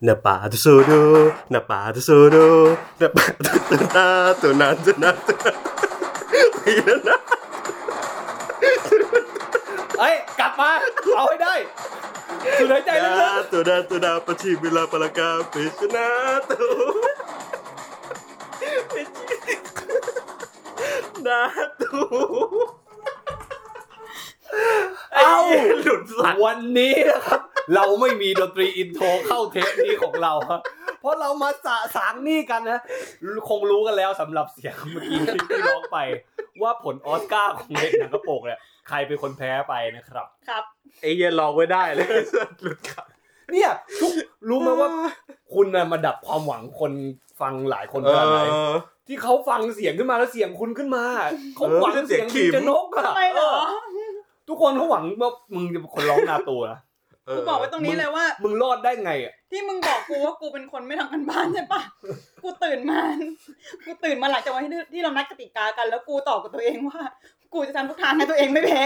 Na pa tu sudo, na pa tu sudo, na pa tu na tu na tu na tu na ไม่นะเอ้ยกลับมา เอาให้ได้สุดหายใจลึก Na tu na tu na pa chi bila pala ka fish na tu. Na tu. ๆเอ้าหลุดสัตว์วันนี้นะครับ เราไม่มีดนตรี intro เข้าเทปนี้ของเราครับเพราะเรามาสะสางนี่กันนะ คงรู้กันแล้วสำหรับเสียงเมื่อกี้ที่ร้องไป ว่าผลออสการ์ของเด็กหนังกระโปรงเนี่ยใครเป็นคนแพ้ไปนะครับ ครับ ไอ้เหี้ยลองไว้ได้เลยหลุดครับ เนี่ยทุกรู้ไหมว่าคุณน่ะมาดับความหวังคนฟังหลายคนเอขนาดไหนอที่เขาฟังเสียงขึ้นมาแล้วเสียงคุณขึ้นมาเขาเออหวังเสีเสียยงงขิคิมมจะนกอะทำไมเหรอทุกคนเขาหวังว่ามึงจะเป็นคนร้องนาตัวนะ กูบอกไว้ตรงนี้เลยว่า มึงรอดได้ไงอะที่มึงบอกกูว่ากูเป็นคนไม่ทำกันบ้านใช่ปะกูตื่นมากูตื่นมาหลังจากวันที่ที่เรานัดกติกากัน แล้วกูตอบกับตัวเองว่า กูจะทำทุกทางให้ตัวเองไม่แพ้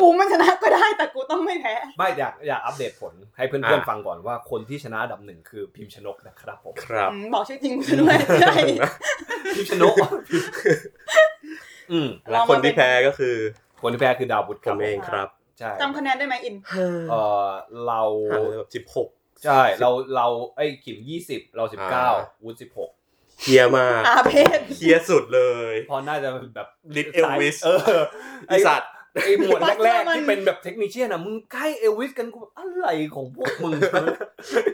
กูไม่ชนะก็ได้แต่กูต้องไม่แพ้ไม่อยากอยากอัปเดตผลให้เพื่อนๆฟังก่อนว่าคนที่ชนะอันดับหนึ่งคือพิมพ์ชนกนะครับผมครับอืมบอกชื่อจริงกูด้วยใช่พิมพ์ชนกอืมและคนที่แพ้ก็คือ คนที่แพ้คือดาวบุตรผมเองครับ ใช่จำคะแนนได้ไหมอินเออเราห่างกันแบบสิบหกใช่เราเราไอ้ขิมยี่สิบเราสิบเก้าอ่าวุฒิสิบหกเฮียมากอาเพศเฮียสุดเลยพอน่าจะแบบลิทเอลวิสเออไอสัตว์ไอหมวดแรกๆที่เป็นแบบ technician อะมึงใกล้เอลวิสกันกูแบบอะไรของพวกมึง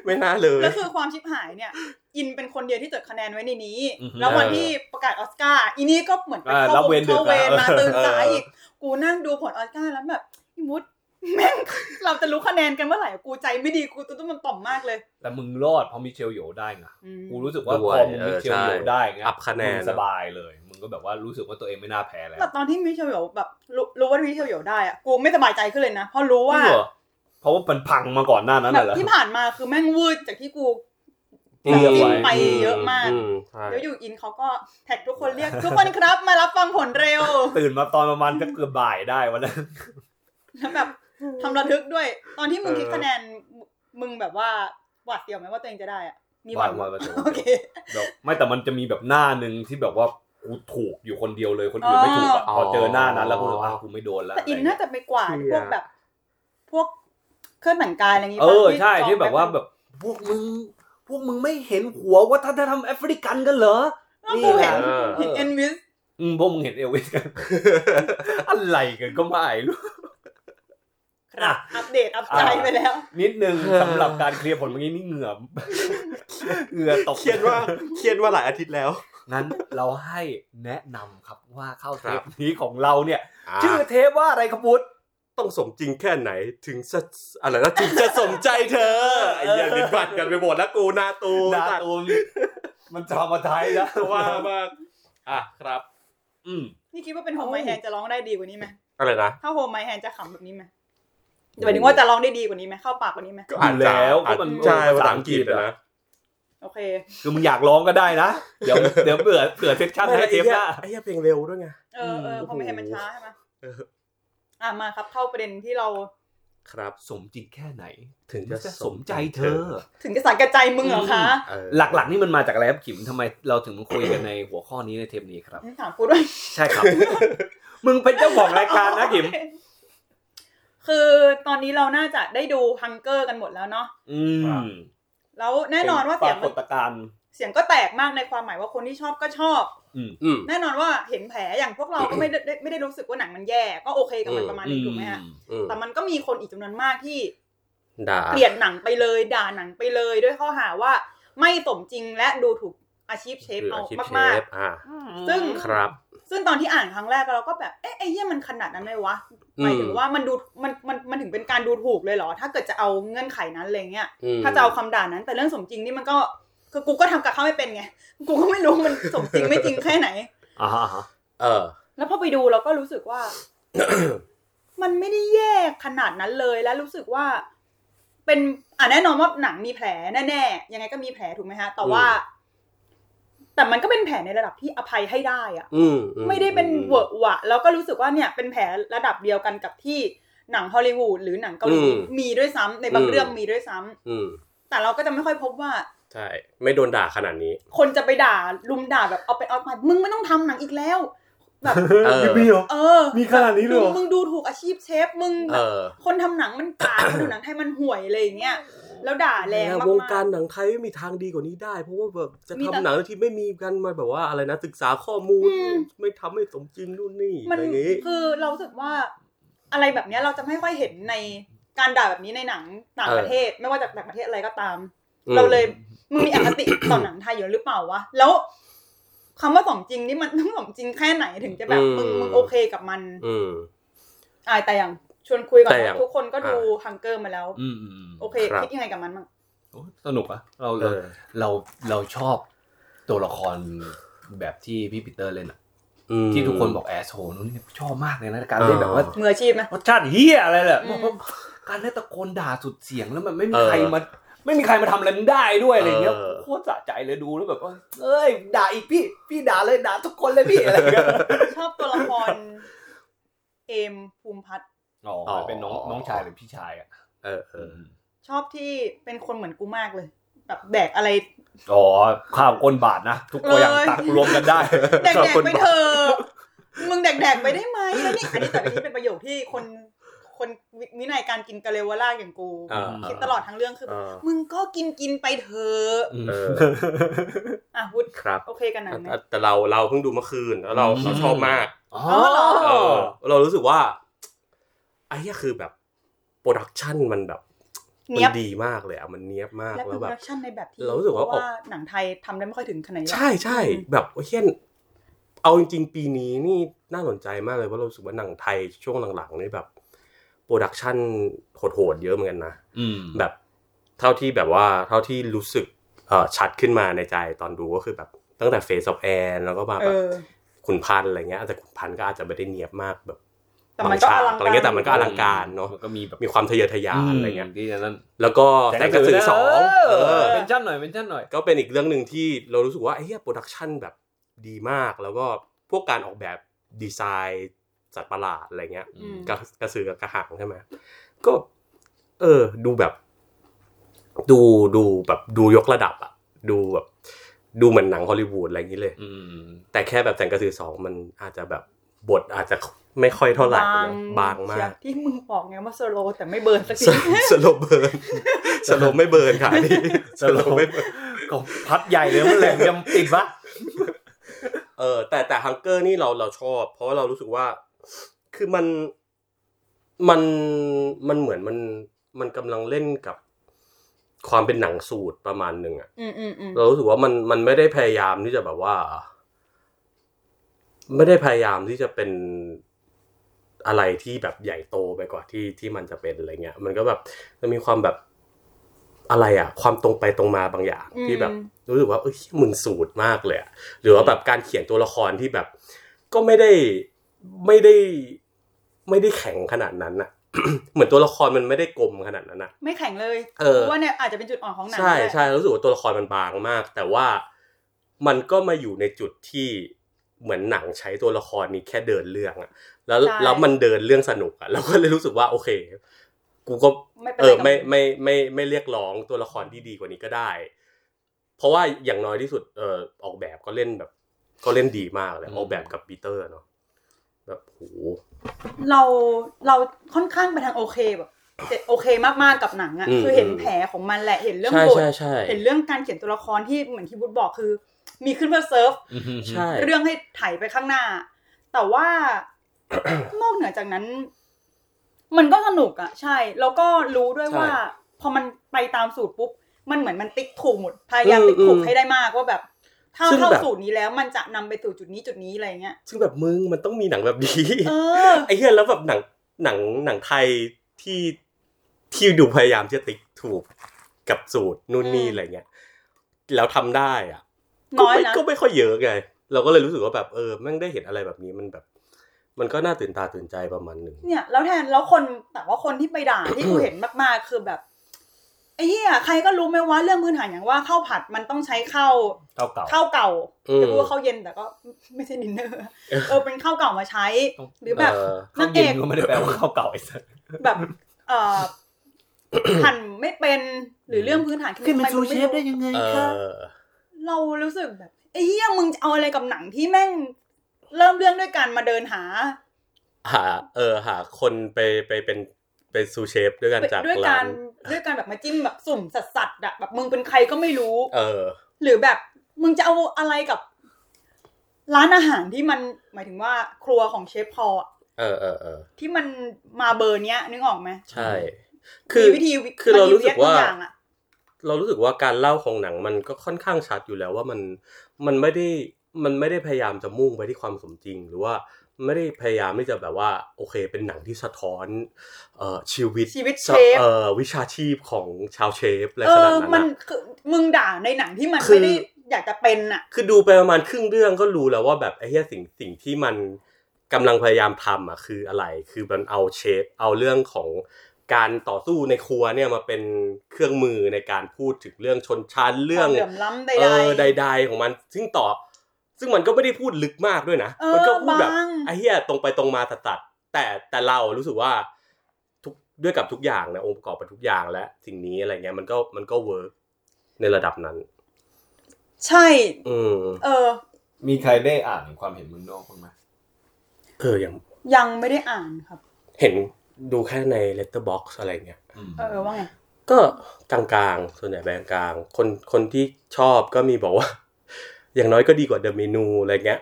ไม่น่าเลยแล้วคือความชิบหายเนี่ย อินเป็นคนเดียวที่จดคะแนนไว้ในนี้อือฮึแล้ววันที่ประกาศออสการ์อีนี่ก็เหมือนไปอ่าเข้ารับเวรดึกเข้าเวรอะมาตื่นสายเอออีอีกกูนั่งดูผลออสการ์แล้วแบบ อีมุดแม่งเราจะรู้คะแนนกันเมื่อไหร่กูใจไม่ดีกูตุ้มมันต่อมมากเลย แต่มึงรอดเพราะมิเชลโยได้ไงอืมกูรู้สึกว่าด้พวยอมึงเอมิอเชลโยใช่ได้ไง up คะแนนมึงสบายเลย มึงก็แบบว่ารู้สึกว่าตัวเองไม่น่าแพ้แล้วแต่ตอนที่มิเชลโยแบบรู้รู้ว่ามิเชลโยได้อะกูไม่สบายใจขึ้นเลยนะเพราะรู้ว่าจริงเหรอเพราะว่ามันพังมาก่อนหน้านั้นแบน่ะบเหรอที่ผ่านมาคือแม่งวืดจากที่กูเตรียมไว้ไปเยอะมากอืใช่แล้วอยู่อินเขาก็แท็กทุกคนเรียกทุกคนครับมารับฟังผลเร็ว ตื่นมาตอนประมาณจะเกือบบ่ายได้วันนั้น แล้วแบบทำระทึกด้วย ตอนที่มึงเออคิดคะแนนมึงแบบว่าหวาดเสียวไหมว่าตัวเองจะได้อะมีหวัดหวาดหวาดหวาดโอเคแบบไม่แต่มันจะมีแบบหน้าหนึ่งที่แบบว่ากูถูกอยู่คนเดียวเลยคนอื่นไม่ถูกอะอ๋อพอเจอหน้านั้นแล้วกูรู้ว่าอะกูไม่โดนแล้วแต่อินอะไรเงี้ยน่าจะไปกวาดเชี่ยพวกแบบ พวกเครื่องแต่งกายอะไรอย่างงี้เอปะอใช่จองที่แบบว่าไปแบบพวกมึงพวกมึงไม่เห็นหัววัฒนธรรมแอฟริกันกันเหรอแล้วกูเห็นเออเห็นเอ็นวิสอืมพวกมึงเห็นเอลวิสกันอะไรกันก็ไม่รู้ ครับอัปเดตอัปใจไปแล้ว นิดนึงสำหรับการเคลียร์ผลเมื่อกี้นี่เหงื่อเหงื่อตกเครียดว่าเครียดว่าหลายอาทิตย์แล้ว งั้นเราให้แนะนำครับว่าเข้าเทครัปบนี้ของเราเนี่ยอ่าชื่อเทปว่าอะไรครับพุทธต้องสมจริงแค่ไหนถึงจะอะไรนะถึงจะสมใจเธอไอ้เหี้ยลิ้นพันกันไปหมดแล้วกูหนาตูดาตัดตูนมันจอมาไทยนะว่ามากอะครับ อืมนี่คิดว่าเป็นโฮมไมแฮนจะร้องได้ดีกว่านี้ไหมอะไรนะถ้าโฮมไมแฮนจะขำแบบนี้ไหม หมายถึงว่าจะร้องได้ดีกว่านี้ไหมเข้าปากกว่านี้ไหมก็อ่านแล้วก็มันใช่ภาษาอังกฤษอะนะโอเคคือมึงอยากร้องก็ได้นะ เดี๋ยวเดี๋ยวเผื่อเผื่อ session ให้เทปหน้าไอ้เหี้ยเพลงเร็วด้วยไงเออเอออืม Hold My Hand มันช้าใช่ไหมเอออะมาครับเข้าประเด็นที่เราครับสมจริงแค่ไหน ถึงจะจะสมใจเธอ ถึงจะสารกระใจมึงเหรอคะเออหลักๆนี่มันมาจากอะไรครับขิมทำไมเราถึงมาคุยกันในหัวข้อนี้ในเทปนี้ครับถามกูด้วย ใช่ครับ มึงเป็นเจ้าของรายการนะขิม คือตอนนี้เราน่าจะได้ดู Hunger กันหมดแล้วเนาะอืมแล้วแน่นอนว่าปเสีรายงกฏการณ์เสียงก็แตกมากในความหมายว่าคนที่ชอบก็ชอบ อืมอืมแน่นอนว่าเห็นแผลอย่างพวกเราก็ไม่ได้ไม่ได้รู้สึกว่าหนังมันแย่ก็โอเคกับมันประมาณนึงถูกไหมฮะอืมแต่มันก็มีคนอีกจำนวนมากที่ด่าเกลียดหนังไปเลย ด่าหนังไปเลยด้วยข้อหาว่าไม่สมจริงและดูถูก อาชีพเชฟคือเอาอาชีพเชมากฟอ่าๆซึ่งครับ ซึ่งตอนที่อ่านครั้งแรกเราก็แบบเอ๊ะไอ้เหี้ยมันขนาดนั้นไหมวะหมายถึงว่ามันดูมันมันมันถึงเป็นการดูถูกเลยเหรอ ถ้าเกิดจะเอาเงื่อนไขนั้นอะไรเงี้ยอืมถ้าจะเอาคำด่านั้น แต่เรื่องสมจริงนี่มันก็คือกูก็ทำกับข้าวไม่เป็นไงกูก็ไม่รู้มันสมจริงไม่จริงแค่ไหนอ่าฮะอ่าฮะเออ แล้วพอไปดูเราก็รู้สึกว่า มันไม่ได้แย่ขนาดนั้นเลยแล้วรู้สึกว่า เป็นอะแน่นอนว่าหนังมีแผลแน่ๆยังไงก็มีแผลถูกไหมฮะแต่ว่า แต่มันก็เป็นแผลในระดับที่อภัยให้ได้อะอืมอืไม่ได้เป็นเวอะหวะ แล้วก็รู้สึกว่าเนี่ยเป็นแผลระดับเดียวกันกับที่หนังฮอลลีวูดหรือหนังเกาหลีอืมมีด้วยซ้ำในบางอืมเรื่องมีด้วยซ้ำอืมแต่เราก็จะไม่ค่อยพบว่าใช่ ไม่โดนด่าขนาดนี้ คนจะไปด่าลุมด่าแบบเอาไปเอามามึงไม่ต้องทำหนังอีกแล้ว แบบเออมีเหรอเออมีขนาดนี้เลยเหรอมึงดูถูกอาชีพเชฟมึงเออคนทำหนังมันกากคนดูหนังไทยมันห่วยอะไรอย่างเงี้ยแล้วด่าแรงมากๆวงการหนังไทยไม่มีทางดีกว่านี้ได้ เพราะว่าแบบจะมีทำแต่หนังที่ไม่มีกันมาแบบว่าอะไรนะศึกษาข้อมูลอืมไม่ทำให้สมจริงนู่นนี่มัอะไรอย่างงี้คือเรารู้สึกว่าอะไรแบบเนี้ยเราจะไม่ค่อยเห็นในการด่าแบบนี้ในหนังต่างประเทศ ไม่ว่าจากต่างประเทศอะไรก็ตามอืมเราเลยมึงมีอคติ ต่อหนังไทยอยู่หรือเปล่าวะ แล้ว คำว่าสมจริงนี่มันต้องสมจริงแค่ไหนถึงจะแบบมึงมึงโอเคกับมัน อืมอ่าแต่อย่างชวนคุยก่อนแต่อย่างว่าทุกคนก็ดูฮังเกอร์มาแล้ว อืมอืมอืมโอเคครับคิดยังไงกับมันบ้างโอ้สนุกอะเราเอเราอเราเราชอบตัวละครแบบที่พี่ปีเตอร์เล่นอะอืมที่ทุกคนบอกแอสโฮนู่นนี่ชอบมากเลยนะการเล่นแบบว่ามืออาชีพนะรสชาติเฮียอะไรแหละอืมบอกว่าการเล่นตะโกนด่าสุดเสียงแล้วมันไม่มีเออใครมา ไม่มีใครมาทำอะไรมึงได้ด้วยอะไรเงี้ยเออโคตรสะใจเลยดูแล้วแบบว่าเอ้ยด่าอีกพี่ พี่ด่าเลยด่าทุกคนเลยพี่อะไรเงี้ยชอบตัวละครเอมภูมิพัฒน์อ๋อเป็นน้องน้องชายหรือพี่ชายอะเออเออชอบที่เป็นคนเหมือนกูมากเลยแบบแบกอะไร อ๋อ ข้าวก้นบาทนะ ทุกคนอย่างเลยตักรวมกันได้ แดกข้าวแดกก้นไปบาทเถอะมึงแดกแดกไปได้ไหมแล้วนี่อันนี้แต่อันนี้เป็นประโยคที่คน คนวิวินัยการกินกะเลวล่าอย่างกูอ่าคิดตลอดทั้งเรื่องคือแบบอ่ามึงก็กินกินไปเถอะเอออะวุฒครับโอเคกันหนังไหมแต่แต่เราเราเพิ่งดูเมื่อคืนแล้วเราอืมเราชอบมากอ๋อเหรอเออเรารู้สึกว่าไอ้เหี้ยคือแบบ production มันแบบมัเนี้ยบดีมากเลยอะมันเนี้ยบมากแล้วแบบ productionในแบบที่เรารู้สึกว่าเพะหนังไทยทำได้ไม่ค่อยถึงขนาดนี้หรอกใช่ใช่แบบเฮียนเอาจริงๆ ปีนี้นี่น่าสนใจมากเลยเพราะเรารู้สึกว่าหนังไทยช่วงหลังๆนี่แบบ production โหดๆเยอะเหมือนกันนะอืมแบบเท่าที่แบบว่าเท่าที่รู้สึกเอ่อชัดขึ้นมาในใจตอนดูก็คือแบบตั้งแต่ Faces of Anne แล้วก็มาเอแบบอขุนพันธ์อะไรเงี้ยแต่ขุนพันธ์ก็อาจจะไม่ได้เนียบมากแบบแต่มันก็บางฉาอลังการอะไรเงี้ยแต่มันก็อลังการเนาะมันก็มีแบบมีความทะเยอทะยานอะไรเงี้ยที่นั้นแล้วก็แสงกระสือสองเออ ambition หน่อย ambition หน่อย ก็เป็นอีกเรื่องหนึ่งที่เรารู้สึกว่าไอ้เหี้ย production แบบดีมากแล้วก็พวกการออกแบบดีไซน์ สัตว์ประหลาดอะไรเงี้ยอืมกระกระสือกับกระหังใช่ไหมก็ เออ ดูแบบ ดูดูแบบดูยกระดับอะดูแบบ ดูเหมือนหนังฮอลลีวูดอะไรอย่างนี้เลยอืมแต่แค่แบบแสงกระสือสองมันอาจจะแบบบทอาจจะไม่ค่อยเท่าไหร่นะบางมาเชียกร์ที่มึงบอกไงว่า slow แต่ไม่ burn สักที slow burn slow ไม่ burn ค่ะอันนี้ slow ไม่ burn ก็พัดใหญ่เลยมันแหลมยังติดวะเออแต่แต่ Hunger นี่เราเราชอบ เพราะว่าเรารู้สึกว่า คือมันมันมันเหมือนมันมันกำลังเล่นกับความเป็นหนังสูตรประมาณหนึ่งอะอืมอืมอืมเรารู้สึกว่ามันมันไม่ได้พยายามที่จะแบบว่า ไม่ได้พยายามที่จะเป็นอะไรที่แบบใหญ่โตไปกว่าที่ที่มันจะเป็นอะไรเงี้ย มันก็แบบมันมีความแบบอะไรอะความตรงไปตรงมาบางอย่าง ที่แบบ รู้สึกว่าเอ้ยมึงสูตรมากเลยอะหรือว่าแบบการเขียนตัวละครที่แบบ ก็ไม่ได้ ไม่ได้ไม่ได้แข็งขนาดนั้นอะเหมือนตัวละครมันไม่ได้กลมขนาดนั้นอะไม่แข็งเลยเออพราะว่าเนี่ยอาจจะเป็นจุดอ่อนของหนังใช่ด้วยใช่รู้สึกว่าตัวละครมันบางมาก แต่ว่ามันก็มาอยู่ในจุดที่เหมือนหนังใช้ตัวละครนี้แค่เดินเรื่องอะแล้วแล้วมันเดินเรื่องสนุกอะแล้วก็เลยรู้สึกว่าโอเค กูก็ไม่เป็นเอไรอกับไม่ไม่ไม่ไม่เรียกร้องตัวละครที่ดีกว่านี้ก็ได้ เพราะว่าอย่างน้อยที่สุดเออออกแบบก็เล่นแบบ ก็เล่นดีมากเลยอืมออกแบบกับปีเตอร์เนาะ แบบโหเราเราค่อนข้างไปทางโอเคแบบโอเคมากๆกับหนังอะคือเห็นแผลของมันแหละเห็นเรื่องใช่บทใช่ใช่เห็นเรื่องการเขียนตัวละครที่เหมือนที่บุตบอกคือ มีขึ้นเพื่อเซิร์ฟใช่เรื่องให้ไถไปข้างหน้า แต่ว่านอกเหนือจากนั้น มันก็สนุกอะใช่ แล้วก็รู้ด้วยว่า พอมันไปตามสูตรปุ๊บมันเหมือนมันติ๊กถูกหมดพยายามติ๊กถูกให้ได้มากว่าแบบ ถ้าเข้าสูตรนี้แล้วมันจะนำไปสู่จุดนี้จุดนี้อะไรเงี้ย ซึ่งแบบมึงมันต้องมีหนังแบบนี้เออไอ้เหี้ยแล้วแบบหนังหนังหนังไทยที่ที่ดูพยายามจะติ๊กถูกกับสูตรนู่นนี่อืมอะไรเงี้ยแล้วทำได้อะน้อยก็ไม่นะก็ไม่ค่อยเยอะไงเราก็เลยรู้สึกว่าแบบเออแม่งได้เห็นอะไรแบบนี้มันแบบ มันก็น่าตื่นตาตื่นใจประมาณหนึ่งเนี่ย แล้วแทนแล้วคนแต่ว่าคนที่ไปด่าที่กูเห็นมากๆคือแบบ ไอ้เหี้ยใครก็รู้ไหมว่าเรื่องพื้นฐานอย่างว่าข้าวผัดมันต้องใช้ข้าวเก่าเก่าข้าวเก่าอืมจะพูดว่าข้าวเย็นแต่ก็ไม่ใช่ดินเนอร์เออเป็นข้าวเก่ามาใช้ หรือแบบเออข้านาวงเอเย็นกก็ไม่ได้แปลว่าข้าวเก่าไอ้สัสแบบเอ่อหั่นไม่เป็นหรือเรื่องพื้นฐานขึ้นเป็นทำซูไมเชมึงฟไม่ได้รู้ยังไงเอครับอเรารู้สึกแบบไอ้เหี้ยมึงจะเอาอะไรกับหนังที่แม่งเริ่มเรื่องด้วยการมาเดินหา หา เออหาคนไปไปเป็น เป็นซูเชฟด้วยกันจากด้วยร้าการนด้วยการแบบมาจิ้มแบบสุ่มสัสสัสๆอะแบบมึงเป็นใครก็ไม่รู้ เออ หรือแบบมึงจะเอาอะไรกับ ร้านอาหารที่มันหมายถึงว่าครัวของเชฟพอลอะเออเออเออที่มันมาเบอร์เนี้ยนึกออกไหมใช่ คือมีวิธีคือเรารู้สึกว่ามันมีเรียกบงอย่างอะเรารู้สึกว่าการเล่าของหนังมันก็ค่อนข้างชัดอยู่แล้วว่ามันมันไม่ได้มันไม่ได้พยายามจะมุ่งไปที่ความสมจริงหรือว่า ไม่ได้พยายามที่จะแบบว่า โอเค เป็นหนังที่สะท้อนเอ่อชีวิตชีวิตเชฟเอ่อวิชาชีพของชาวเชฟอะไรเอขนาดอนั้นมันอะคือมึงด่าในหนังที่มันคือไม่ได้อยากจะเป็นอะคือดูไปประมาณครึ่งเรื่องก็รู้แล้วว่าแบบไอ้เหี้ยสิ่งสิ่งที่มันกำลังพยายามทำอะคืออะไร คือมันเอาเชฟเอาเรื่องของการต่อสู้ในครัวเนี่ยมาเป็นเครื่องมือในการพูดถึงเรื่องชนชั้นเรื่องความเหลื่อมล้ำใดเออๆใด ๆ ของมัน ซึ่งต่อ ซึ่งมันก็ไม่ได้พูดลึกมากด้วยนะเออมัก็พูดแบบบางไอ้เหี้ยตรงไปตรงมาตัดๆแต่แต่เรารู้สึกว่าทุกด้วยกับทุกอย่างนะองค์ประกอบไปทุกอย่างและสิ่งนี้อะไรเงี้ยมันก็มันก็เวิร์กในระดับนั้น ใช่ อืมเออ มีใครได้อ่านความเห็นมึงนอกบ้างไหมเอออย่างยังไม่ได้อ่านครับ เห็นดูแค่ใน letterbox อะไรเงี้ยอืมเออว่าไงก็กลางๆ ส่วนใหญ่แบงกลางๆคนคนที่ชอบก็มีบอกว่า อย่างน้อยก็ดีกว่าเดอะเมนูอะไรเงี้ย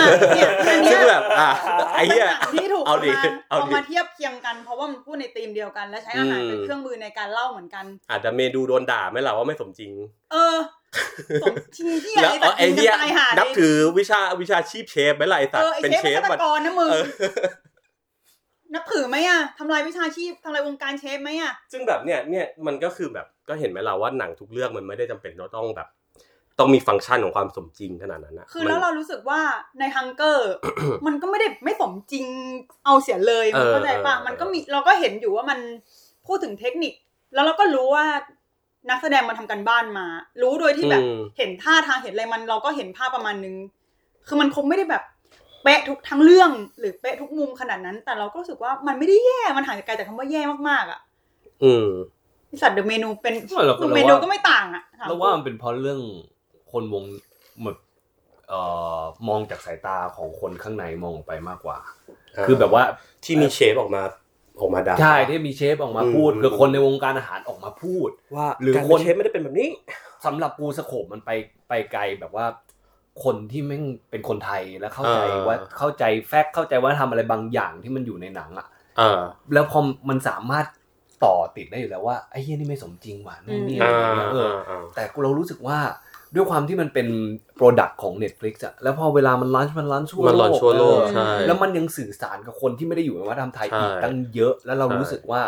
อะเนี่ยอันเนี้ซึ่ยงแบบอะไอ้เหี้ยเป็นหนังที่ถูกเอาดิมาเอาเอาดิมาเทียบเคียงกันเพราะว่ามันพูดในธีมเดียวกัน และใช้อาหารอืมเป็นเครื่องมือในการเล่าเหมือนกันอาจจะเมนูโดนด่าไหมล่ะว่าไม่สมจริง เออสมจริงที่แล้วไอ้ไอ้สัตว์เหี้ยตายหานับดิถือวิชาวิชาชีพเชฟไหมล่ะไอ้สัตเอว์อไอ้เป็นเชฟเชเป็นฟฆาตมันกรนะมึงเออนับถือไหมอะทำลายวิชาชีพทำลายวงการเชฟไหมอะซึ่งแบบเนี่ยเนี่ยมันก็คือแบบก็เห็นไหมล่ะว่าหนังทุกเรื่องมันไม่ได้จำเป็นว่าต้องแบบ ต้องมีฟังก์ชันของความสมจริงขนาดนั้นนะคือมันแล้วเรารู้สึกว่าในฮังเกอร์ มันก็ไม่ได้ไม่สมจริงเอาเสียเลยมันเออเข้าใจปะเออมันก็มีเราก็เห็นอยู่ว่ามันพูดถึงเทคนิค แล้วเราก็รู้ว่านักแสดงมันทำกันบ้านมา รู้โดยที่แบบอืมเห็นท่าทางเห็นอะไรมันเราก็เห็นภาพประมาณนึง คือมันคงไม่ได้แบบเป๊ะทุกทั้งเรื่องหรือเป๊ะทุกมุมขนาดนั้น แต่เราก็รู้สึกว่ามันไม่ได้แย่มันห่างไกลจากคำว่าแย่มากๆอะ อืมไอ้สัตว์เดอะเมนูเป็นเราก็เมนูก็ไม่ต่างอะถมเราว่ามันเป็นเพราะเรื่อง คนวงแบบเอ่อมองจากสายตาของคนข้างในมองออกไปมากกว่า คือแบบว่าที่มีเชฟออกมาออกมาด่า ใช่ที่มีเชฟออกมาพูดอืมคือคนในวงการอาหารออกมาพูด ว่าหรือการคเป็นนเชฟไม่ได้เป็นแบบนี้สำหรับกูสโคปมันไปไปไกลแบบว่า คนที่แม่งเป็นคนไทยแล้วเข้าใจเออว่าเข้าใจแฟกต์เข้าใจว่าทำอะไรบางอย่างที่มันอยู่ในหนังอะเออแล้วพอมันสามารถต่อติดได้อยู่แล้วว่าไอ้เหี้ยนี่ไม่สมจริงว่ะนู่นนี่อะอ่าไรอย่างเงี้ยเอออ่าแต่เรารู้สึกว่า ด้วยความที่มันเป็นproduct ของ Netflix อะแล้วพอเวลามัน launch มัน launch ทั่วมัน launch ทั่วโลกเออใช่แล้วมันยังสื่อสารกับคนที่ไม่ได้อยู่ในวัฒนธรรมไทยใช่อีกตั้งเยอะ แล้วเราใช่รู้สึกว่า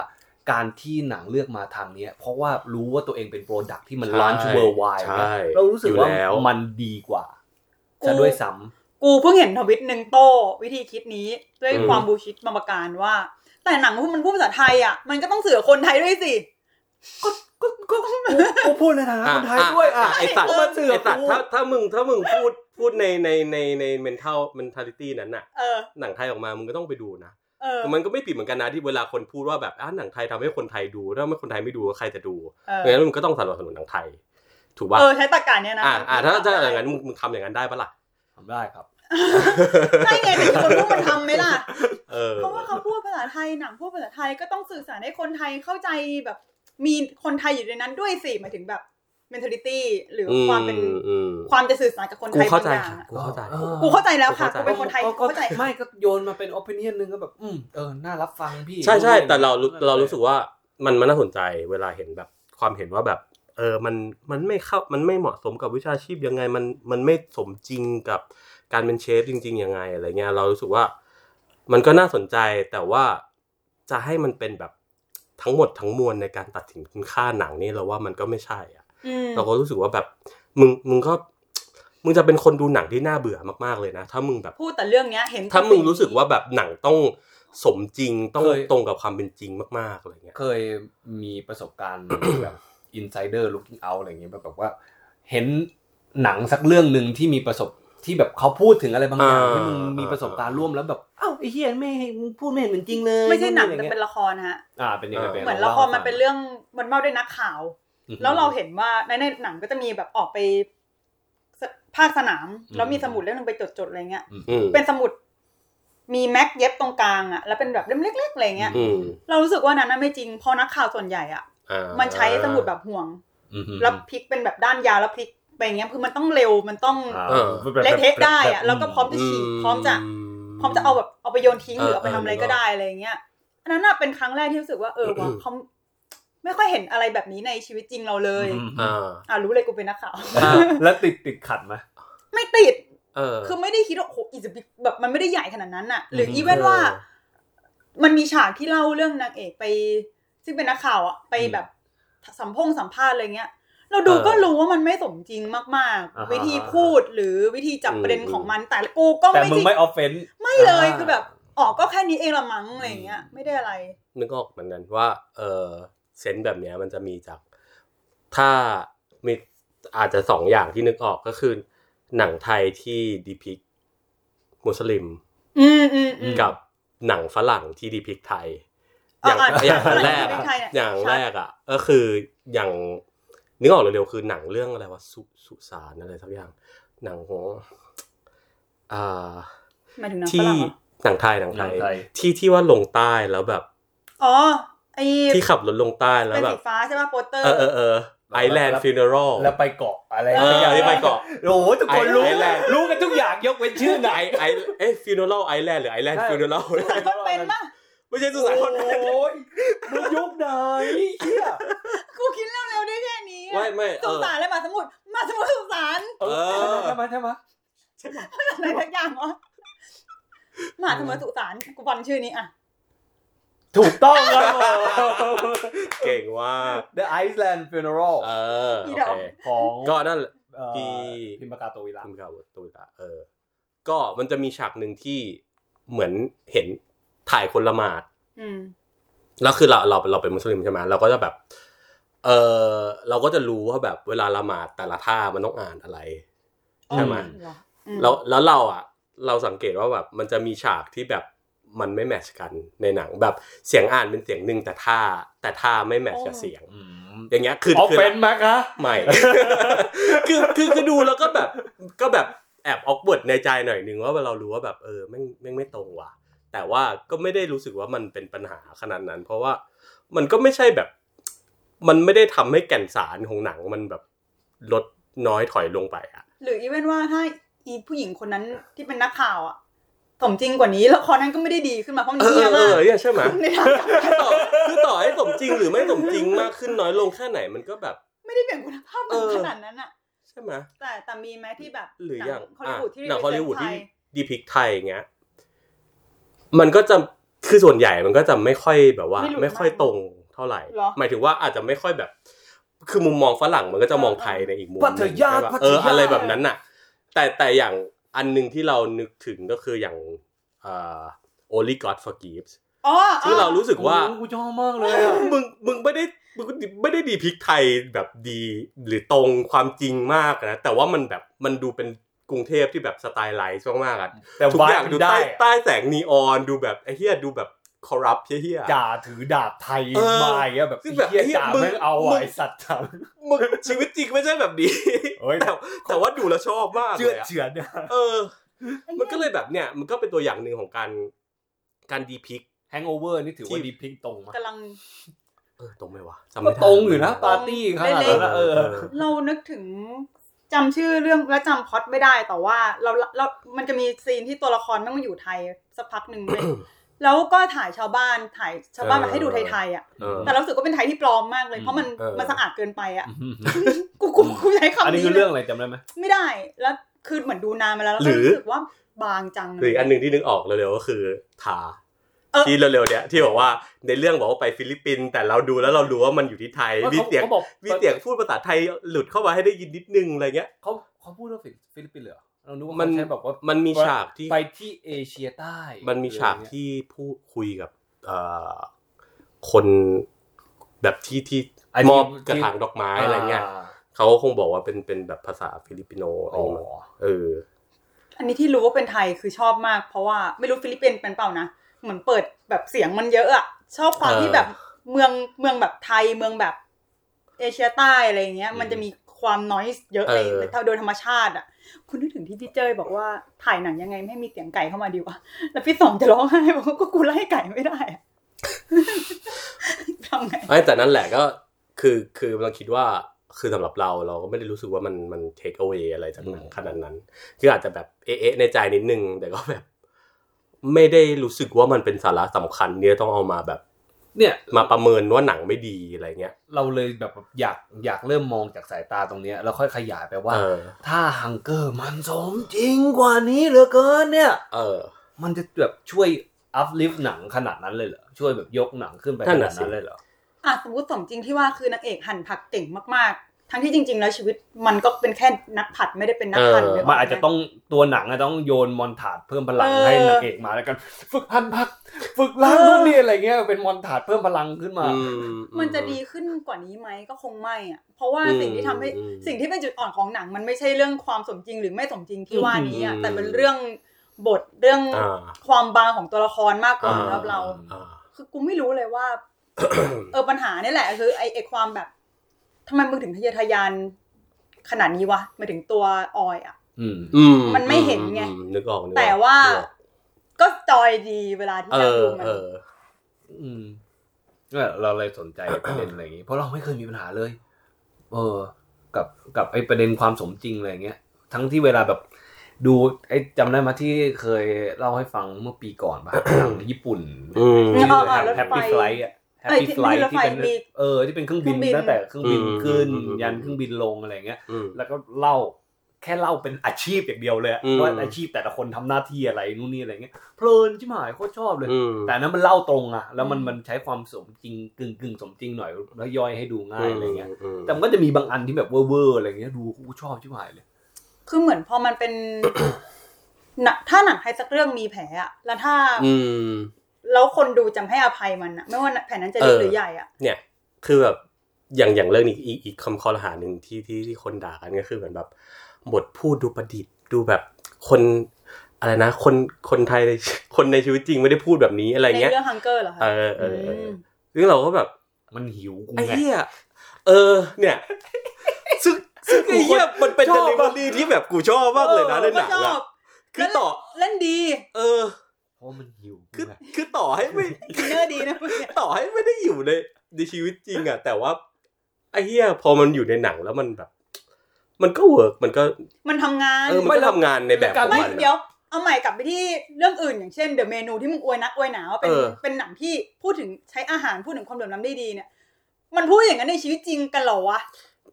การที่หนังเลือกมาทางเนี้ยเพราะว่ารู้ว่าตัวเองเป็น product ที่มันใช่ launch worldwide ใช่เรารู้สึกว่าอยู่แล้วมันดีกว่าจะด้วยซ้ำกูเพิ่งเห็นทวิตหนึ่งโต้วิธีคิดนี้ด้วยอืมความ bullshit บางประการว่า แต่หนังมันพูดภาษาไทยอะ มันก็ต้องสื่อกับคนไทยด้วยสิ ก็ก็ก็กูพูดในฐานะคนไทยด้วยอะไอสัตว์ก็มาเสือกไอสัตว์กูถ้าถ้ามึงถ้ามึงพูดพูดในในในใน mental mentality นั้นน่ะเออหนังไทยออกมามึงก็ต้องไปดูนะเออแต่มันก็ไม่ผิดเหมือนกันนะที่เวลาคนพูดว่าแบบอะหนังไทยทำให้คนไทยดูถ้าไม่คนไทยไม่ดูใครจะดูเออเพราะงั้นมึงก็ต้องสนับสนุนหนังไทย ถูกป่ะเออใช้ตรรกาเนี้ยนะอ่าอ่าถ้าถ้าอย่างนั้นมึงมึงทำอย่างนั้นได้ปะล่ะทำได้ครับใช่ไงแต่คนพูดมันทำไหมล่ะเออเพราะว่าเขาพูดภาษาไทยหนังพูดภาษาไทยก็ต้องสื่อสารให้คนไทยเข้าใจแบบ มีคนไทยอยู่ในนั้นด้วยสิหมายถึงแบบ mentality หรืออมความเป็นอืมความจะสื่อสารกับคนกูไทยเข้าบางใจอย่างค่ะอะกูเข้าใจเออกูเข้าใจแล้วค่ะกูกูเข้าใจเป็นคนไทยก็กูเข้าใจไม่ก็โยนมาเป็น opinion นึงก็แบบ อืมเออน่ารับฟังพี่ ใช่ใช่แต่เรารู้เรารู้สึกว่ามันมันน่าสนใจเวลาเห็นแบบความเห็นว่าแบบ เออมันมันไม่เข้ามันไม่เหมาะสมกับวิชาชีพยังไงมันมันไม่สมจริงกับการเป็นเชฟจริง ๆ ยังไงอะไรเงี้ยเรารู้สึกว่า มันก็น่าสนใจแต่ว่าจะให้มันเป็นแบบ ทั้งหมดทั้งมวลในการตัดสินคุณค่าหนังนี่เราว่ามันก็ไม่ใช่อะอืมเราก็รู้สึกว่าแบบมึงมึงก็มึงจะเป็นคนดูหนังที่น่าเบื่อมากๆเลยนะ ถ้ามึงแบบพูดแต่เรื่องเนี้ยเห็นถ้ามึงรู้สึกว่าแบบหนังต้องสมจริงต้องเคยตรงกับความเป็นจริงมากๆอะไรเงี้ยเคยมีประสบการณ์แบบ insider looking out อะไรอย่างเงี้ยแบบแบบว่า เห็นหนังสักเรื่องหนึ่งที่มีประสบ ที่แบบเขาพูดถึงอะไรบางอย่างอ่าที่มึงมีประสบการณ์ร่วมแล้วแบบอ้าวไอ้เฮียไม่ให้มึงพูดไม่เห็นเหมือนจริงเลยไม่ใช่หนังอะรแต่งี้ยเป็นละครฮะอ่าเป็นยังไงป็นเหมือนล่าละครมันให้ฟังเป็นเรื่องมันเล่าด้วยนักข่าว แล้วเราเห็นว่าในในหนังก็จะมีแบบออกไปสภาคสนามแล้วมีสมุดเล่มหนึงไปจดๆอะไรเงี้ยอืมเป็นสมุดมีแม็กเย็บตรงกลางอะแล้วเป็นแบบเล่มเล็กๆอะไรเงี้ยอืมเรารู้สึกว่านั้นน่ะไม่จริงเพราะนักข่าวส่วนใหญ่อะอ่ามันใช้สมุดแบบห่วงอืมแล้วพลิกเป็นแบบด้านยาวแล้วพลิก ไปอย่างเงี้ยคือมันต้องเร็วมันต้องอ่าเออเละเทะได้อะแล้วก็พร้อมจะฉีกพร้อมจะพร้อมจะเอาแบบเอาไปโยนทิ้งหรือเอาไปทำอะไรก็ได้อะไรอย่างเงี้ยอันนั้นน่ะเป็นครั้งแรกที่รู้สึกว่าเออว่าเขาไม่ค่อยเห็นอะไรแบบนี้ในชีวิตจริงเราเลยอืมอ่าอ่ารู้เลยกูเป็นนักข่าวอ่าแล้วติดติดขัดไหมไม่ติดเออคือไม่ได้คิดว่าโอ้โหอีจะแบบมันไม่ได้ใหญ่ขนาดนั้นน่ะหรือมอีเวนว่า มันมีฉากที่เล่าเรื่องนางเอกไป ซึ่งเป็นนักข่าวอะไปแบบสัมพงสัมภาษณ์อะไรเงี้ย เราดูเออก็รู้ว่ามันไม่สมจริงมากอ่าฮะๆวิธีพูดหรือวิธีจับอืมประเด็นของมันแต่กูก็แต่ไม่มึงจริงไม่ offend ไม่เลยคือแบบออกก็แค่นี้เองละมั้งอะไรเงี้ยไม่ได้อะไร นึกออกเหมือนกันว่าเออ sense แบบเนี้ยมันจะมีจาก ถ้ามีอาจจะสองอย่างที่นึกออกก็คือ หนังไทยที่ depict มุสลิมอืมอืมอืมกับหนังฝรั่งที่ depict ไทยอะอย่างอะอย่างฝรั่งแรกที่อะไทยเนี่ยอย่างชัดแรกอะก็คืออย่าง นึกออกเร็วๆคือหนังเรื่องอะไรวะสุสุสานอะไรสักอย่าง หนังของอ่าหมายถึงหนังฝที่รั่งเหรอหนังไทยหนังไทหนังไทย ที่ที่ว่าลงใต้แล้วแบบ อ๋อไอที่ขับรถลงใต้แล้วเป็นแบบสีฟ้าใช่ป่ะโปสเตอร์เออเออเออ Island Funeral แล้วไปเกาะอะไรเออที่ไปเกาะโอ้โหทุกคนรู้ไอแลนด์รู้กันทุกอย่างยกเว้นชื่อหนัไองไอเอ้ฟิวเนอรัลไอแลนด์หรือไอแลนด์ใช่ฟิวเนอรัลสุสานคนเป็นป่ะไม่ใช่สุสานคนเป็นโอ้ยมึงยุคไหนเฮีย ไม่ไม่เอสุอสานเลยมาสมุดมาสมุดสุสานเออใช่ไหมใช่ไหมอะไรทักอย่างวะมหาสมุทรสุสานกูฟังชื่อนี้อะถูกต้องครับผมเก่งว่าก The Iceland Funeral เออโอเคของก็นั่นแหละเอ่อพี่พิมพ์ปากกาโตวิระคุณข่าวตูตาเออ ก็มันจะมีฉากหนึ่งที่เหมือนเห็นถ่ายคนละหมาดอืมแล้วคือเราเราเราเป็นมุสลิมใช่ไหมเราก็จะแบบ เออเราก็จะรู้ว่าแบบเวลาละหมาดแต่ละท่ามันต้องอ่านอะไรใช่ไหมเหรออืมแล้วแล้วเราอะ เราสังเกตว่าแบบมันจะมีฉากที่แบบมันไม่แมทชกันในหนังแบบเสียงอ่านเป็นเสียงหนึ่งแต่ท่าแต่ท่าไม่แมทชกับเสียงอืมอย่างเงี้ยคือออฟคือเฟนไหมคะไม่คือคือคือดูแล้วก็แบบก็แบบแอบออกเวิร์ดในใจหน่อยนึงว่าเรารู้ว่าแบบเออแม่งแม่งไม่ตรงว่ะแต่ว่าก็ไม่ได้รู้สึกว่ามันเป็นปัญหาขนาดนั้น เพราะว่ามันก็ไม่ใช่แบบ มันไม่ได้ทำให้แก่นสารของหนังมันแบบลดน้อยถอยลงไปอะหรืออีเวนว่าถ้าอีผู้หญิงคนนั้นที่เป็นนักข่าวอะสมจริงกว่านี้แล้วคอนั้นก็ไม่ได้ดีขึ้นมาเพราะมันเออเงียเอมาอกเนี่ยใช่ไหมในทางกลับกันต่อคือต่อให้สมจริงหรือไม่สมจริงมากขึ้นน้อยลงแค่ไหนมันก็แบบ ไม่ได้เปลี่ยนคุณภาพเออขนาดนั้นอะใช่ไหมแต่แต่มีไหมที่แบบหรืออย่างฮอลลีวูดที่หนังฮอลลีวูดที่ represent ไทยดีพิกไทยอย่างเงี้ยมันก็จะคือส่วนใหญ่มันก็จะไม่ค่อยแบบว่า ไม่หลุดไม่ค่อยมากตรง เท่าไหร่เหรอหมายถึงว่าอาจจะไม่ค่อยแบบ คือมุมมองฝรั่งมันก็จะมองไทยในอีกมุมหพันึ่งทยาใช่ปะพัทยาเอออะไรแบบนั้นน่ะ แต่แต่อย่างอันหนึ่งที่เรานึกถึงก็คืออย่างเอ่อ only God forgives อ๋อซึ่งเรารู้สึกว่าโอ้โหกูชอบมากเลยอะมึงมึงไม่ได้มึงไม่ได้ดีพลิกไทยแบบดีหรือตรงความจริงมากนะแต่ว่ามันแบบมันดูเป็นกรุงเทพที่แบบสไตล์ไลท์มากๆอะแต่ทุกวาอย่างยดูได้ใต้ใต้แสงนีออนดูแบบไอ้เหี้ยดูแบบ คอร์รัปเหี้ยๆจ่าถือดาบไทยเออมาอย่างเงี้ยแบบซึ่งแบบเฮียไอ้เหี้ยจ่ามึงแม่งเอามึอะไอสัตว์จังมึงชีวิตจริงไม่ใช่แบบนี้เฮ้ยแต่แต่ว่าดูแล้วชอบมากเลือดเยอะเฉือนเนี่ยเออ มันก็เลยแบบเนี่ย มันก็เป็นตัวอย่างหนึ่งของการการ depict Hangover นี่ถือว่าที่ depict ตรงมั้ยกำลังเออตรงไหมวะจำก็ไม่ได้ตรงอยู่นะปาร์ตี้ขนาดนั้นนะเออ เรานึกถึงจำชื่อเรื่องและจำพล็อตไม่ได้แต่ว่าเราเรา มันจะมี scene ที่ตัวละครแม่งมาอยู่ไทยสักพักหนึ่งเลย แล้วก็ถ่ายชาวบ้านถ่ายชาวบ้านมาให้ดูไทยๆอะเออแต่เรารู้สึกว่าเป็นไทยที่ปลอมมากเลยเพราะมันเออมันสะอาดเกินไปอะกูกูกูใช้คำอันนี้นี้คือเรื่องอะไรจำได้ไหมไม่ได้แล้วคือเหมือนดูนานมาแล้วแล้วหรืก็อรู้สึกว่าบางจังหรืออีกอันหนึ่งที่นึกออกเร็วๆก็คือทาเออที่เร็วๆเนี้ยที่บอกว่าในเรื่องบอกว่าไปฟิลิปปินส์แต่เราดูแล้วเรารู้ว่ามันอยู่ที่ไทยมีเสียงเขาบอกมีเสียงพูดภาษาไทยหลุดเข้ามาให้ได้ยินนิดนึงอะไรเงี้ยเขาเขาพูดว่าฟิลิปปินส์เหรอ เรานึกว่ามัเขาใช้แบบว่ามันมีฉากที่ไปที่เอเชียใต้ มันมีฉากที่พูดคุยกับเอ่อคนแบบที่ที่มอบกระถางดอกไม้อะไรเงี้ยเขาก็คงบอกว่าเป็นเป็นแบบภาษาฟิลิปปิโนอะไรอ๋อเงี้ยเออ อันนี้ที่รู้ว่าเป็นไทยคือชอบมาก เพราะว่าไม่รู้ฟิลิปปินส์เป็นเปล่านะเหมือนเปิดแบบเสียงมันเยอะอะชอบความเออที่แบบเมืองเมืองแบบไทยเมืองแบบเอเชียใต้อะไรอย่างเงี้ย มันจะมี ความนอยส์เยอะในเออโดยธรรมชาติอะ คุณนึกถึงที่พี่เจยบอกว่าถ่ายหนังยังไงไม่ให้มีเสียงไก่เข้ามาดีวะแล้วพี่สองจะร้องไห้บอกว่าก็กูไล่ไก่ไม่ได้อะทำไงไม่แต่นั่นแหละก็คือคือเราคิดว่าคือสำหรับเราเราก็ไม่ได้รู้สึกว่ามันมัน take away อะไรจากหนังขนาดนั้นคืออาจจะแบบเอ๊ะๆในใจนิดนึงแต่ก็แบบ ไม่ได้รู้สึกว่ามันเป็นสาระสำคัญเนี่ยต้องเอามาแบบ เนี่ยมาประเมินว่าหนังไม่ดีอะไรเงี้ย เราเลยแบบอยากอยากเริ่มมองจากสายตาตรงเนี้ยแล้วค่อยขยายไปว่าเออถ้าฮังเกอร์มันสมจริงกว่านี้เหลือเกินเนี่ย เออ มันจะแบบช่วยอัพลิฟหนังขนาดนั้นเลยเหรอช่วยแบบยกหนังขึ้นไปนั่ขนนาน่ะดสินั้นเลยเหรออะสมมติสมจริงที่ว่าคือนางเอกหั่นผักเก่งมากๆ ทั้งที่จริง ๆ แล้วชีวิตมันก็เป็นแค่นักผัดไม่ได้เป็นนักหั่นเออเลยมันอาจจะต้องตัวหนังอะต้องโยนมอนทาดเพิ่มพลังเออให้นางเอกมาแล้วกัน ฝึกหั่นผัก ฝึกล้างนู่นนี่อะไรเงี้ยเป็นมอนทาดเพิ่มพลังขึ้นมาอืมันจะดีขึ้นกว่านี้ไหมก็คงไม่อะเพราะว่าอืมสิ่งที่ทำให้อืมสิ่งที่เป็นจุดอ่อนของหนัง มันไม่ใช่เรื่องความสมจริงหรือไม่สมจริงที่ว่านี้อะอืมแต่เป็นเรื่องบทเรื่องอ่าความบางของตัวละครมากกว่าอ่าสำหรับเราอ่าคือกูไม่รู้เลยว่า เออปัญหาเนี่ยแหละคือไอไอความแบบ ทำไมมึงถึงทะเยอทะยานขนาดนี้วะหมายถึงตัวออยอะอืมอืมมันไม่เห็นไงอืมนึกออกนึกออกแต่ว่านึกออกก็จอยดีเวลาที่เอนั่งอดูมันเอออืมเนี่ยเราเลยสนใจประเด็นอะไรอย่างงี้เพราะเราไม่เคยมีปัญหาเลย เออ กับกับไอ้ประเด็นความสมจริงอะไรอย่างเงี้ย ทั้งที่เวลาแบบ ดูไอ้จำได้มาที่เคยเล่าให้ฟังเมื่อปีก่อนป่ะหนังญี่ปุ่นอืมชื่อ๋อออ๋อรถแฮปไฟปี้ไฟล์อะ แฮปเอ้ยปี้ที่ไฟล์รถที่ไฟเป็นมีเออที่เป็นเครื่องบินเครื่องบินตั้งแต่เครื่องบินอืมขึ้นอืมยันเครื่องบินลงอะไรเงี้ยอืมแล้วก็เล่าแค่เล่าเป็นอาชีพอย่างเดียวเลยอะอืมว่าอาชีพแต่ละคนทำหน้าที่อะไรนู่นนี่อะไรเงี้ยเพลินชิบหายโคตรชอบเลยอืมแต่อันนั้นมันเล่าตรงอะแล้วมันอืมมันใช้ความสมจริงกึ่งกึ่งสมจริงหน่อยแล้วย่อยให้ดูง่ายอะไรเงี้ยมแต่มันก็จะมีบางอันที่แบบเวอร์ๆอะไรเงี้ยดูกูชอบชิบหายเลย คือเหมือนพอมันเป็นหนังถ้าหนังไทยสักเรื่องมีแผลอะแล้วถ้าอืม แล้วคนดูจำให้อภัยมันอะไม่ว่าแผลนั้นจะเล็กเออหรือใหญ่อะเนี่ยคือแบบอย่างอย่างเรื่องนี้อีกอีกคำคอรหาหนึ่งที่ที่ที่คนด่ากันก็คือเหมือนแบบบทพูดดูประดิษฐ์ดูแบบคนอะไรนะ คนคนไทยในคนในชีวิตจริงไม่ได้พูดแบบนี้อะไรในเงี้ยเรื่องฮังเกอร์เหรอคะเออเออเออมซึ่งเราก็แบบมันหิวกูไอ้ไงเหี้ยเออ เนี่ยซึ่งซึ่งไอ้เหี้ยมันเป็นชเดอบลิเวอรี่ที่แบบกูชอบมากเลยนะในหนังก็ชออะบคือต่อเล่นดี เออเพ ราะมันหิวกูคือไงคือต่อให้ไม่inner ดีนะมึงเนี่ยต่อให้ไม่ได้อยู่ในในชีวิตจริงอะแต่ว่าไอ้เหี้ยพอมันอยู่ในหนังแล้วมันแบบ มันก็ work มันก็ มันทำงานเออมันก็ทำงานในแบบของไม่มันอะเดี๋ยวเอาใหม่กลับไปที่เรื่องอื่นอย่างเช่น The Menu ที่มึงอวยนักอวยหนาว่าเป็นเออเป็นหนังที่พูดถึงใช้อาหารพูดถึงความเหลื่อมล้ำได้ดีเนี่ย มันพูดอย่างนั้นในชีวิตจริงกันเหรอวะ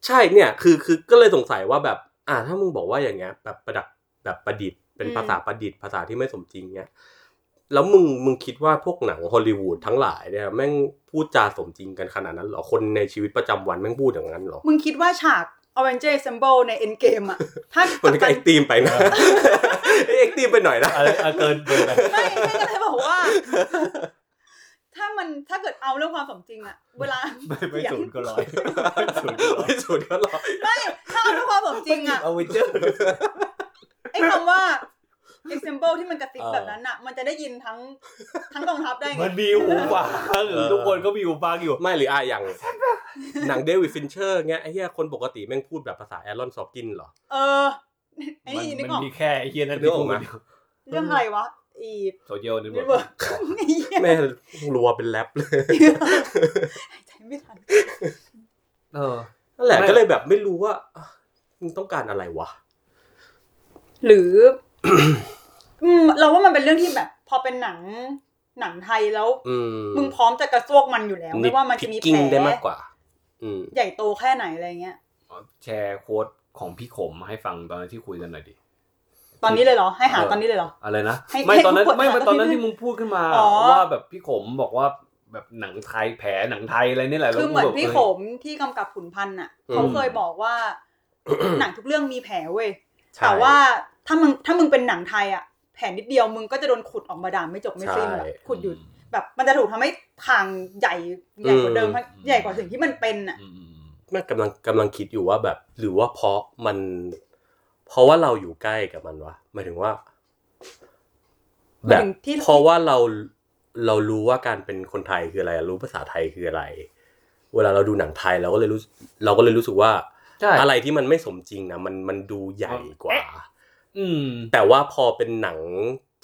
ใช่เนี่ยคือคือก็เลยสงสัยว่าแบบ อ่าถ้ามึงบอกว่าอย่างเงี้ยแบบประดับแบบประดิษฐ์เป็นอืมภาษาประดิษฐ์ภาษาที่ไม่สมจริงเงี้ย แล้วมึงมึงคิดว่าพวกหนังฮอลลีวูดทั้งหลายเนี่ยแม่งพูดจาสมจริงกันขนาดนั้นเหรอคนในชีวิตประจำวันแม่งพูดอย่างนั้นเหรอ มึงคิดว่าฉาก Avenger Assemble ใน Endgame อะถ้ามันก็เอ็กตีมไปนะเอ็กตีมไปหน่อยนะอะไรอะเกินเกินไปไม่ไม่ก็เลยบอกว่า ถ้ามันถ้าเกิดเอาเรื่องความสมจริงอะเวลาไม่ไม่เถียงศูนย์ก็ร้อยศูนย์ก็ร้อยไม่สุดก็รอไม่ถ้าเอาเรื่องความสมจริงอะเอาไว้เจอไอ้คำว่า example ที่มันกระซิบเออแบบนั้นอะมันจะได้ยินทั้งทั้งกองทัพได้ไง มันมีหูฟังหรือทุกคนก็มีหูฟังอยู่ ไม่หรืออะอย่าง หนัง David Fincher เงี้ยไอ้เหี้ยคนปกติแม่งพูดแบบภาษา Aaron Sorkin เหรอ เออไอ้มันนี่นึกมันออกมีแค่ไอ้เฮียนั่นนึกที่อพูอดกไหมเดียวเรื่องอะไรวะอีโซเชียลนี่ Network ไอ้เหี้ยแม่รัวเป็นแรปเลยหายใจไม่ทันเออนั่นแหละไม่ก็เลยแบบไม่รู้ว่าอะมึงต้องการอะไรวะ หรืออืม เราว่ามันเป็นเรื่องที่แบบ พอเป็นหนังหนังไทยแล้วอืมมึงพร้อมจะกระซวกมันอยู่แล้วไม่ว่ามันจะมีแผกิ้งได้ลมากกว่า อืมใหญ่โตแค่ไหนอะไรเงี้ยแชร์โค้ดของพี่ขมมาให้ฟังตอนนั้นที่คุยกันหน่อยดิตอนนี้เลยเหรอ ให้หาเออตอนนี้เลยเหรอ อะไรนะให้ไม่ให้ตอนนั้นพูดไม่หาไม่ตอนนั้นตอนนี้ที่มึงพูดขึ้นมาอ๋อว่าแบบพี่ขมบอกว่าแบบหนังไทยแผลหนังไทยอะไรนี่แหละคือเหมือนแล้วกูแบบพี่เฮ้ยขมที่กำกับขุนพันธ์อะอืมเขาเคยบอกว่า หนังทุกเรื่องมีแผลเว้ยใช่แต่ว่า ถ้ามึงถ้ามึงเป็นหนังไทยอะแผลนิดเดียวมึงก็จะโดนขุดออกมาด่าไม่จบไม่สิ้นแบบขุดหยุดแบบมันจะถูกทำให้ทางใหญ่ใหญ่กว่าเดิมใหญ่กว่าสิ่งที่มันเป็นอะอืมอืมอืมแม่งกำลังกำลังคิดอยู่ว่าแบบ หรือว่าเพราะมัน เพราะว่าเราอยู่ใกล้กับมันวะหมายถึงว่าหแบมายบถึงที่เพราะว่าเราเรารู้ว่าการเป็นคนไทยคืออะไร รู้ภาษาไทยคืออะไร เวลาเราดูหนังไทยเราก็เลยรู้ เราก็เลยรู้สึกว่าใช่อะไรที่มันไม่สมจริงนะมันมันดูใหญ่กว่า อืม แต่ว่าพอเป็นหนัง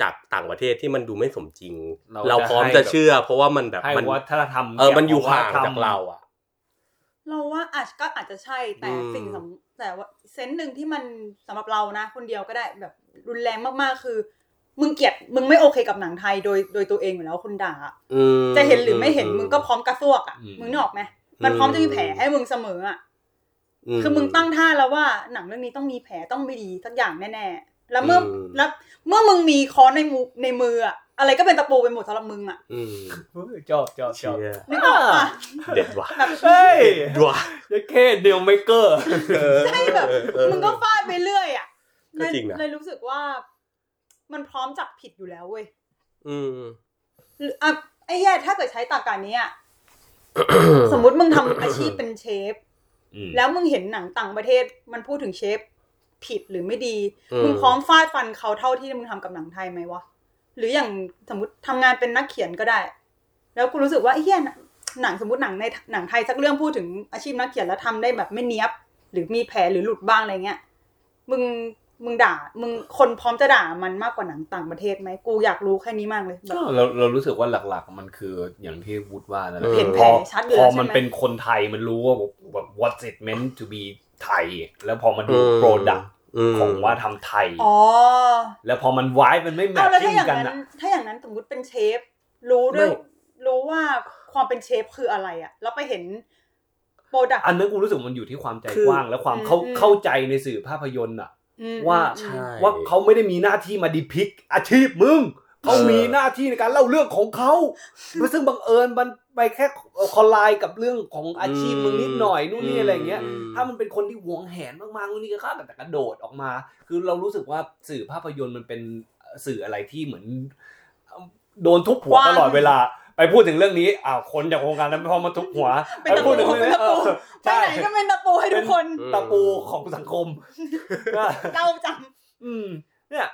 จากต่างประเทศที่มันดูไม่สมจริง เราเราพร้อมจะให้จะเชื่อ เพราะว่ามันแบบให้มันวัฒนธรรมเออมันอยู่วัฒห่างธรรมจากเราอะ เราว่าอาจก็อาจจะใช่แต่อืมสิ่งสำแต่ว่าเซนส์หนึ่งที่มันสำหรับเรานะ คนเดียวก็ได้แบบรุนแรงมากๆคือ มึงเกลียดมึงไม่โอเคกับหนังไทยโดยโดยตัวเองอยู่แล้วคนด่าอะอืมจะเห็นหรือไม่เห็นมึงก็พร้อมกระซวกอะอืมมึงนึกออกไหมมันพร้อมจะมีแผลให้มึงเสมออะ คือมึงตั้งท่าแล้วว่าหนังเรื่องนี้ต้องมีแผลต้องไม่ดีสักอย่างแน่ๆ แล้วเมื่ออมแล้วเมื่อมึงมีค้อนในมือในมืออะอะไรก็เป็นตะปูไปหมดสำหรับมึงอะอืมเฮ้ยชอบชอบชเชีอบยนึกออกปะเด็ดว่ะแบบเฮ้ยดว่ะยัดแค่เดียวเมเกอร์ใช่แบบมึงก็ฟาดไปเรื่อยอะก็จริงนะเลยรู้สึกว่า มันพร้อมจับผิดอยู่แล้วเว้ย อืมหรืออะไอ้แย่ถ้าเกิดใช้ตากการนี้อะสมมติมึงทำอาชีพเป็นเชฟ แล้วมึงเห็นหนังต่างประเทศมันพูดถึงเชฟผิดหรือไม่ดีอืมมึงพร้อมฟาดฟันเขาเท่าที่มึงทำกับหนังไทยไหมวะ หรืออย่างสมมติทำงานเป็นนักเขียนก็ได้ แล้วกูรู้สึกว่าไอ้เหี้ยหนังสมมติหนังในหนังไทยสักเรื่องพูดถึงอาชีพนักเขียนแล้วทำได้แบบไม่เนี้ยบ หรือมีแผลหรือหลุดบ้างอะไรเงี้ย มึงมึงด่า มึงคนพร้อมจะด่ามันมากกว่าหนังต่างประเทศไหมกูอยากรู้แค่นี้มากเลยแบบก็เราเรารู้สึกว่าหลักๆ มันคืออย่างที่วูดว่านั่นแหละเห็นแผพลอชัดเลยพอใช่ไหมมันเป็นคนไทยมันรู้ว่า แบบ what it meant to be ไทย แล้วพอมาดูอืมโปรดักต์มของว่าทำไทย อ๋อ แล้วพอมันวายมันไม่แมเอาทแล้วชิ่ถ้างอย่างกันนั้อะนถ้าอย่างนั้นสมมติเป็นเชฟ รู้ด้วยไม่รู้ว่าความเป็นเชฟคืออะไรอะแล้วไปเห็นโปรดักต์อันนั้นกูรู้สึกมันอยู่ที่ความใจคือกว้าง และความเข้าอืมเข้าใจในสื่อภาพยนตร์อะอืมว่าอืมใช่ว่าเขาไม่ได้มีหน้าที่มาดีพิกอาชีพมึง เขาเออมีหน้าที่ในการเล่าเรื่องของเขาซึ่งบังเอิญมันไปแค่คอลไลน์กับเรื่องของอาชีพมึงนิดหน่อยนู่นนี่อะไรอย่างเงี้ยมถ้ามันเป็นคนที่หวงแหนมากๆนู่นนี่ก็ฆ่าแต่กระโดดออกมา คือเรารู้สึกว่าสื่อภาพยนตร์มันเป็นสื่ออะไรที่เหมือน โดนทุบหัวกว้างตลอดเวลาไปพูดถึงเรื่องนี้อ้าวคนจากวงการนั้นพอมาทุบหัวเป็นไปตะพูปูดถึงเป็นเรื่องตะนี้ปูเออไปใช่ไหนก็เป็นตะปูให้ทุกคนตะปูของสังคมเล่าจังอืมเนี่ย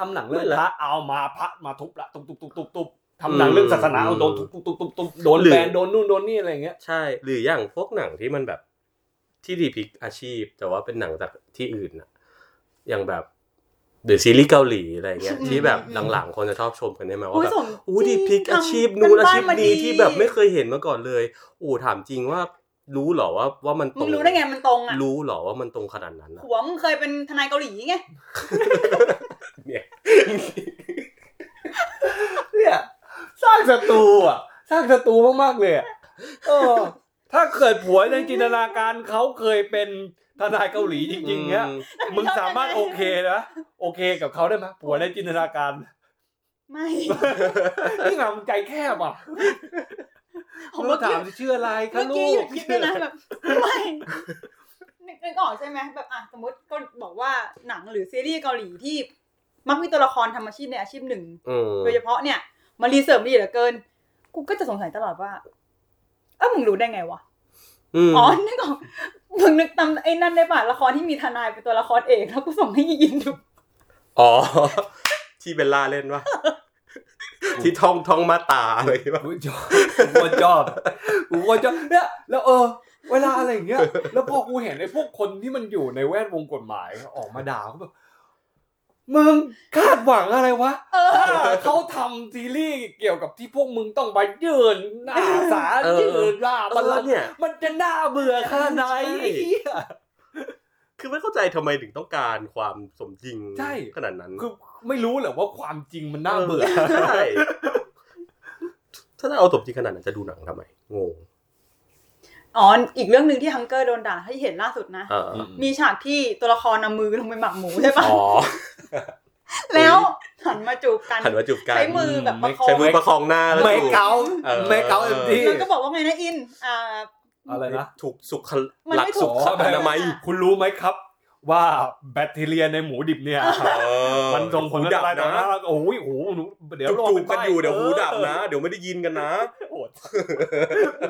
ทำหนังเรื่องไม่ละพระเอามาพระมาทุบละทุบทุบทุบทุบทุบทำหนังเรื่องศาสนาเอาโดนทุบทุบทุบทุบทุบโดนหรือแบนโดนนู่นโดนนี่อะไรอย่างเงี้ยใช่ หรืออย่างพวกหนังที่มันแบบที่ดีพิกอาชีพ แต่ว่าเป็นหนังจากที่อื่นอะอย่างแบบหรือซีรีส์เกาหลีอะไรเงี้ยอืมที่แบบอืมหลังๆคนจะชอบชมกันได้ไหมว่าอุ้ยแบบสมอู้ดีจริงพิกอาชีพทำนู้นอาบ้ชีพมานี้ที่แบบไม่เคยเห็นมาก่อนเลยอู้ถามจริงว่ารู้เหรอว่าว่ามันตมึรงงรู้ได้ไงมันตรงอะรู้เหรอว่ามันตรงขนาดนั้นอะหัวมึงเคยเป็นทนายเกาหลีไง เนี่ยเนี่ยสร้างศัตรูอะ สร้างศัตรูมากๆเลยอะเออ ถ้าเกิดผัวในจินตนาการเขาเคยเป็นทนายเกาหลีจริง ๆเงี้ยมึงสามารถโอเคนะโอเคกับเขาได้ไหมผัวในจินตนาการไม่นี่ไงมันใจแคบอะผมเราเมื่อกี้ถามจะชื่ออะไรคะเมื่อลูกี้หยุกดคิดด้วยนะแบบไม่นึกนึกออกใช่ไหมแบบอะสมมติก็บอกว่าหนังหรือซีรีส์เกาหลีที่ มักมีตัวละครทำอาชีพในอาชีพหนึ่งอืมโดยเฉพาะเนี่ยมารีเสิร์ฟดีเหลือเกิน กูก็จะสงสัยตลอดว่า เออมึงรู้ได้ไงวะอืมอ๋อนึกออกมึงนึกตามไอ้นั่นได้ป่ะละครที่มีทนายเป็นตัวละครเอกแล้วกูส่งให้ยินดูอ๋อ ที่เบลล่าเล่นวะที่ท่องท่องมาตราอะไรแบบกูชอบกูก็ชอบกูก็ชอบเนี่ยแล้วเออ เวลาอะไรอย่างเงี้ย แล้วพอกูเห็นไอ้พวกคนที่มันอยู่ในแวดวงกฎหมายออกมาด่าเขาแบบ มึงคาดหวังอะไรวะเออถ้าเขาทำซีรีส์เกี่ยวกับที่พวกมึงต้องไปยืนหน้าศาลเออยืนหน้าบัลลังก์เนี่ย มันจะน่าเบื่อขนาดไหนใช่ไอ้เหี้ยคือไม่เข้าใจทำไมถึงต้องการความสมจริงใช่ขนาดนั้น คือไม่รู้เหรอว่าความจริงมันน่าเบื่อใช่ถ้าจะเอาสมจริงขนาดนั้นจะดูหนังทำไมงง อ๋ออีกเรื่องหนึ่งที่ฮังเกอร์โดนด่าที่เห็นล่าสุดนะเออมีฉากที่ตัวละครนำมือลงไปหมักหมูใช่ปะอ๋อแล้วหันมาจูบกัน หันมาจูบกันใช้มือแบบประคอง ใช้มือประคองหน้าแล้วไม่จูบ เกาเออ ไม่เกาเอ็มดีแล้วก็บอกว่าไงนะอิน อ่า อะไรนะถูกสุขมันหลักไม่ถูสุก ขอนามัย คุณรู้ไหมครับ ว่าแบคทีเรียในหมูดิบเนี่ยเออมันส่งผลหูกระดับทบต่อนะนะโอ้ยโอ้โหหนูเดี๋ยวจูบลองจูไปบกันอยู่เดี๋ยวหูดับเออนะ เดี๋ยวไม่ได้ยินกันนะโอด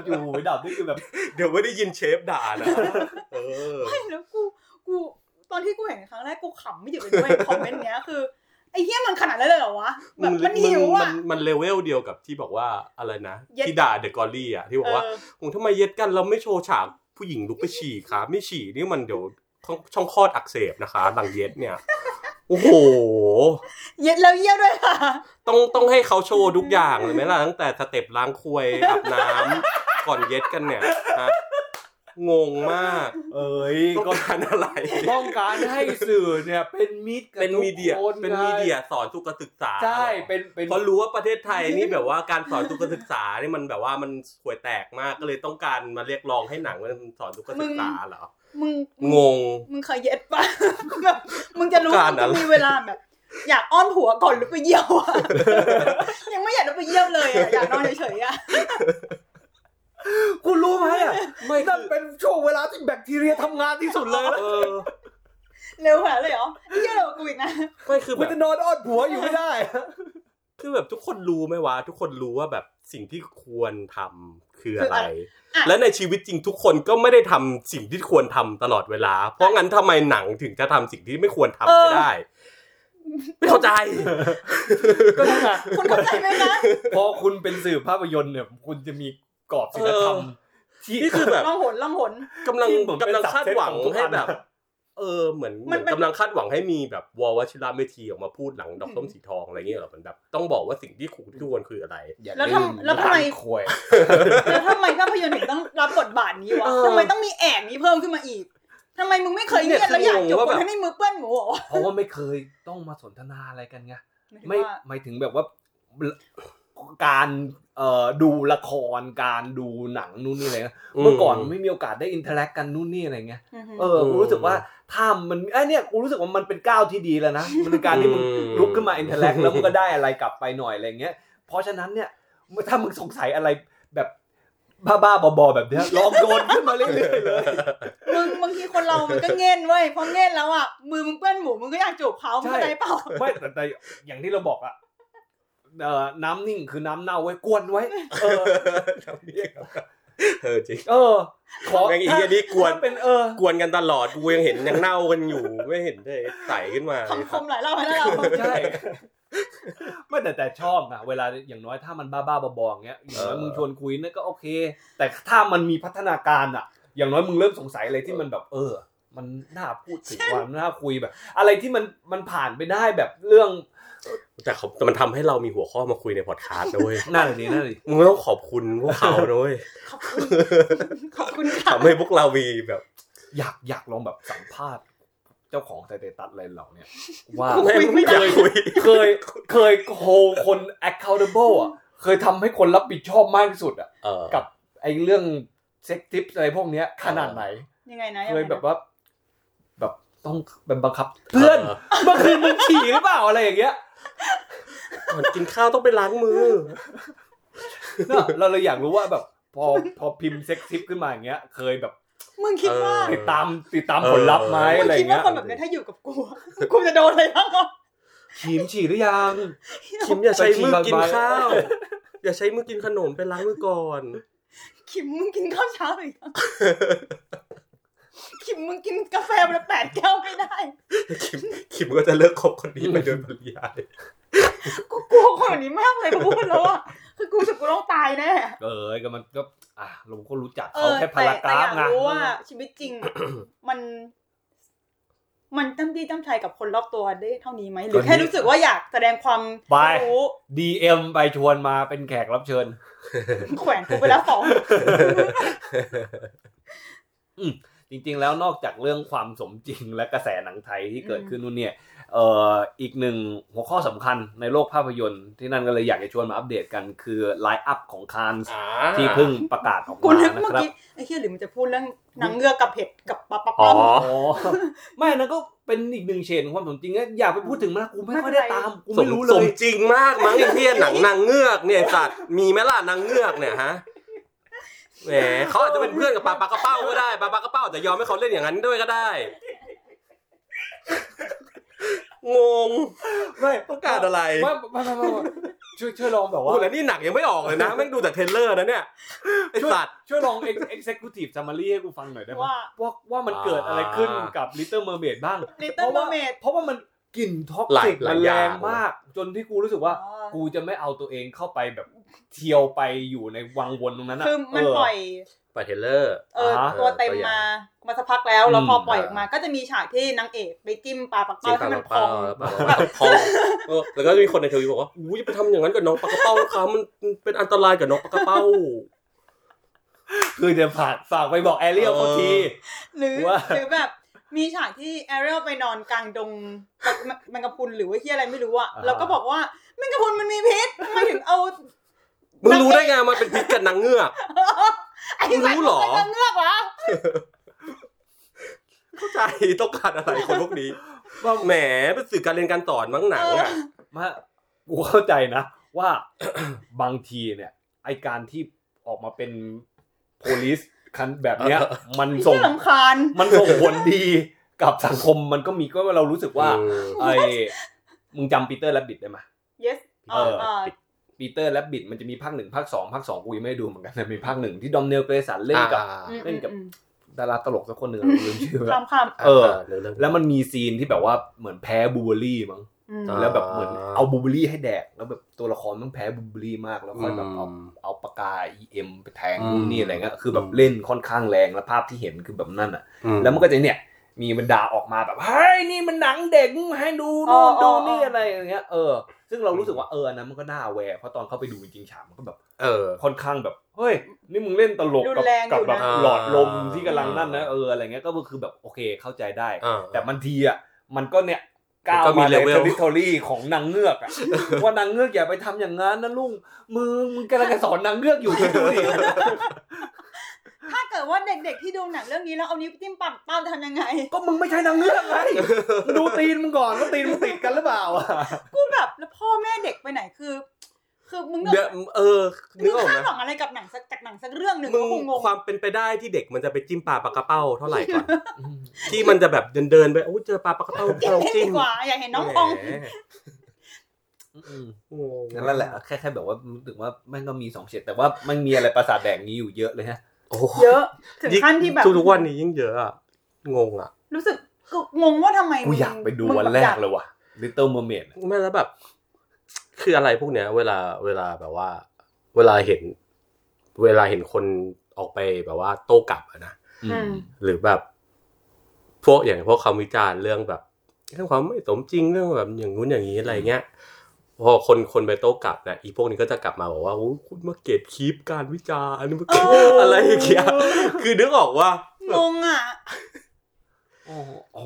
อยู่หูดับนี่คือแบบ เดี๋ยวไม่ได้ยินเชฟด่านะเออไม่แล้วกูกูตอนที่กูเห็นครั้งแรกกูขำไม่หยุดเลยด้วยคอมเมนต์เนี้ยคือไอ้เหี้ยมันขนาดนั้นเลยเหรอวะแบบมันหิวมัอะนมันเลเวลเดียวกับที่บอกว่าอะไรนะเย็ดที่ด่าเดอะกอรี่อะที่บอกว่าเออโอ้ทำไมเย็ดกันเราไม่โชว์ฉากผู้หญิงลุกไปฉี่ขาไม่ฉี่นี่มันเดี๋ยว ช่องช่องคลอดอักเสบนะคะ หลังเย็ดเนี่ย โอ้โห เย็ดแล้วเยี่ยวด้วยค่ะ ต้องต้องให้เขาโชว์ทุกอย่างเลยไหมล่ะตั้งแต่สเต็ปล้างควยอาบน้ำก่อนเย็ดกันเนี่ยฮะ งงมากเอ้ยต้องก็การอะไร ต้องการให้สื่อเนี่ยเป็นมิตรกับเป็นมีเดียทุกคเป็นไงมีเดียสอนสุขศึกษาใช่เป็นเป็น เพราะรู้ว่าประเทศไทยนี่แบบว่าการสอนสุขศึกษานี่มันแบบว่ามันห่วยแตกมากก็เลยต้องการมาเรียกร้องให้หนังมันสอนสุขศึกษาเหรอมึงงง มึงเคยเย็ดปะแบบมึงจะรู้ต้องการมึงอะไรจะมีเวลาแบบ อยากอ้อนผัวก่อนหรือไปเยี่ยวอะยังไม่อยากจะไปเยี่ยวเลยอะอยากนอนเฉยๆอะ คุณรู้ไหมอะไม่นั่นคือเป็นช่วงเวลาที่แบคทีเรียทำงานที่สุดเลยนะเออเร็วขนาดเลยเหรอไอ้เยี่ยเร็วกว่ากูอีกนะไม่คือคุแบณบจะนอนอ้อนผัวอยู่ไม่ได้ คือแบบทุกคนรู้ไหมวะทุกคนรู้ว่าแบบสิ่งที่ควรทำคืออะไรอะและในชีวิตจริงทุกคนก็ไม่ได้ทำสิ่งที่ควรทำตลอดเวลา เพราะงั้นทำไมหนังถึงจะทำสิ่งที่ไม่ควรทำไม่ได้ไม่เข้าใจก็นั่นไงคุณเข้าใจไหมคะพอคุณเป็นสื่อภาพยนตร์เนี่ย คุณจะมี กรอบศีลธรรมเออที่นี่คือแบบล่องหนล่องหนกำลังที่เหมือนเป็นกำลังคาดหวัง success ของทุกให้อันแบบ เออเหมือนเหมัมืนอนเป็นกำลังคาดหวังให้มีแบบวอลวชิระเมธีออกมาพูดหลังดอกส้มสีทองอะไรเงี้ยเหรอมันแบบ ต้องบอกว่าสิ่งที่คุณที่ควรคืออะไรอย่าแล้วลืมทำแล้วทำไมร้านควยแล้วทำไมภาพยนตร์ถึงต้องรับบทบาทนี้วะเออทำไมต้องมี act นี้เพิ่มขึ้นมาอีกทำไมมึงไม่เคยเนี่เงียยบแล้วอยากคืจอบงงว่าคนแบบให้ไม่มือเปื้อนหมูเหรอวะเพราะว่าไม่เคยต้องมาสนทนาอะไรกันไงหมายถึงไม่ว่าหมายถึงแบบว่า การเอ่อดูละครการดูหนังนู่นนี่อะไรเงี้ยเมื่อก่อนไม่มีโอกาสได้ interact กันนู่นนี่อะไรเงี้ยอือฮึเออกูรู้สึกว่าถ้ามันไอ้เนี่ยกูรู้สึกว่ามันเป็นก้าวที่ดีแล้วนะมันเป็นการที่มึงอืมลุกขึ้นมา interact แล้วมึงก็ได้อะไรกลับไปหน่อยอะไรเงี้ยเพราะฉะนั้นเนี่ยถ้ามึงสงสัยอะไรแบบบ้าๆบอๆแบบเนี้ยลองโยนขึ้นมาเรื่อยๆเลยมึงบางทีคนเรามันก็เง่นเว้ยพอเง่นแล้วอะมือมึงเปื้อนหมูมึงก็อยากจูบเขามึงเข้าใจเปล่าไม่แต่แต่อย่างที่เราบอกอะ เอ่อน้ำนิ่งคือน้ำเน่าไว้กวนไว้ เออเออจริงเออขอแม่งอีเหี้ยนี่กวนถ้าเป็นเออกวนกันตลอดกูยังเห็นยังเน่ากันอยู่ไม่เห็นเลยใสขึ้นมาคำคมหลายรอบแล้วเราใช่ไม่แต่แต่ชอบนะเวลาอย่างน้อยถ้ามันบ้าๆบอๆอย่างเงี้ยอย่างน้อยเออมึงชวนคุยนั่นก็โอเค แต่ถ้ามันมีพัฒนาการอะอย่างน้อยมึงเริ่มสงสัยอะไรที่มันแบบ เออ มันน่าพูดถึงว่ามันน่าคุยแบบ อะไรที่มันมันผ่านไปได้แบบเรื่อง แต่เขาแต่มันทำให้เรามีหัวข้อมาคุยในพอดคาสต์นะเว้ยน่าเลยนี่น่าเลยมึงต้องขอบคุณพวกเขานะเว้ยขอบคุณขอบคุณค่ะทำให้พวกเรามีแบบ อยากอยากลองแบบสัมภาษณ์เจ้าของสเตตัสอะไรเหล่าเนี้ยว่าไม่ไม่อยากคุยเคยเคยโฮคน accountable อะเคยทำให้คนรับผิดชอบมากที่สุดอะเออกับไอ้เรื่องเซ็กทิปอะไรพวกเนี้ยขนาดไหนยังไงนะเคยงไงนะแบบว่า แบบต้องเป็นบังคับ เพื่อนเมื่อคืนมึงฉี่หรือเปล่าอะไรอย่างเงี้ย ก่อนกินข้าวต้องไปล้างมือ เนอะเราเลยอยากรู้ว่าแบบ พอพอพิมพ์เซ็กทิปขึ้นมาอย่างเงี้ย เคยแบบมึงคิดว่าเออติดตามติดตามผลลัพธ์ไหมมึงอะไรอคิดย่างว่าเงี้ยคนแบบนี้ถ้าอยู่กับกูอะกูจะโดนอะไรบ้างวะขีมฉี่หรือยัง คิมอย่าใช้มือกินไปฉี่ข้าว อย่าใช้มือกินขนมไปล้างมือก่อน คิมมึงกินข้าวเช้าหรือยัง คิมมึงกินกาแฟวันละแปดแก้วไม่ได้ คิมคิมก็จะเลิกคบคนนี้ไปโดยปริยายกูกลัวคนแบบนี้มากเลยพูดแล้วอะคือกูรู้สึกกูต้องตายแน่เออก็มันก็อะเราก็รู้จักเอเขาอแค่พาแต่รากแต่ราอฟยากไงรู้ว่าชีวิตจริง มัน มันตั้มที่ตั้มใจกับคนรอบตัวได้เท่านี้ไหมหรือแค่รู้สึกว่าอยากแสดงความไปรู้ DM ไปชวนมาเป็นแขกรับเชิญแขวนกูไปแล้วสอง จริงๆแล้วนอกจากเรื่องความสมจริงและกระแสหนังไทยที่เกิดขึ้นนู่นเนี่ยเอ่ออีกหนึ่งหัวข้อสำคัญในโลกภาพยนตร์ที่นั่นก็เลยอยากจะชวนมาอัปเดตกันคือไลน์อัพของคานที่เพิ่งประกาศออกกูมานึกนะเมื่อครับ กี้ไอ้เหี้ยหรือมันจะพูดเรื่องนางเงือกกับเห็ดกับปลาปลาอ๋ป้ออมอ๋อ ไม่นั่นก็เป็นอีกหนึ่งเฉดของความสมจริงนะอย่าไปพูดถึงมันนะกูไม่ค่อยได้ตามกูสไม่มรู้สเลมย จริงมากมั้งไอ้เพี้ยหนังนางเงือกเนี่ยสัตว์มีไหมล่ะนางเงือกเนี่ยฮะ แหมเขาอาจจะเป็นเพื่อนกับปลาปลากระเป้าก็ได้ปลาปลากระเป้าอาจจะยอมให้เขาเล่นอย่างนั้นด้วยก็ได้ งงไม่ต้องการอะไรไม่ไม่ไม่ไม่ไม่ช่วยช่วยลองแบบโอ้ว่าโหแล้วนี่หนักยังไม่ออกเลยนะแม่งดูแต่เทรลเลอร์นะเนี่ยไอช่วยสัตว์ช่วยลอง ex- executive summary ให้กูฟังหน่อยได้ไหมว่าว่าว่ามันเกิดอะไรขึ้นอ่ากักับ Little Mermaid บ้าง Little เพราะว่า Mermaid เพราะว่ามัน กลิ่นท็อกหลายซิกหลามัยนอแรย่างงมาก จนที่กูรู้สึกว่าอ๋อกูจะไม่เอาตัวเองเข้าไปแบบเที่ยวไปอยู่ในวังวนตรงนั้นอะคือมันเปล่อยปาเทเลอร์เอออ่าตัวเต็มตัวอย่างมามาสักพักแล้วแล้วพอมันปล่อยออกมา ก็จะมีฉากที่นางเอกไปจิ้มปลาปักจิ้เป้ามปลาให้กมันระพเป้าองปลากระเป้าพองเออแล้วก็มีคนในทวิตบอกว่าอู้ยจะไปทำอย่างนั้นกับน้องปลาปักเป้าครับมันเป็นอันตรายกับน้องปลาปักเป้าคือจะฝากฝากไปบอก Ariel เขาทีหรือว่าหรือแบบ มีฉากที่ Ariel ไปนอนกลางดงกับแมงกะพรุนหรือว่าที่อะไรไม่รู้อะอ่าแล้วก็บอกว่าแมงกะพรุนมันมีพิษทำไมถึงเอามึงรู้ได้ไงมันเป็นพิษกับนางเงือกไอ้มึงรู้เหรอสัตว์มันเป็นนางเงือกวะเข้าใจต้องการอะไรคนพวกนี้แหมเป็นสื่อการเรียนการสอนมั้งหนังอะมากูเข้าใจนะว่าบางทีเนี่ยไอการที่ออกมาเป็น police คันแบบเนี้ย มันส่งที่ลำคาญมันส่งผลดีกับสังคมมันก็มีก็เรารู้สึกว่าอืมไอมึงจำปีเตอร์และบิดได้ไหม yes เออเออPeter Rabbit มันจะมีภาคหนึ่งภาคสองภาคสองกูยังไม่ได้ดูเหมือนกันแต่มีภาคหนึ่งที่ Domhnall Gleeson เล่นกับอ่าอืมเล่นกับอืมดาราตลกสักคนหนึ่งลืมชื่อไปข้าแล้วมข้ามเออเรื่องแล้วมันมีซีนที่แบบว่าเหมือนแพ้บูเบอรี่มั้งอืมอ่า แล้วแบบเหมือนเอาบูเบอรี่ให้แดก แล้วแบบตัวละครต้องแพ้บูเบอรี่มากแล้วค่อยแบบเอาอืมเอาปากกา EM ไปแทงอืมนู่นนี่อะไรเงี้ยคือแบบอืมเล่นค่อนข้างแรงแล้วภาพที่เห็นคือแบบนั่นอะอืมแล้วมันก็จะเนี่ยมีบรรดาออกมาแบบเฮ้ยนี่มันหนังเด็กให้ดูนู่นดูนี่อะไรอย่างเงี้ยเออซึ่งเรารู้สึกว่าเอออันนั้นมันก็น่าแวร์เพราะตอนเข้าไปดูจริงๆฉากมันก็แบบเออค่อนข้างแบบเฮ้ยนี่มึงเล่นตลกรุกับนแรงอกับยู่แบบนะหลอดลมที่กำลังนั่นนะเอออะไรเงี้ยก็คือแบบโอเคเข้าใจได้อ่าแต่บางทีอะมันก็เนี่ย ก้าวก็มีมาใน level เทอริทอรี่ของนางเงือกอะว่านางเงือกอย่าไปทำอย่างนั้นนะลุงมึงมึงกำลังจะสอนนางเงือกอยู่ที่ดูดิถ้าเกิดว่าเด็กๆที่ดูหนังเรื่องนี้แล้วเอานิ้วจิ้มปากเป้าจะทำยังไง ก็มึงไม่ใช่นางเงือกไงมึงดูตีนมึงก่อนว่าตีนมึงติดกันหรือเปล่าอะกูแบบแล้วพ่อแม่เด็กไปไหนคือ คือมึงเดี๋ยวเออนึมึกงออกคาไหดมหวังอะไรกับหนังสักจากหนังสักเรื่องหนึ่งมึงก็คงงงความเป็นไปได้ที่เด็กมันจะไปจิ้มปลาปลากระเป้าเท่าไหร่ก่อน ที่มันจะแบบเดินเดินๆไปโอ้ยเจอปลาปลากระเป้าจิ้มลองเล่นจิ้ดีมกว่าอยากเห็นน้องพอง แหมอืมโอ้นั่นแหละแค่แค่แบบว่ารู้สึกว่าแม่งก็มีสองเฉดแต่ว่ามันมีอะไรประสาทแดงนี้อยู่เยอะเลยฮะ โอ้โหเยอะถึงขั้นที่แบบทุกๆวันนี้ยิ่งเยอะอะงงอะรู้สึกกูงงว่าทำไมกูมึงอยากไปดูมึงวันบบแรอกเลยว่ะ Little Mermaid ไม่แล้วแบบ คืออะไรพวกเนี้ย เวลาเวลาแบบว่า เวลาเห็น เวลาเห็นคนออกไปแบบว่า โต้กลับอะนะอืมหรือแบบ พวกอย่างพวกคำวิจารณ์เรื่องแบบเรื่องความไม่สมจริงเรื่องแบบอย่างนู้นอย่างนี้อะไรเงี้ยพอคนคนไปโต้กลับนะอีพวกนี้ก็จะกลับมาบอกว่าโอ้ยคุณมาเกตคีปการวิจารณ์มาเกตอะไรอย่างเงี้ยคือนึกออกว่างงอะ อ๋ออ๋อ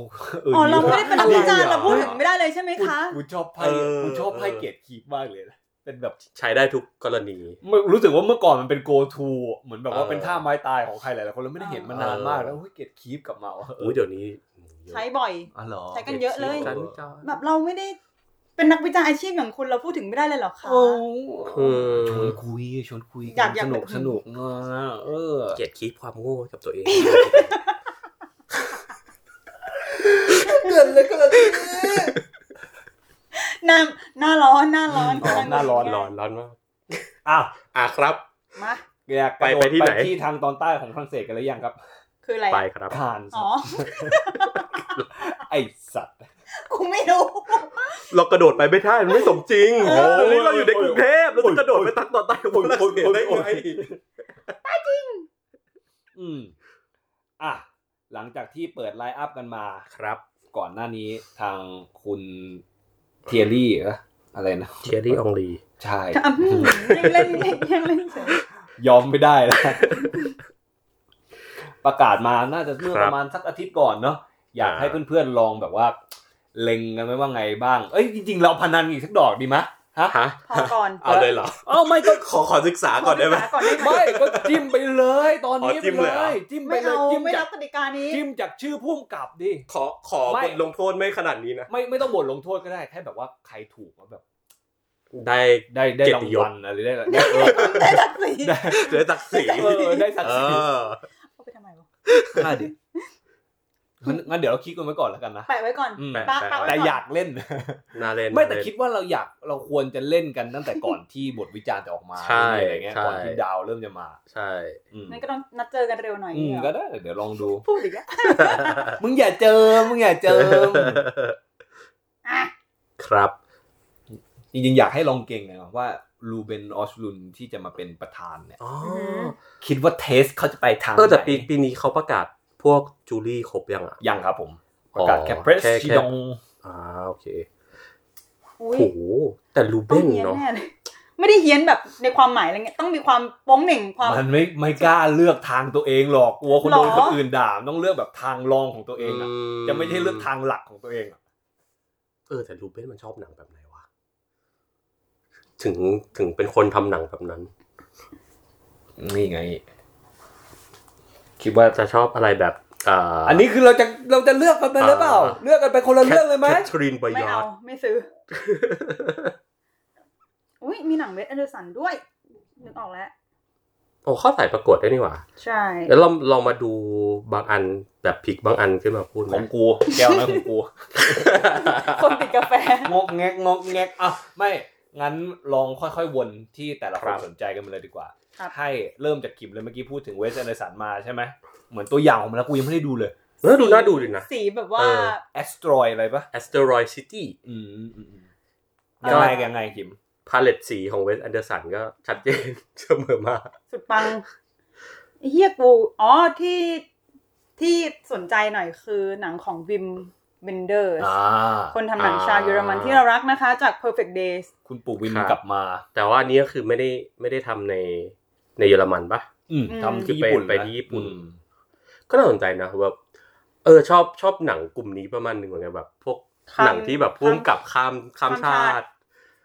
อ๋อเราไม่ได้เป็นนักวิจารณ์อะไรอะเราพูดถึงไม่ได้เลยใช่ไหมคะกูชอบไพ่เออกูชอบไพ่เกตคีปมากเลยนะเป็นแบบใช้ได้ทุกกรณีเมื่อรู้สึกว่าเมื่อก่อนมันเป็น go to เหมือนแบบว่าเออเป็นท่าไม้ตายของใครหลายๆคนเราไม่ได้เห็นมานานมากแล้วเฮ้ยเกตคีปกลับมาว่ะอุ้ยเดี๋ยวนี้ ใช้บ่อยอ๋อเหรอใช้กันเยอะเลยการวิจารณ์แบบเราไม่ได้เป็นนักวิจารณ์อาชีพอย่างคุณเราพูดถึงไม่ได้เลยเหรอคะโอ้อืมชวนคุยชวนคุยอยากอยากสนุกสนุกนะเออเกลียดคีปความโง่กับตัวเอง เกิดเลยก็เลยหน้าหน้าร้อนหน้าร้อนอ๋อหน้าร้อนร้อนร้อนมากอ้าวอะครับ มาอยากกระโดไปดที่ไปไหนที่ทางตอนใต้ของฝรั่งเศสกันหรือยังครับ คืออะไรไปครับคานส์อ๋อไอสัตว์กูไม่รู้ เรากระโดดไปไม่ได้มันไม่สมจริงเออตอนนี้เราอยู่ในกรุงเทพเราจะกระโดดไปตักต่อใต้ของฝรั่งเศสได้ไงอืมอะหลังจากที่เปิด lineup กันมาครับ ก่อนหน้านี้ทางคุณ Thierry เหรออะไรนะ Thierry องลีใช่อะอืมยังเล่นยังเล่นเฉยยอมไม่ได้แล้วประกาศมาน่าจะเมื่อประมาณสักอาทิตย์ก่อนเนาะอยากให้เพื่อนๆลองแบบว่า เล็งกันไหมว่าไงบ้าง เอ้ยจริงๆ เราพนันอีกสักดอกดีไหม ฮะฮะพอก่อนเอาเลยเหรอเอ้าไม่ก็ขอขอศึกษาก่อนได้ไหมขศึษก่อนได้ไหมไม่ก็จิ้มไปเลยตอนนี้อ๋อไปจิ้มเลเลยเหรอยจิ้มไปไม่เลยเอาจิ้มไม่จารักบกติกานี้จิ้มจากชื่อพุ่มกับดิขอขอไม่บทลงโทษไม่ขนาดนี้นะไม่ไม่ต้องบทลงโทษก็ได้แค่แบบว่าใครถูกมาแบบได้ได้ได้เกียรราติงยศวัลอะไรได้ได้เออได้สักสีได้เสียศักดิ์ศรีเออได้ศักดิ์ศรีเออเอาไปทำไมวะน่าดิ งั้นงั้นเดี๋ยวเราคิดกันไว้ก่อนแล้วกันนะแปะไว้ก่อนอืม แปะปะปะไว้แต่ก่อนอยากเล่น น่าเล่นไม่แต่น่าเล่น คิดว่าเราอยากเราควรจะเล่นกันตั้งแต่ก่อนที่บทวิจารณ์จะออกมาใช่อะไรเงี้ยใช่ ก่อนที่ดาวเริ่มจะมา ใช่ อืมงั้นก็ต้องนัดเจอกันเร็วหน่อยอืมเนี่ยก็ได้เดี๋ยวลองดู พูดอีกแล้วมึงอย่าเจอมึงอย่าเจอ อะครับ จริงๆ อยากให้ลองเก่งหน่อยว่าลูเบนออสลุนที่จะมาเป็นประธานเนี่ย อ๋อคิดว่าเทสเขาจะไปทางเออแต่ไหนปีปีนี้เขาประกาศ พวกจูลี่ครบยังอะ ยังครับผมปอ๋อระกาศแค่เพรสแค่ชิแค่ ดองอ่าโอเคอุ้ยโหแต่ลูต้อเบงนเฮี้ยนเนาะแน่เลยไม่ได้เฮี้ยนแบบในความหมายอะไรเงี้ยต้องมีความโป้งเหน่งความ มันไม่ไม่กล้าเลือกทางตัวเองหรอกกลัวคนหรอโดนคนอื่นด่าต้องเลือกแบบทางรองของตัวเองอะจะไม่ใช่เลือกทางหลักของตัวเองอะเออแต่ลูเบนมันชอบหนังแบบไหนวะถึงถึงเป็นคนทำหนังแบบนั้น นี่ไง คิดว่าจะชอบอะไรแบบอ่าอันนี้คือเราจะเราจะเลือกกันไปหรือเปล่าอ่าเลือกกันไปคนละเรื่องเลยไหมแคทรีนบอยไม่อเอาร์ดไม่ซื้ออุ้ยมีหนังเวสแอนเดอร์สันด้วย นึกออกแล้ว โอ้เข้าใส่ประกวดได้นี่หว่า ใช่ แล้วเราเรามาดูบางอันแบบพลิกบางอันขึ้นมาพูดไหขมองกู แก้วนะของกู คนติดกาแฟ งกแงกงกแงกอะไม่ งั้นลองค่อยๆวนที่แต่ละคครันบสนใจกันมาเลยดีกว่าครับ ให้เริ่มจากกิมเลยเมื่อกี้พูดถึง Wes Anderson มาใช่ไหมเหมือนตัวอย่างออกมาแล้วกูยังไม่ได้ดูเลยเออดูน่าดูดินะสีแบบว่าเออ Asteroid อะไรปะ Asteroid City อืมอืมอืมอ่ายังไงยังไงกิม palette สีของ Wes Anderson ก็ชัดเจนเสมอมา สุดปังไอ้เฮียกูอ๋อที่ที่สนใจหน่อยคือหนังของวิมเบนเดอร์อ่าคนทำหนังชาวเยอรมันที่เรารักนะคะ จาก Perfect Days คุณปู่วินครับกลับมา แต่ว่าอันนี้ก็คือไม่ได้ไม่ได้ทำใน ในเยอรมันปะอืมอืมทำที่ญี่ปุ่นไปนะที่ญี่ปุ่นอืมก็น่าสนใจนะแบบเออชอบชอบหนังกลุ่มนี้ประมาณหนึ่งเหมือนกันแบบ พวกข้ามหนังที่แบบพุ่มกับข้ามข้ามข้ามชาชาติติ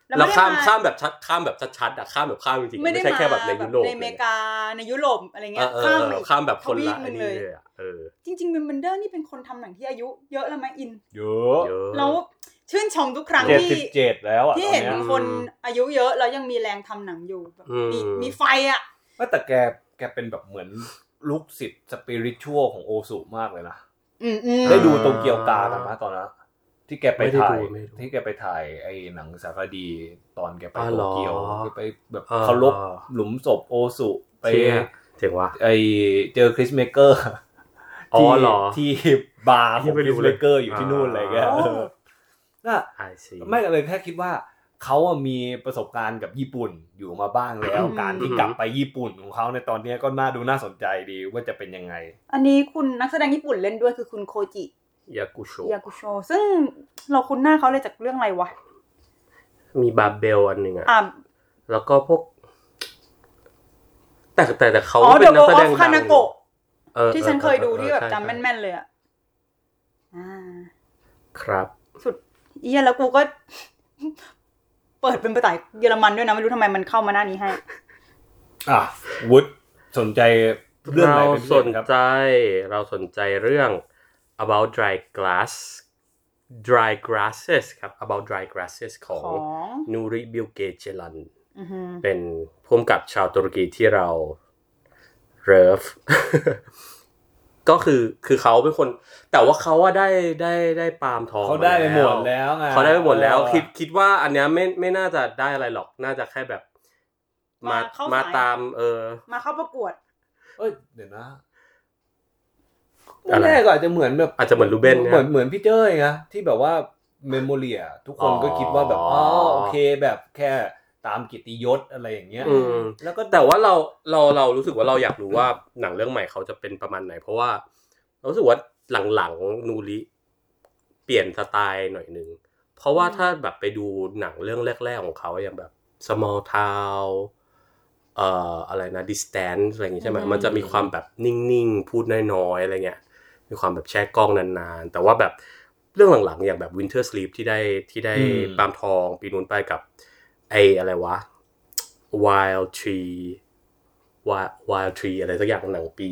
แล้วแล้วไม่ได้ข้ามมาข้ามแบบชัดข้ามแบบชัดๆอะข้ามแบบข้ามจริงๆไม่ได้ไม่ใช่แค่แบบในมายุโรปในอเมริกาในยุโรปอะไรเอเงี้ยอเออข้ามเอไปออีกข้ามแบบคนทวีละปหอันึ่นงนี้เลยเลยอะเออจริงๆวิมเบนเดอร์นี่เป็นคนทำหนังที่อายุ เยอะแล้วไหมอิน เยอะเยอะแล้วชื่นชมทุกครั้งเจ็ดที่สิบเจ็ดแล้วอะที่เห็นตอคนอายุเยอะแล้วยังมีแรงทำหนังอยู่แบบอืมมีมีไฟอะ ว่าแต่แกแกเป็นแบบเหมือนลูกศิษย์สปิริชวลของโอสุมากเลยนะ อืมอืมได้ดูโตเกียวกากันมาตอนนั้นที่แกไปไม่ได้ถ่ายดูไม่ได้ดูที่แกไปถ่ายไอ้หนังสารคดีตอนแกไปอ๋อโตเหรอเกียวไปแบบอ่า เคารพหลุมศพ Ozu ไป เชี่ยเจ๋งว่ะ ไอเจอ Chris Markerอ๋อที่เหรอที่บาร์ขยัองงไม่คริรู้สเลเมยเกอร์อยู่ที่นู่นอะไรเงี้ยอ๋อเออน่ะ I see ไม่เลยแค่คิดว่า เขาอะมีประสบการณ์กับญี่ปุ่นอยู่มาบ้างแล้วอืมการที่กลับไปญี่ปุ่นของเขาในตอนเนี้ยก็น่าดูน่าสนใจดีว่าจะเป็นยังไง อันนี้คุณนักแสดงญี่ปุ่นเล่นด้วยคือคุณโคจิยากุโชยากุโชซึ่งเราคุ้นหน้าเขาเลยจากเรื่องอะไรวะ มีบาเบลอันหนึ่งอะอ่าแล้วก็พวก แต่แต่แต่เขาอ๋อเป็เดนอะนัโบกแสอดองฟดัคางนาโกะเออที่ฉันเคยดูออที่แบบใช่จำแม่นใช่ๆเลยอะอ่าครับ สุดเอียแล้วกูก็ เปิดเป็นภาษาเยอรมันด้วยนะไม่รู้ทำไมมันเข้ามาหน้านี้ให้ อะวุฒสนใจเรื่องไหนเราเป็นพิสเศษนครับใจ เราสนใจเรื่อง about dry glass dry grasses ครับ about dry grasses ขอของงนูริบิลเกเจลันอือหือเป็นพุ่มกับชาวตุรกีที่เราเริฟ ก็คือคือเขาเป็นคน แต่ว่าเขาว่าได้ได้ได้ปาล์มทองเขาได้ไปหมดมาแล้วไงเขาได้ไปหมดแล้วเออคิดคิดว่าอันเนี้ยไม่ไม่น่าจะได้อะไรหรอกน่าจะแค่แบบ มามาเข้ามาสายตาม เออ มาเข้าประกวด เอ้ยเดี๋ยวนะอะไรแรกก็อาจจะเหมือนแบบอาจจะเหมือนรูเบนเหมือนเหมือนพี่เจ้ยนะที่แบบว่าเมมโมเรียทุกคนก็คิดว่าแบบอ๋อ๋ออโอเคแบบแค่ ตามกิตติยศอะไรอย่างเงี้ยอืมแล้วก็แต่ว่าเราเราเรารู้สึกว่าเราอยากรู้ว่าหนังเรื่องใหม่เขาจะเป็นประมาณไหน เพราะว่าเรารู้สึกว่าหลังๆนูริเปลี่ยนสไตล์หน่อยนึงเพราะว่าถ้าแบบไปดูหนังเรื่องแรก ๆ ของเขาอย่างแบบ small town เอ่ออะไรนะ distance อะไรอย่างงี้ใช่ไหมอืมมันจะมีความแบบนิ่งๆ พูดน้อยๆอะไรเงี้ยมีความแบบแช่กล้องนานๆ แต่ว่าแบบเรื่องหลังๆ อย่างแบบ Winter Sleep ที่ได้ที่ได้ปาล์มทองปีนู้นไปกับ ไออะไรวะ Wild Tree Wild Wild Tree อะไรสักอย่างหนังปี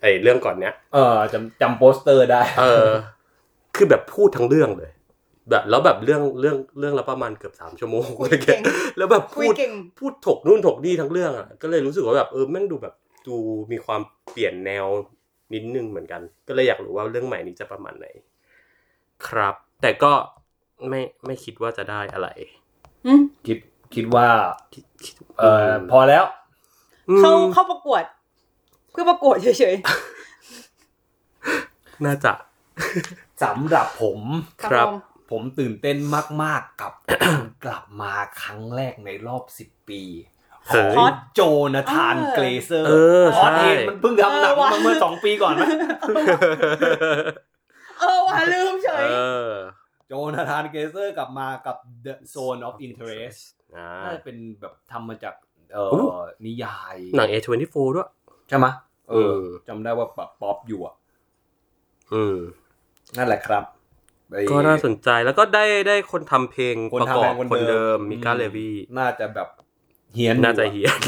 ไอเรื่องก่อนเนี้ย เออจำจำโปสเตอร์ได้ เออ คือแบบพูดทั้งเรื่องเลย แบบแล้วแบบเรื่องเรื่องเรื่องละประมาณเกือบสามชั่วโมงคุยอะไรเก่เงี้ยงแล้วแบบคุพูยดเก่งพูดถกนู่นถกนี่ทั้งเรื่องอะก็เลยรู้สึกว่าแบบเออแม่งดูแบบดูมีความเปลี่ยนแนวนิดนึงเหมือนกัน ก็เลยอยากรู้ว่าเรื่องใหม่นี้จะประมาณไหน ครับ แต่ก็ไม่ไม่คิดว่าจะได้อะไรอืมคิด คิดว่าคิดคิดเออพอแล้วเข้าอืมเข้าประกวด เพื่อประกวดเฉยน่าจะสำหรับผมๆครับผมผมตื่นเต้นมาก ๆ กับการกลับมาครั้งแรกในรอบสิบปีเฮ้ยของโจนาธานเออเกรเซอร์เออพอดใช่เองมันเพิ่งทำหนังเออว่ะมาเมื่อสองปีก่อนไหมเออว่ะลืมเฉยเออ โจนาธานเกรเซอร์กลับมากับ The Zone of Interest อ่าน่าจะเป็นแบบทำมาจากเอ่อู้อนิยายหนัง A24 ด้วย ใช่ไหมเอออืมจำได้ว่าแบบป๊อปอยู่อะอืมนั่นแหละครับไอ้ก็น่าสนใจแล้วก็ได้ได้คนทำเพลงคนประทำกอแบบบคนคนเดิเดิมมมิก้าเลวีน่าจะแบบเฮียนน่าจะเฮียน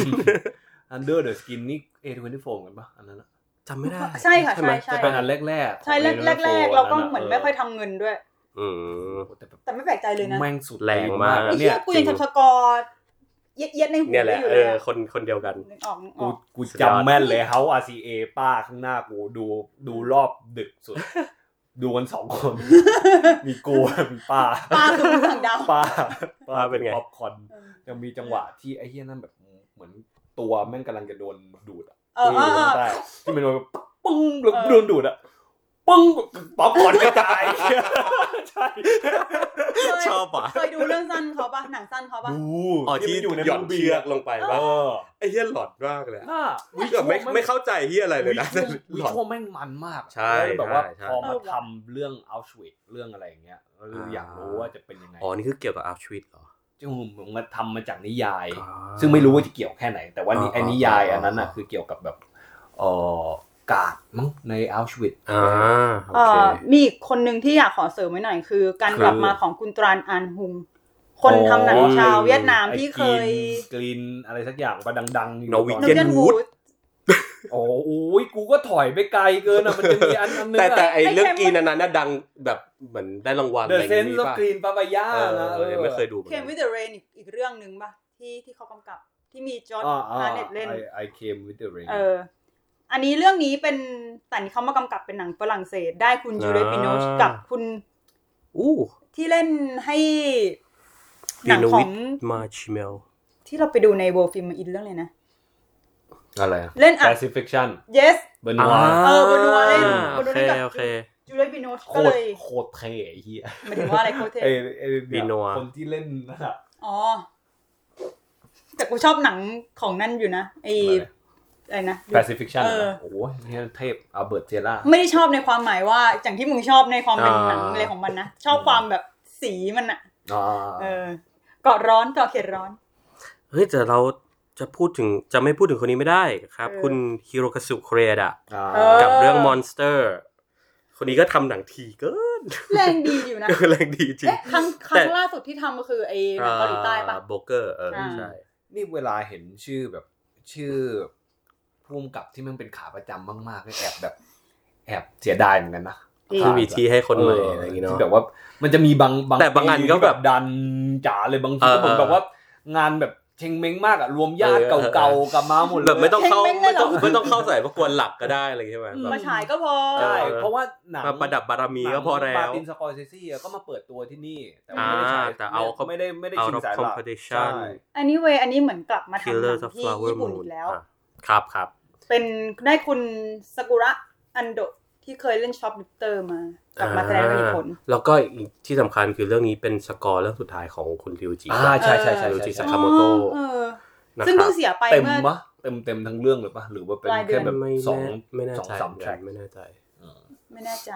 อันเดอร์เดอะสกินนี่เอทเวนตี้โฟกันปะอันนั้นอะจำไม่ได้ ใช่ค่ะไหมใช่จะเป็นอันแรกๆใช่แรกของแรกแรก A24 เราก็ะเหมือนไม่ค่อยทำเงินด้วย อืม แต่แบบแต่ไม่แปลกใจเลยนะแม่งสุดแรงมากไอ้เนี่เหี้ยยกูยังทำสกอร์เย็ดเย็ดๆในหูเนี่ยแหได้ละอยู่เอเลยออะคนคนเดียวกัน นึกออกนึกอกูอกกูสุดยอด จำแม่นเลยเฮา RCA ป้าข้างหน้ากูดูดูรอบดึกสุด ดูกันสองคน มีกูมีป้าป้าคือผู้ต่างดาวป้าป้าเป็นไง ป๊อปคอร์นยังมีจังหวะที่ไอ้เฮียนั่นแบบเหมือนตัวแม่งกำลังจะโดนดูดอะเออเออเออใช่ที่มันโดนปึ้งแล้วโดนดูดอะ ปึ้งป๊อปคอร์นกระจายใช่ชอบอะเคยดูเรื่องสั้นเขาปะหนังสั้นเขาปะอ๋อที่อยู่ในหย่อนเชือกลงไปเอว่าอไอ้เฮียหลอดมากเลยอะน่าวิแบบไม่ไม่เข้าใจเฮียอะไรเลยนะวิชวลแม่งมันมากใช่แบบว่าพอมาทำเรื่องอัลชวิตเรื่องอะไรอย่างเงี้ยเราอยากรู้ว่าจะเป็นยังไงอ๋อนี่คือเกี่ยวกับอัลชวิตเหรอจึงผมมาทำมาจากนิยาย ซึ่งไม่รู้ว่าจะเกี่ยวแค่ไหน แต่ว่านี้ไอ้นิยายอันนั้นน่ะคือเกี่ยวกับแบบเออ กาดมั้งในอัลชวิตอ่าโอเอ่เคอมีอีกคนหนึ่งที่อยากขอเสริมไว้หน่อยคือ การคือกลับมาของคุณตรานอันฮุง คนทำหนังชาวเวียดนามที่เคยกรีนอะไรสักอย่างว่าดังๆอยู่ Norwegian ตอน Ken เน Wood โอ้โอ้ยกูก็ถอยไปไกลเกินอะมันจะมีอันอันนึงแต่แต่อะไอเรื่องไอ้กรีนอันนั้นน่ะดังแบบเหมือนได้รางวัลเดอะไรอะอเซย่างนงี้ส์ออฟป่ะกรีนปาปายาเอนะอยังไม่เคยดูหมือนเคกัมนวิดเดอะเรนอีกอีกเรื่องหนึ่งปะที่ที่เขากำกับที่มีจอร์ดอ่าอ่าฮาร์เน็ตเล่น I I came with the rain เอออั นนี้เรื่องนี้เป็นแต่นี่เขามากำกับเป็นหนังฝรั่งเศส ได้คุณจูเลียปิโนชกับคุณอู้ที่เล่นให้หปีนังโนขอวิงทมาชิเมลที่เราไปดูในเวิลด์ฟิล์มอินเรื่องเลยนะ อะไรเล่นอะ Pacifiction yes เบอร์นัวเออ Benoit เล่นโอเค Benoit กับโอเคจูเลียปิโนชโคก็ตเลรยโคตรเท่ไอ้เหี้ยหมายถึงว่าอะไรโคเทไอ้ไอ้เนี่ย Benoit คนที่เล่นนั่นอะอ๋อแต่กูชอบหนังของนั่นอยู่นะไอ อะไรนะ Pacifiction เออ โอ้โหเนี่ยเทพอัลเบิร์ตเจล่า ไม่ได้ชอบในความหมายว่าอย่างที่มึงชอบในความเป็นอ่าหนังอะไรของมันนะ ชอบความแบบสีมันอะอ่าเออเกาะร้อนเกาะเขตร้อน เฮ้ยแต่เราจะพูดถึงจะไม่พูดถึงคนนี้ไม่ได้ครับ เออ คุณฮิโรคาสุเครดะอ่าเออ กับเรื่อง Monster คนนี้ก็ทำหนังทีเกินแรงดีอยู่นะ แรงดีจริง เอ๊ะครั้งครั้งล่าสุดที่ทำก็คือไอ้หนังเกาหลีใต้ปะ โบเกอร์เอออ่าใช่ นี่เวลาเห็นชื่อแบบชื่อ พุ่มกับที่มันเป็นขาประจำมากๆก็แอบแบบ แอบเสียดายเหมือนกันนะที่มีที่ให้คนใหม่อะไรอย่างงี้เนาะที่แบบว่า มันจะมีบางบางแต่บางอันปีก็ที่แบบดันจ๋าเลยบางทีก็เหมือนเออแบบว่างานแบบเชงเม้งมากอะรวมญาติเออเออเก่าๆกลับมาหมดเลยแบบไม่ต้องเข้าเพ่งเม่งเลยไม่ต้องเหรอไม่ต้องเข้าใส่ประกวนหลักก็ได้อะไรอย่างเงี้ยใช่ไหมอืมแบบมาฉายก็พอใช่เออเพราะว่าหนังมาประดับบารมีก็พอแล้มาวตินสกอร์เซซี่อะก็มาเปิดตัวที่นี่ แต่ว่าไม่ได้อ่าฉายแต่เอาเขาไม่ได้ไม่ได้ out ชิง of สายหลัก competition ใช่อันนี้เวอันนี้เหมือนกลับมาทำหนั Killers ง of ที่ Flower ญี่ปุ่น Moon อีกแล้วอะครับครับ เป็นได้คุณซากุระอันโดะที่เคยเล่นช็อปลิฟเตอร์มากลับมาแสดงเป็นอีกคนแล้วก็อีกที่สำคัญคือเรื่องนี้เป็นสกอร์เรื่องสุดท้ายของคุณริวจิอ่าใช่ใช่ใช่ริวใช่จิใช่สากาโมโตะเออนะซึ่งครัเพิ่บงเสียไปเต็มเมื่อปะเต็มเต็มทั้งเรื่องเลยปะหรือว่าเป็นปลายเดือนแค่แบบไม่สองแน่ไม่แน่สองใจสามเหมือนแทร็กักนไม่แน่ใจไม่แน่ใจ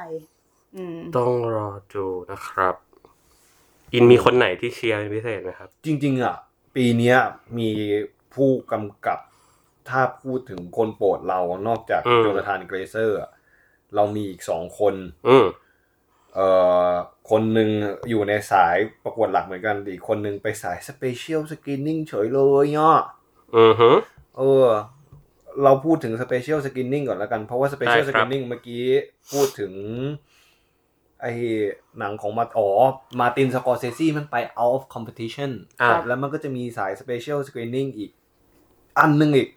อืมต้องรอดูนะครับ อินมีคนไหนที่เชียร์เป็นพิเศษไหมครับ จริง ๆ อะ ปีเนี้ยมีผู้กำกับ ถ้าพูดถึงคนโปรดเรานอกจากอืม โจนาธานเกรเซอร์อะเรามีอีกสองคน อืม เอ่อคนหนึ่งอยู่ในสายประกวดหลักเหมือนกันอีกคนหนึ่งไปสาย special screening เฉยเลยเนาะอือฮึ เออ เราพูดถึง special screening ก่อนแล้วกัน เพราะว่า special screening ได้สครับเมื่อกี้พูดถึง ไอหนังของมาอ๋อมาตินสกอร์เซซี่มันไป out of competition อ่า แล้วมันก็จะมีสาย special screening อีก อันหนึ่งอีก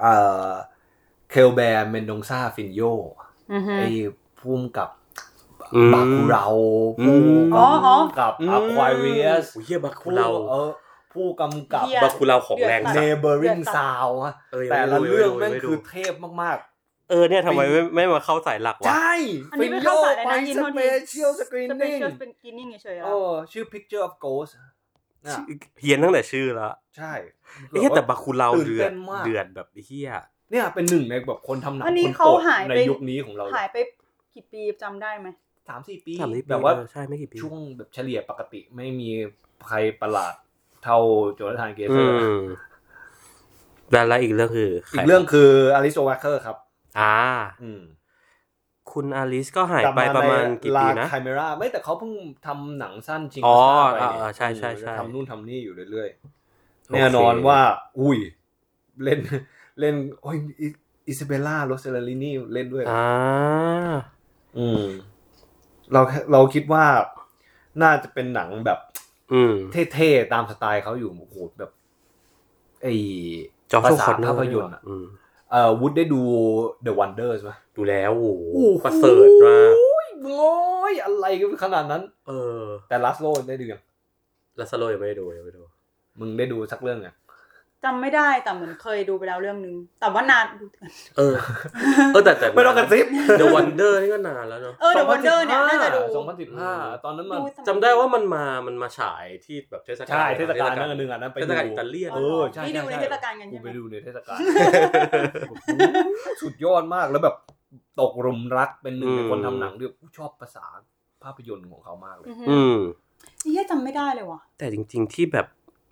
เอ่อเคลแบร์เมนดงซาฟินโยอือฮึไอ้พุ่มกับอืมบาคูเราอืผู้มอ๋ออ๋อกำกับอืม Aquarius โอ้ยเฮียบักคุผู้เราเออผู้กำกับเหี้ยบักคุเราของแรงสัตว์ Neighboring เดือดสัตว์ Sound อะเออยังแต่ไม่ละดูเรื่องยังแม่งไม่ดูคือเทพมากเออเนี่ยทำไมไม่ไม่มาเข้าสายหลักวะ ใช่อันนี้ฟิไม่นโยเข้าใจเลยไปนะยินสโทษเปทีเชียลสกรีนสเปนิ่งเชียลเป็นกินนิ่งเฉยๆอะโอ้ชื่อ Picture of Ghost น่ะ เฮียนตั้งแต่ชื่อละใช่เฮ้ยแต่บาคูเราตื่นเดือเต้ดนมากเดือดแบบเฮียเนี่ยเป็นหนึ่งในแบบคนทำหนังอันนี้คนเขาโปรดหายในไปยุคนี้ของเราหายไปกี่ปีจำได้ไหมสามสี่ปีสามสิบปีแบบว่าเออใช่ไม่กี่ปีช่วงแบบเฉลี่ยปกติไม่มีใครประหลาดเท่าโจนาธานเกเซอือร์มแล้วแล้วอีกเรื่องคืออีใคกเรื่องคืออลิโซว a เคอร์ครับ อ่า อืม คุณอลิสก็หายไปประมาณกี่ปีนะไคมราไม่แต่เขาเพิ่งทำหนังสั้นชิงอ๋อไปอ่าเนี่ยอ่าใช่ใช่ใช่ทำนู่นทำนี่อยู่เรื่อยโอๆเคแน่นอนว่า อุ้ย เล่นเล่นโอ้ยอิอิซาเบลล่าโรเซลลินีเล่นด้วยอ่าอืม เราเราคิดว่าน่าจะเป็นหนังแบบ อืม เท่ๆ ตามสไตล์เขาอยู่โอ้โหแบบ ไอจอชโอคอนเนอร์ภาพยนตร์อะอืม เอ่อวุฒได้ดู The Wonders ไหมดูแล้วโอ้โหโอ้โหประเสริฐมากโอ้ยโอ้ยอะไรกันขนาดนั้น เออ แต่ลัสโลได้ดูยังแล้วสโลยังไม่ได้ดูยังไม่ได้ดู มึงได้ดูสักเรื่องไง จำไม่ได้แต่เหมือนเคยดูไปแล้วเรื่องนึง แต่ว่านานดูเออ เออแต่แต่ไม่ต้องกระซิบเดอะวันเดอร์นี่ก็นานแล้วเนาะเออ The Wonder เนี่ยน่าจะดู สองพันสิบห้าตอนนั้นมัน ดูสมัย จำได้ว่ามันมามันมาฉายที่แบบเทศกาลใช่เทศกาลนั่นอันหนึ่งอันนั้นไปเทดูศกาลอิตาเลียน เออใช่นี่ดูในช่ เทศกาลกันใช่กูไหมไปดูในเทศกาล สุดยอดมากแล้วแบบตกหลุมรักเป็นหนึ่งในคนทำหนังด้วยกูชอบภาษาภาพยนตร์ของเขามากเลย อือฮึอืม เฮียจำไม่ได้เลยว่ะแต่จริง ๆ ที่แบบ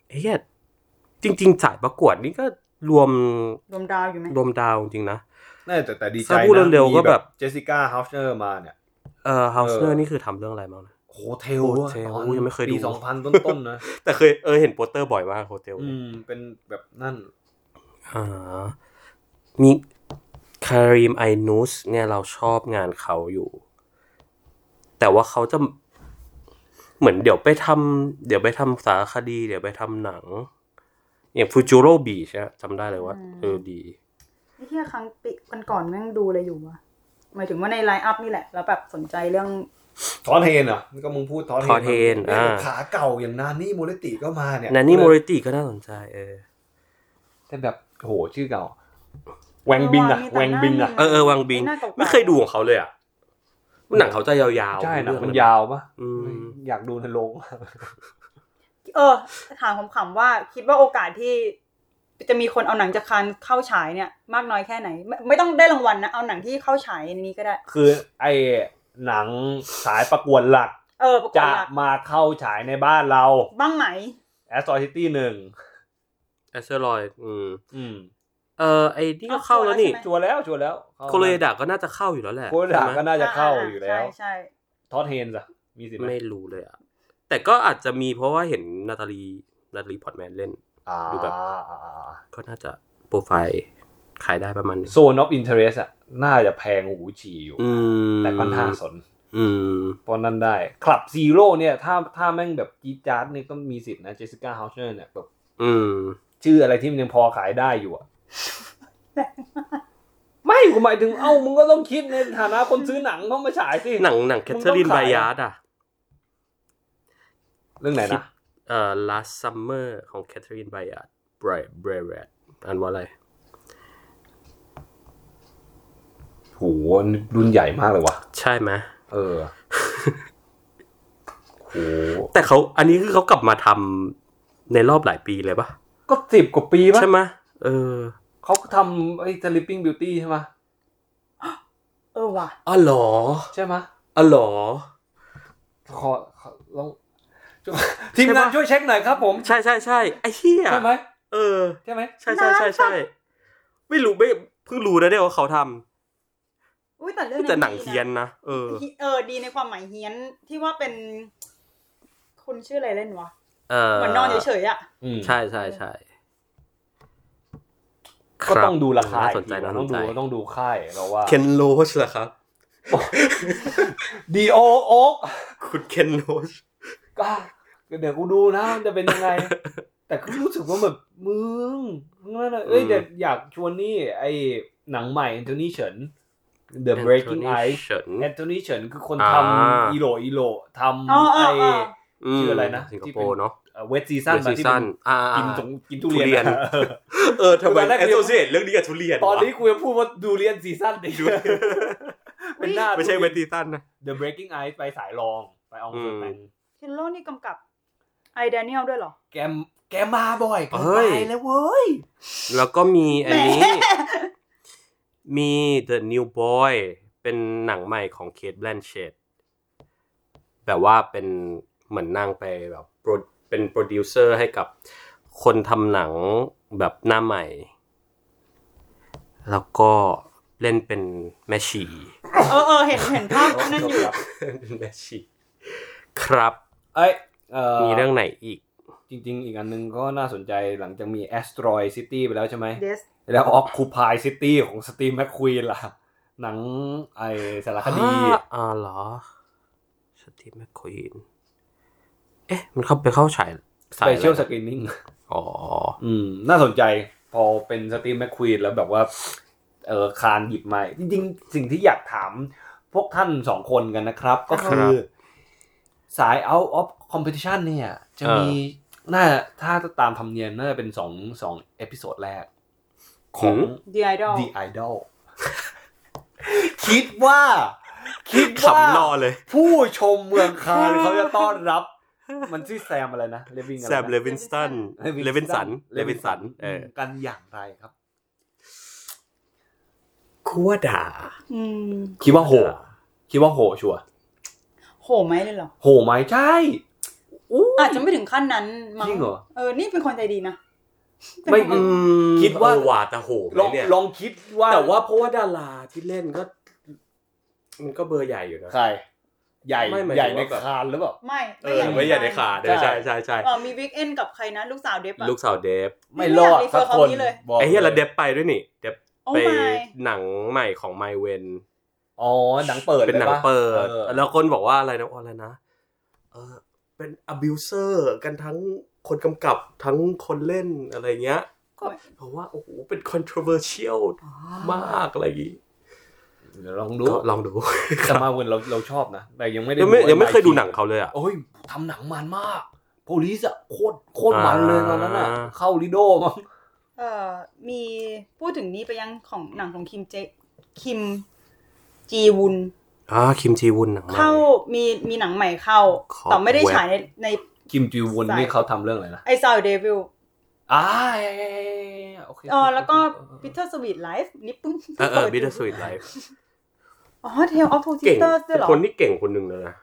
เฮ้ย จริง ๆ สายประกวดนี่ก็รวมรวมดาวอยู่ไหมรวมดาวจริงๆนะน่าแต่แต่ดีใจถ้าพูดนะเร็วๆก็แบบมีเจสสิก้าเฮาส์เนอร์มาเนี่ยเอ่อเฮาส์เนอเอร์อนี่คือทำเรื่องอะไรบ้างนะ Hotel Hotel อู้ยังไม่เคยดูปีสองพันต้นๆนะ แต่เคยเออเห็นโปสเตอร์บ่อยมากโฮเทลอืมเป็นแบบนั่นอ่ามีคาริมไอนูสเนี่ยเราชอบงานเขาอยู่ แต่ว่าเขาจะเหมือนเดี๋ยวไปทำเดี๋ยวไปทำสารคดี เดี๋ยวไปทำหนัง อย่างฟูจูโรบีใช่จำได้เลยว่าเออดีไอ้เฮียครั้งปีกันก่อนแม่งดูเลยอยู่ว่ะหมายถึงว่าในไลน์อัพนี่แหละ แล้วแบบสนใจเรื่องทอนเทนอะนี่ก็มึงพูดทอนเทนทอนเทนเนี่ยอ่าขาเก่าอย่างนานี่โมเรติก็มาเนี่ยนันนี่โมริติก็น่าสนใจ เออ แต่แบบโหชื่อเก่า แวงบิงอะมีแต่แวงบิงอะหเออเออวังบิงไอ้หน้าเก่าๆไม่เคยดูของเขาเลยอะหนังเขาจะยาวๆ ใช่หนังมันเรื่องยาวปะอืมอยากดูในโรง เออถามขำๆว่าคิดว่าโอกาสที่จะมีคนเอาหนังจากคานเข้าฉายเนี่ย มากน้อยแค่ไหน ไม่ไม่ต้องได้รางวัลนะเอาหนังที่เข้าฉายในนี้ก็ได้ คือไอหนังสายประกวดหลัก เออประกวดจะหลักมาเข้าฉายในบ้านเราบ้างไหมแอสซอ c ิตี้หนึ่งแอสเซอรอยอืมอืมเออไอ้นี่ก็เข้าแล้วนี่ชัวร์แล้วชัวร์แล้วโคโลเอดาก็น่าจะเข้าอยู่แล้วแหละโคเรเอดาใช่ไหมก็น่าจะเข้าอยู่แล้วใช่ใช่ทอดเฮนส์อะมีสิทธิ์ไหมไม่รู้เลยอะ แต่ก็อาจจะมีเพราะว่าเห็นนาตาลีนาตาลีพอร์ตแมนเล่นอ่าดูแบบ ก็น่าจะโปรไฟล์ขายได้ประมาณหนึง Zone of Interest อะน่าจะแพงหูฉี่อยู่อืมแต่ก็น่าสนอืมเพราะนั้นได้ Club Zero เนี่ย ถ้าถ้าแม่งแบบจี๊ดจ๊าดเนี่ยก็มีสิทธิ์นะเจสสิก้าเฮาส์เนอร์เนี่ยแบบอืมชื่ออะไรที่มันยังพอขายได้อยู่อะไม่กูหมายถึงเอ้ามึงก็ต้องคิดในฐานะคนซื้อหนังเข้ามาฉายสิ หนังหนังแคทเธอรีนมึงต้องไบขายยาร์ดอะ เรื่องไหนนะเอ่อ last summer ของแคทเธอรีนไบยาร์ดเบรดเบรดอ่านว่าอะไรโหรุ่นใหญ่มากเลยวะใช่ไหมเออโหแต่เขาอันนี้คือเขากลับมาทำในรอบหลายปีเลยปะก็สิบกว่าปีปะใช่ไหมเออเขาทำไอ้ Sleeping Beauty ใช่ไหมเออว่ะอ๋อเหรอ ใช่ไหมอ๋อเหรอขอขอลอง ทีมงานช่วยเช็คหน่อยครับ ผม ใช่ใช่ใช่ไอ้เหี้ยใช่ไหมเออใช่ไหมใช่ใช่ใช่ใช่ไม่รู้ไม่เพิ่งรู้นะเนี่ยว่าเขาทอุ้ยแต่เรื่องำแต่หนังเฮียนนะเออฮีเออดีในความหมายเฮียนที่ว่าเป็นคุณชื่ออะไรเล่นวะเออเหมือนนอนเฉยๆอะอืมใช่ใช่ใช่ก็ต้องดูราคาน่าอีกสนใจทีน่าสต้องนใจดูต้องดูค่ายเราว่าเคนโรชเหรอครับดีโอโอ๊กคุณเคนโรช ก็เดี๋ยวกูดูนะมันจะเป็นยังไง แต่ก็รู้สึกว่าแบบมึงมึงนั่นน่ะเอ้ยอืมเดี๋ยวอยากชวนนี่ไอหนังใหม่แอนโทนีเฉิน The Breaking Ice เฉินแอนโทนีเฉินคือคนอ่าทำ Ilo Ilo ทอ๋อำไออ๋ออ๋อมชื่ออะไรนะสิงคโปร์เนาะ Wet Season Wet Season อ่ากินสงกินทุเรียนทุเรียนอะเออทำไมตอนแรก associate เรื่องนี้กับทุเรียน ตอนนี้วะกูจะพูดว่า Durian Season ดิเป็นหน้าไม่ใช่เวทีตันนะ The Breaking Ice ไปสายรองไปอองอืเฟิมร์แมนเคนโลนี่กำกับไอแดเนียลด้วยเหรอ แกมแกมาบ่อยเกินเฮ้ไปย แล้วเว้ย แล้วก็มีอันนี้แหมมี The New Boy เป็นหนังใหม่ของเค t แบลนเชตแบบว่าเป็นเหมือนนางไปแบบโปรเป็นโปรดิวเซอร์ให้กับคนทำหนังแบบหน้าใหม่ แล้วก็เล่นเป็นแม่ชี เออเออเห็นเห็นภาพนั่นอยู่ เป็นแม่ชี ครับ เอ้ยเอ่อมีเรื่องไหนอีก จริง ๆ อีกอันหนึงก็น่าสนใจหลังจากมี Asteroid City ไปแล้วใช่ไหมเดสแล้ว Occupy City ของสตีมแมคควีนล่ะ หนังไอสารคดี อ่าอ่าเหรอสตีมแมคควีนเอ๊ะ มันเข้าไปเข้าฉายสายอะไร Special Screening อ๋อ อืม น่าสนใจพอเป็นสตีมแมคควีนแล้วแบบว่า เออคานหยิบมา จริง ๆ สิ่งที่อยากถามพวกท่านสองคนกันนะครับ ก็คือ สาย out of competition เนี่ย จะมีน่าถ้าตามธรรมเนียมน่าจะเป็นสองสอง episode แรก ของ The Idol The Idol คิดว่า คิดว่าขำรอเลย ผู้ชมเมืองคานเขาจะต้อนรับ มันชื่อแซมอะไรนะเลวิงอะไรแซมเลวินสตันเลวินสันเลวินสันเออกันอย่างไรครับคัวด่าอืมคิดว่าโห คิดว่าโห่ชัวร์ โห่ไหมเลยเหรอ โห่ไหมใช่อู้อาจจะไม่ถึงขั้นนั้นมั้งจริงเหรอ เออ นี่เป็นคนใจดีนะ ไม่เป็นคนคิดว่าเออว่าแต่โห่ไหมลองเนี่ยลองคิดว่าแต่ว่าเพราะว่าดาราที่เล่นก็ มันก็เบอร์ใหญ่อยู่นะ ใคร ใหญ่ไม่หมายถึงใหญ่ในว่าแบบ คานหรือเปล่า ไม่เออไม่ใหญ่ในขาเด้อใช่ใช่ใช่ใช่เออมี The Weeknd กับใครนะ ลูกสาวเดฟอะ ลูกสาวเดฟไม่รอดสักคนไม่อยาก refer เขานี้เลย บอกไอ้เฮียแล้วเดฟไปด้วยนี่เดฟโอ้ไปไม่หนังใหม่ของไมเวนน์ อ๋อหนังเปิดเป็นหนังลยะเปิดออแล้วคนบอกว่าอะไรนะอะไรนะเออเป็น abuser กันทั้งคนกำกับทั้งคนเล่นอะไรเงี้ยก็เพราะว่าโอ้โหเป็น controversial มากอะไรอย่างงี้เดี๋ยวลองดูก็ลองดูแต่มาเวนเราเราชอบนะแต่ยังไม่ได้ยังไม่อ้ยังไม่เคยดู Nike หนังเขาเลยอะโอ้ยทำหนังมันมากโพลิสอะโคตรโคตรมันเลยตอนนั้นอะอ่าเข้าลิโดมั้งเออมีพูดถึงนี้ไปยังของหนังของคิมเจคิม จีวุนอ่าคิมจีวุนหนังใหม่เข้ามีมีหนังใหม่เข้าขอแต่ไม่ได้แวบฉายในในคิมจีวอนนี่เขาทำเรื่องอะไรนะไอซาวเดวิลอ่าโอเคเออแล้วก็ Bitter Sweet Life นี่เพิ่งเออเออ Bitter Sweet Life อ๋อ Tale of Two Sisters เก่งด้วยเหรอคนที่เก่งคนหนึ่งเลยนะ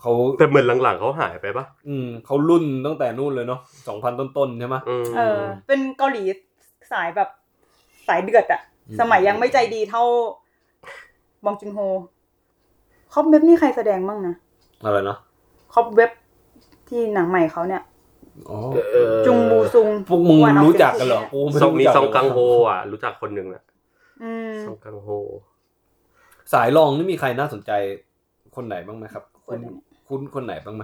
เขาแต่เหมือนหลังๆเขาหายไปปะอืมเขารุ่นตั้งแต่นู่นเลยเนาะสองพันต้นๆใช่ไหมอืมเออ เป็นเกาหลีสายแบบสายเดือดอะอืมสมัยยังไม่ใจดีเท่า บองจุนโฮ Cobweb นี่ใครแสดงบ้างนะอะไรนะคอปเว็บที่หนังใหม่เขาเนี่ยอ๋อเออจุงบูซุงพวกมึงวันออฟรู้จักกันเหรอเซนกูไม่ซองมีรู้จัซองเลยกังโฮอะ รู้จักคนหนึ่งนะอืมซองกังโฮ สายรองนี่มีใครน่าสนใจคนไหนบ้างไหมครับคคุนณไหนคุณคนไหนบ้างไหม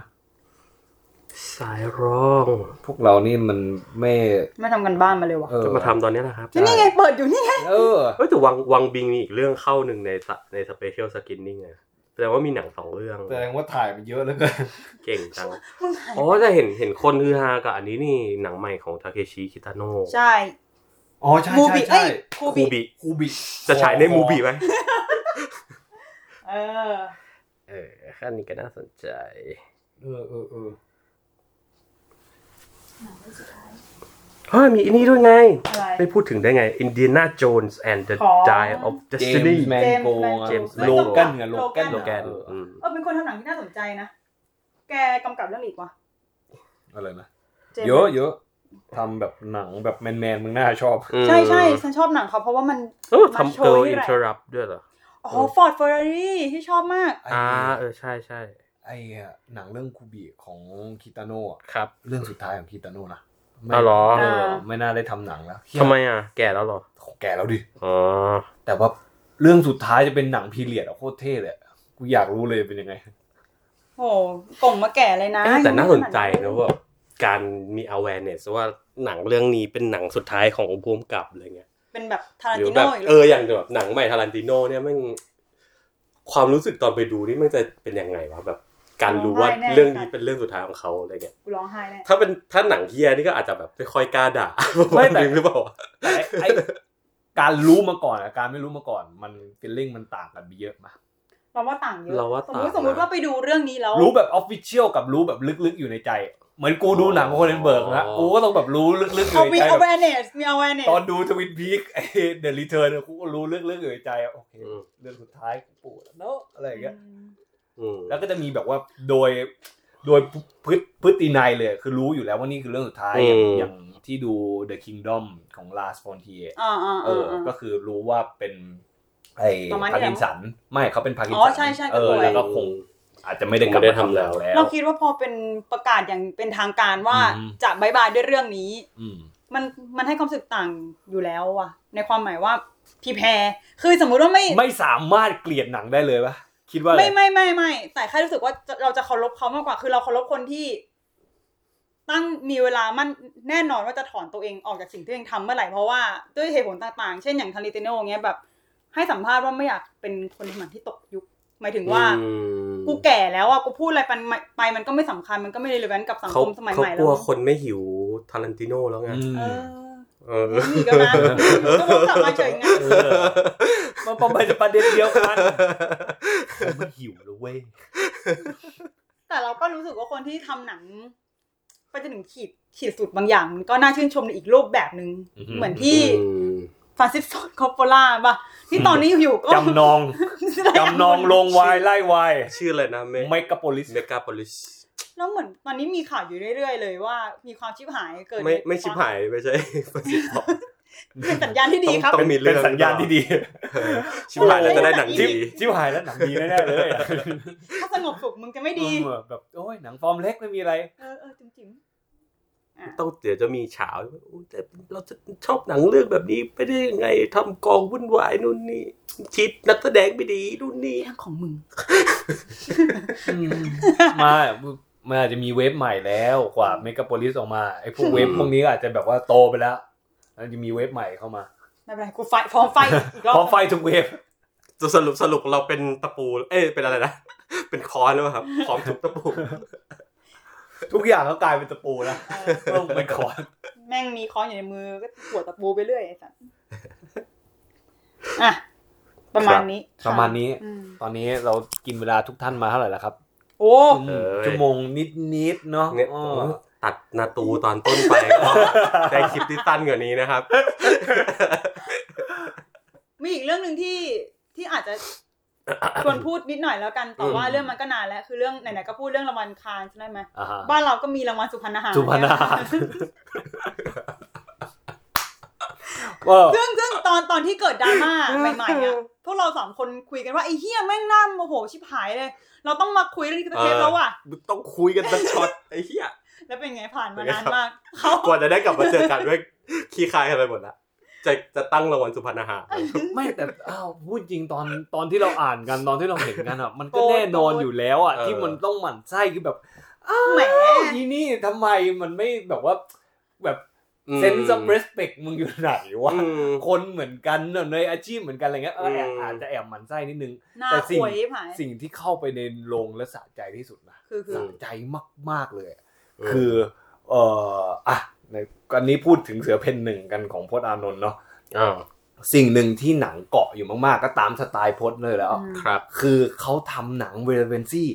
สายร้องพวกเรานี่มันไม่ ไม่ทำกันบ้านมาเลยวะเออจะมาทำตอนนี้นะครับแล้วนี่ไงเปิดอยู่นี่ไงเออเฮ้ยแต่วังวังบิงมีอีกเรื่องเข้าหนึ่งในสะในสเปเชียลสกินนิ่งไงแสดงว่ามีหนังสองเรื่องแสดงว่าถ่ายมันเยอะแล้วกันเก่งจัง มึงหายอ๋อจะเห็นเห็นคนฮือฮากับอันนี้นี่หนังใหม่ของทาเคชิคิตาโนะใช่อ๋อใช่มูใช่บิใช่เอ้ยคูคูบิบิ คูบิจะฉายในมูบิไหมเออ เออขั้นนี้ก็น่าสนใจ เออเออเออ เฮ้ยมีอันนี้ด้วยไง อะไร ไม่พูดถึงได้ไง Indiana Jones and the ของ Dial of เจม Destiny ส์แมนโก James เจมส์ โลกันไงโลกันโลแกนเอออืมเออเป็นคนทำหนังที่น่าสนใจนะ แกกำกับเรื่องอะไรอีกวะอะไรนะ จมส์เยอะเยอะทำแบบหนังแบบแมนแมนๆมึงน่าชอบ ใช่ใช่ฉันชอบหนังเขาเพราะว่ามัน เออมาทำโชเกิว์ร์ลนี่อินแหละ เทอร์รับด้วยเหรอ อ๋อฟอร์ดเฟอร์รารี่ที่ชอบมากไอ้อ่าเออใช่ใช่ ไอ้หนังเรื่องคูบิของคิตาโนะครับ เรื่องสุดท้ายของคิตาโนะนะไม่อ๋อเหรอเออไม่น่าได้ทำหนังแล้วทำไมอะ แก่แล้วเหรอ แก่แล้วดิ อ๋อ แต่ว่าเรื่องสุดท้ายจะเป็นหนังพีเรียดอะโคตรเท่เลยอะกูอยากรู้เลยเป็นยังไงโอ้กล่องมาแก่เลยนะเอ๊ะแต่น่าสนใจยังนะไม่ขว่าการมี awareness ว่าหนังเรื่องนี้เป็นหนังสุดท้ายของภูมิกับอะไรเงี้ยเป็นแบบทารันหรือติแบโน่บอีกเอออย่างแบบหนังใหม่ทารันติโนเนี่ยแมันความรู้สึกตอนไปดูนี่มันจะเป็นยังไงวะแบบ การรู้ว่าร้องไห้แน่เรื่องนี้เป็นเรื่องสุดท้ายของเขาอะไรเงี้ยกูร้องไห้แน่ถ้าเป็นถ้าหนังเฮียนี่ก็อาจจะแบบไม่ค่อยกล้าด่าไม่แต่จริงหรือเปล่าแต่ไอ้ไอ้การรู้มาก่อนกับการไม่รู้มาก่อน มัน feeling มันต่างกันเยอะมากเราว่าต่างเยอะเราว่าต่างสมมติสมมตินะว่าไปดูเรื่องนี้แล้วรู้แบบ official กับรู้แบบลึกๆอยู่ในใจ เหมือนกูดูหนังของคนเบิร์กนะอ๋อกูก็ต้องแบบรู้ลึกๆเออมีอยู่ในใจแบบ awareness มี awareness ตอนดู Twin Peaks ไอ้ The Return กูก็รู้ลึกๆอยู่ในใจโอเคอืมเรื่องสุดท้ายของปู่แล้วเนาะอะไรอย่างเงี้ยอืม แล้วก็จะมีแบบว่าโดยโดยพฤติพฤตินัยเลย คือรู้อยู่แล้วว่านี่คือเรื่องสุดท้ายอย่างอย่างที่ดู The Kingdom ของ Lars von Trier อ่าอ่าเออ่าออ่าก็คือรู้ว่าเป็นไอ้ประมาณนี้พาร์กินสัน ไม่เขาเป็นพาร์กินสันอ๋อใช่ใช่เออก็ป่วยแล้วก็คงอาจจะไม่ได้กลับมาทำแล้วแล้ว เราคิดว่าพอเป็นประกาศอย่างเป็นทางการว่าอืมจะ bye bye ด้วยเรื่องนี้อืมมันมันให้ความรู้สึกต่างอยู่แล้วว่ะ ในความหมายว่าพีแพรคือสมมุติว่าไม่ไม่สามารถเกลียดหนังได้เลยปะ คิดว่าอะไรไม่ไม่ไม่ไม่แต่แค่รู้สึกว่าจะเราจะเคารพเขามากกว่าคือเราเคารพคนที่ ตั้งมีเวลามันแน่นอนว่าจะถอนตัวเองออกจากสิ่งที่ตัวเองทำเมื่อไหร่เพราะว่าด้วยเหตุผลต่างๆ เช่นอย่างทาริเตโนเงี้ยแบบ ให้สัมภาษณ์ว่าไม่อยากเป็นคนทำหนังที่ตกยุคหมายถึงว่าอืมกูแก่แล้วอะกูพูดอะไรไปไปมันก็ไม่สำคัญมันก็ไม่เรเลเวนกับสังเขาคมสมัยเขาใหม่กแล้ลัววคนไม่หิวทารันติโนแล้วไงอืมเออเออนี่ก็นะก็วกกลับมาเฉยไงเออ มันประมาณจะประเด็นเดียวกันผมไม่หิวเลยเว้ยแต่เราก็รู้สึกว่าคนที่ทำหนังไปจนถึงขีดขีดสุดบางอย่างมันก็น่าชื่นชมในอีกรูปแบบหนึ่งอือฮึเหมือนที่อืมฟรานซิสโฟร์ดคอปโปล่าป่ะที่ตอนนี้อยู่ๆก็จำนองจำนองลงวายไร่ไวน์ชื่ออะไรนะ Megalopolis Megalopolisแล้วเหมือนตอนนี้มีข่าวอยู่เรื่อยๆเลยว่ามีความชิบหายเกิดไม่ไม่ชิบหายไม่ใช่ เป็นสัญญาณที่ดีครับต้องมีเป็นสัญญาณที่ดีเออชิบหายแล้วจะได้หนังชิบดีชิบหายแล้วหนังดีแน่ๆเลยถ้าสงบสุขมึงจะไม่ดีเออแบบโอ้ยหนังฟอร์มเล็กไม่มีอะไรเออเออจิ๋มจิ๋มๆอะต้องเดี๋ยวจะมีเฉาอุ๊ยแต่เราจะชอบหนังเรื่องแบบนี้ไปได้ยังไงทำกองวุ่นวายนู่นนี่คิดนักแสดงไม่ดีนู่นนี่เรื่องของมึงมามันอาจจะมีเวฟใหม่แล้วกว่าเมกาโปลิสออกมาไอ้พวกเวฟพวกนี้ก็อาจจะแบบว่าโตไปแล้ว แล้วจะมีเวฟใหม่เข้ามาไม่เป็นไรกูไฟพร้อมไฟอีกรอบพร้อมไฟทุกเวฟจะสรุปสรุปเราเป็นตะปู เอ้ยเป็นอะไรนะเป็นคอนหรือเปล่าครับพร้อมทุบตะปู ทุกอย่างก็กลายเป็นตะปูแล้วเออต้องไปขอนแม่งมีค้อนอยู่ในมือก็หัวตะปูไปเรื่อยไอ้สัสอะประมาณนี้ประมาณนี้อืมตอนนี้เรากินเวลาทุกท่านมาเท่าไหร่แล้วครับ โอ้เออชั่วโมงนิดๆเนาะเนี่ยอ้อ ตัดนาตูตอนต้นไปก็ได้คลิปที่สั้นกว่านี้นะครับ มีอีกเรื่องหนึ่งที่ที่อาจจะชวนพูดนิดหน่อยแล้วกันแต่ว่าอืมเรื่องมันก็นานแล้ว คือเรื่องไหนๆก็พูดเรื่องรางวัลคานใช่ไหมอ่าฮะบ้านเราก็มีรางวัลสุพรรณหารสุพรรณหารก็ซึ่งซึ่งตอนตอนที่เกิดดราม่าใหม่ๆอะพวกเราสามคนคุยกันว่าไอ้เฮียแม่งน่าโมโหชิบหายเลย เราต้องมาคุยเรื่องนี้กับเทปแล้วอะต้องคุยกันสักช็อตไอ้เหี้ย แล้วเป็นไงผ่านมาเป็นไงนานครับมากเขากว่าจะได้กลับมาเจอกันด้วยขี้คายกันไปหมดละจะจะตั้งรางวัลสุพรรณหารไม่แต่อ้าวพูดจริงตอนตอนที่เราอ่านกันตอนที่เราเห็นกันอะมันก็แน่นอนอยู่แล้วอะเออที่มันต้องหมั่นไส้คือแบบอ้าวแหมอีนี่ทำไมมันไม่แบบว่าแบบอืมเซนส์ of respect มึงอยู่ไหนวะอืมคนเหมือนกันเนอะในอาชีพเหมือนกันอะไรเงี้ยเออแอบอืมอาจจะแอบหมั่นไส้นิดนึงหน้าแต่สิ่งขวยชิบหายสิ่งที่เข้าไปในโรงและสะใจที่สุดนะคือคือสะใจมากๆเลยอะ คือเอ่ออะในกันนี้พูดถึงเสือเพ่นหนึ่งกันของพจน์อานนท์เนาะอ่าสิ่งหนึ่งที่หนังเกาะอยู่มากๆ ก็ตามสไตล์พจน์เลยแล้วอืมครับ คือเขาทำหนังเวเวนซี่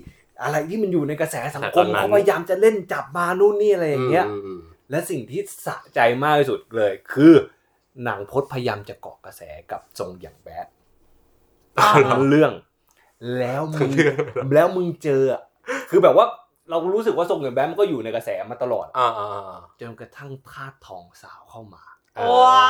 อะไรที่มันอยู่ในกระแสสังคมแต่ตอนนั้นเขาพยายามจะเล่นจับมานู่นนี่อะไรอย่างเงี้ยมและสิ่งที่สะใจมากที่สุดเลย คือ หนังพจน์พยายามจะเกาะกระแสกับทรงอย่างแบดอ่าทั้งเรื่อง แล้วมึงทั้งเรื่องแล้วมึงเจออะคือแบบว่า เรารู้สึกว่าทรงอย่างแบดมันก็อยู่ในกระแสมาตลอดอ่าอ่าอ่าจนกระทั่งธาตุทองสาวเข้ามาว้า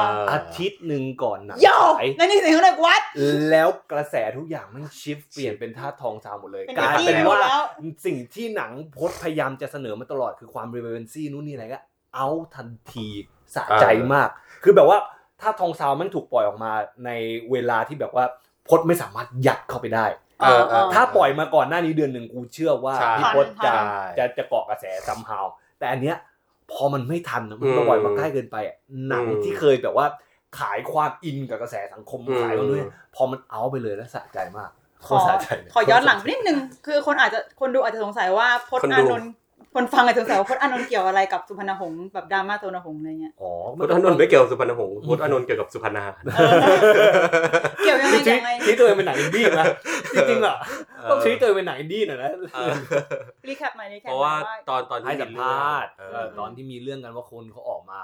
วอาทิตย์หนึ่งก่อนหนังโยฉายแล้วนี่สิ่งเขาเรียกวัด แล้วกระแสทุกอย่างมันชิฟเปลี่ยนเป็นธาตุทองสาวหมดเลยเป็นกลายที่เป็นไปหมดว่าแล้วสิ่งที่หนังพจน์พยายามจะเสนอมาตลอดคือความเรเวนซี่นู่นนี่อะไรก็เอาทันทีสะใจมาก คือแบบว่าถ้าทองซาวมันถูกปล่อยออกมาในเวลาที่แบบว่าพจน์ไม่สามารถยัดเข้าไปได้เออเออ ถ้าปล่อยมาก่อนหน้านี้เดือนหนึ่งกูเชื่อว่าใช่พี่พจน์จะทันจะจะเกาะกระแสซัมฮาวแต่อันเนี้ยพอมันไม่ทันอะมันอืมปล่อยมาใกล้เกินไปอะหนังอืมที่เคยแบบว่าขายความอินกับกระแสสังคมอืมขายมาด้วยพอมันเอาไปเลยแล้วสะใจมากขอโคตรสะใจเลยขอย้อนหลังนิดนึงคือคนอาจจะคนดูอาจจะสงสัยว่าพจคนน์ดูอานนท์ คนฟังอาจจะสงสัยว่าพจน์อานนท์เกี่ยวอะไรกับสุพรรณหงษ์แบบดราม่าสุพรรณหงษ์อะไรเงี้ยอ๋อพจน์อานนท์ไม่เกี่ยวกับสุพรรณหงษ์พจน์อานนท์เกี่ยวกับสุพรรณหารเกี่ยวยังไงชี้ยังไงชี้ตัวเองเป็นหนังอินดี้นะจริงๆอะเออต้องชี้ตัวเองเป็นหนังอินดี้หน่อยนะเออ recap หน่อย recap เพราะว่าหน่อยตอนตอนที่ให้สัมภาษณ์เอเอออตอนที่มีเรื่องกันว่าคนเขาออกมา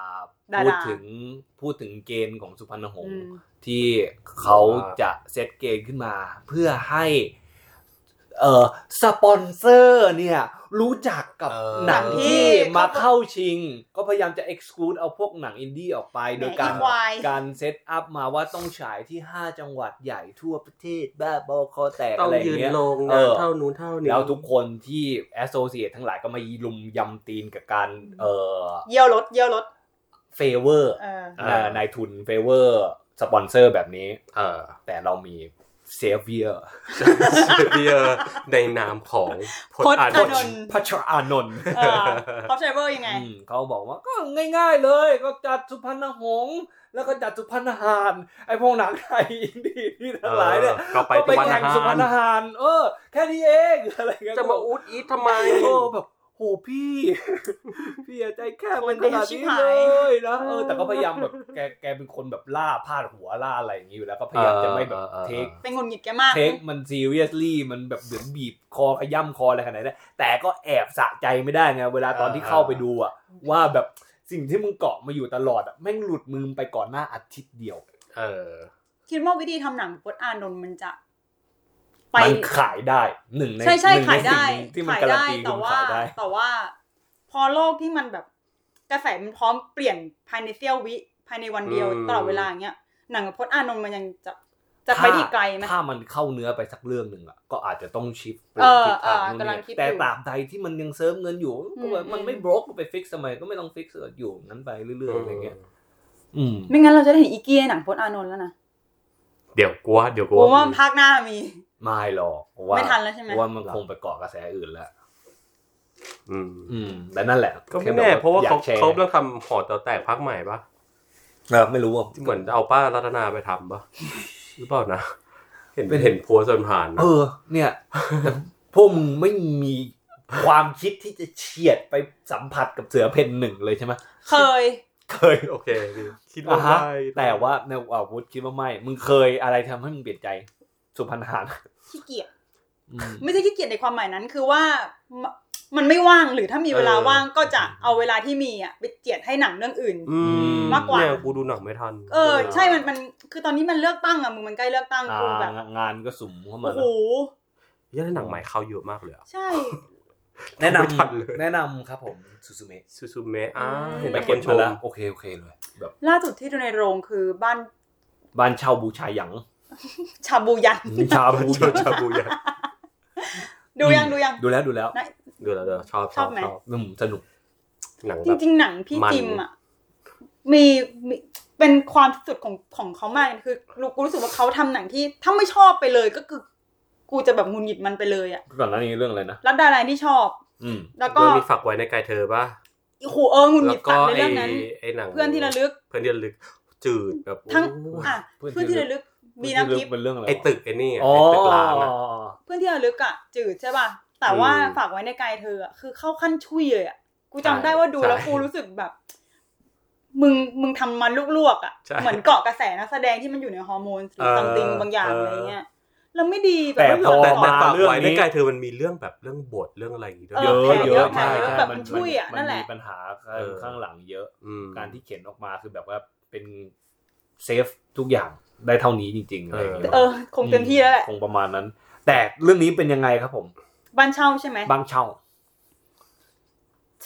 ดาราพูดถึงพูดถึงเกณฑ์ของสุพรรณหงอืษ์มที่เขาจะเซตเกณฑ์ขึ้นมา เพื่อให้ เออสปอนเซอร์เนี่ยรู้จักกับเออหนังหนังที่ที่มาเข้าชิง ก็พยายามจะ exclude เอาพวกหนังอินดี้ออกไป โดยการอีควายการ set up มาว่าต้องฉายที่ 5 จังหวัดใหญ่ทั่วประเทศบ้าบอคอแตกต้องอะไรอยืย่านงเงี้ยลงเอนะอเท่านู้นเท่านี้แล้วทุกคนที่ associate ทั้งหลายก็มาลุมยำตีนกับการเอ่อเยี่ยวรถเยี่ยวรถเฟเวอร์เออเออนายทุนเฟเวอร์สปอนเซอร์แบบนี้เออแต่เรามี เซเวียเบียร์ในนามของพจน์อานนพจน์อานนท์ท์พัชรอานนท์เออเขาใช้เวอร์ยังไงอืมเขาบอกว่าก็ง่ายๆเลย ก็จัดสุพรรณหงษ์แล้วก็จัดสุพรรณหารไอพวกหนังไทยอินดี้ที่ทั้งหลายเนี่ยเออก็ไปก็ไปแข่งสุพรรณหารหารเออ แค่นี้เองอะไรเงี้ยจะมาอุดอีททำไมโอ้แบบ โหพี่ พี่อย่าใจแค่มันขนาดชิบนี้หาเลยยนะเออแต่ก็พยายามแบบแกแกเป็นคนแบบล่าพาดหัวล่าอะไรอย่างนี้อยู่แล้วก็พยายามจะไม่แบบเออเออเออเทคเป็นงุนหงิดแกมากเทคมัน seriously มันแบบเหมือนบีบคอขย่ำคออะไรขนาดนั้นแต่ก็แอบสะใจไม่ได้ไงเวลาตอนที่เข้าไปดูอะว่าแบบสิ่งที่มึงเกาะมาอยู่ตลอดอะแม่งหลุดมือไปก่อนหน้าอาทิตย์เดียว เออ คิดว่าวิธีทำหนังพจน์อานนท์มันจะ ไปมันขายได้หนึ่งในใช่ใช่หนึ่งในขายได้สิ่งที่มันขายการันได้ตีคือแต่มันว่าขายได้แต่ว่า พอโลกที่มันแบบกระแสมันพร้อมเปลี่ยนภายในเสี้ยววิภายในวันเดียวอืมตลอดเวลาอย่างเงี้ยหนังพจน์อานนท์มันยังจะจะไปที่ไกลไหมถ้ามันเข้าเนื้อไปสักเรื่องหนึ่งอะก็อาจจะต้องชิฟเออทิศทางเออนู่นกำลังนี่คิดอยู่แต่ตราบใดที่มันยังเซิร์ฟเงินอยู่ก็ว่าอืมมันไม่อืมบรกก็ไปฟิกสมัยก็ไม่ต้องฟิกอยู่นั้นไปเรื่อยๆอะไรเงี้ยอืมไม่งั้นเราจะได้เห็นอีเกียหนังพจน์อานนท์แล้วนะเดี๋ยวกลัวเดี๋ยวกลัโอ้วว่าภาคหน้ามี ไม่หรอกเพราะว่าไม่ทันแล้วใช่ไหม เพราะว่ามันคงไปเกาะกระแสอื่นแล้ว อืมอืมแต่นั่นแหละก็ไม่แน่เพราะว่าเขาอยกแชร์เขาต้องทำหอต่อแตกพักใหม่ปะเออไม่รู้อะที่เหมือนเอาป้ารัตนาไปทำปะหรือเปล่านะ เห็นเป็นเห็นโพสต์ผ่านๆนะเออ เนี่ยแต่พวกมึงไม่มีความคิดที่จะเฉียดไปสัมผัสกับเสือเพนหนึ่งเลยใช่ไหมเคย เคยโอเคพี่คิดว่าอ่าฮะได้แต่ว่าในอาวุธคิดว่าไม่ มึงเคยอะไรทำให้มึงเปลี่ยนใจ สุพรรณหารขี้เกียจอืมไม่ใช่ขี้เกียจในความหมายนั้น คือว่ามันมันไม่ว่างหรือถ้ามีเวลาว่างก็จะเอาเวลาที่มีอะไปเจียดให้หนังเรื่องอื่นอืมมากกว่าเนี่ยกูดูหนังไม่ทัน เออ ใช่มันมันคือตอนนี้มันเลือกตั้งอะมึงมันใกล้เลือกตั้งอ่ากูแบบงานก็สุ่มเข้ามาโอ้โหเหี้ยังหนังใหม่เข้าเยอะมากเลยอะใช่ แนะนไม่ทันเลยำแนะนำครับผมซูซูเมะซูซูเมะอ่าเห็นไปแต่คเก็บนชมามแล้วโอเคโอเคเลยแบบล่าสุดที่ดูในโรงคือบ้าน บ้านเช่าบูชาหยัง ชาบูยันชาบูชาชาบูยะดูยังดูยังดูแล้วดูแล้วนะดูแล้วเดี๋ยวชอบชอบไหมอืมสนุกหนังจแบบริงๆหนังพี่มันจิมอะมีมีเป็นความสุดของของเขามากคือกูรู้สึกว่าเขาทำหนังที่ถ้าไม่ชอบไปเลยก็คือ กูจะแบบหงุนหงิดมันไปเลยอะก่อนหน้านี้เรื่องอะไรนะรัดดาราที่ชอบ อืมแล้วก็เรื่องนี้ฝากไว้ในกายเธอป่ะโอ้โหเออหงุนหแล้งิวดก็สัตว์ในไอ้เรื่องนั้นไอ้หนังเพื่อนที่ระลึก เพื่อนที่ระลึกจืดแบบทั้งโอ้ยอะเพื่อนที่เพื่อนที่ระลึก มีน้ำทิพย์เป็นเรื่องอะไรไอ้ตึกไอ้นี่อะอ๋อไอ้ตึกล้างอะเพื่อนที่ระลึกอะจืดใช่ป่ะแต่ว่าอืมฝากไว้ในกายเธออะคือเข้าขั้นชุยเลยอะกูจำใช่ได้ว่าดูแล้วใช่กูรู้สึกแบบ มึงมึงทำมันลวกๆอะใช่เหมือนเกาะกระแสนักแสดงที่มันอยู่ในฮอร์โมนหรือเออซัมติงบางอย่างเออออะไรเงี้ยแล้วไม่ดีแบบแต่ไม่พอหแต่ล่แต่อฝากเรื่องไว้นี้ในกายเธอมันมีเรื่องแบบเรื่องบทเรื่องอะไรอย่างงี้ด้วยเอเยออะเยอะแผลเยอะใช่แผลเยอะใช่แบบมันช่วยอะมันั่นแหละมีปัญหาเออข้างหลังเยอะอืมการที่เขียนออกมาคือแบบว่าเป็นเซฟทุกอย่าง ได้เท่านี้จริงๆอะไรอย่างเงี้ยเออ คงเต็มที่แล้วแหละคงประมาณนั้น แต่เรื่องนี้เป็นยังไงครับผม บ้านเช่าใช่ไหมบ้านเช่า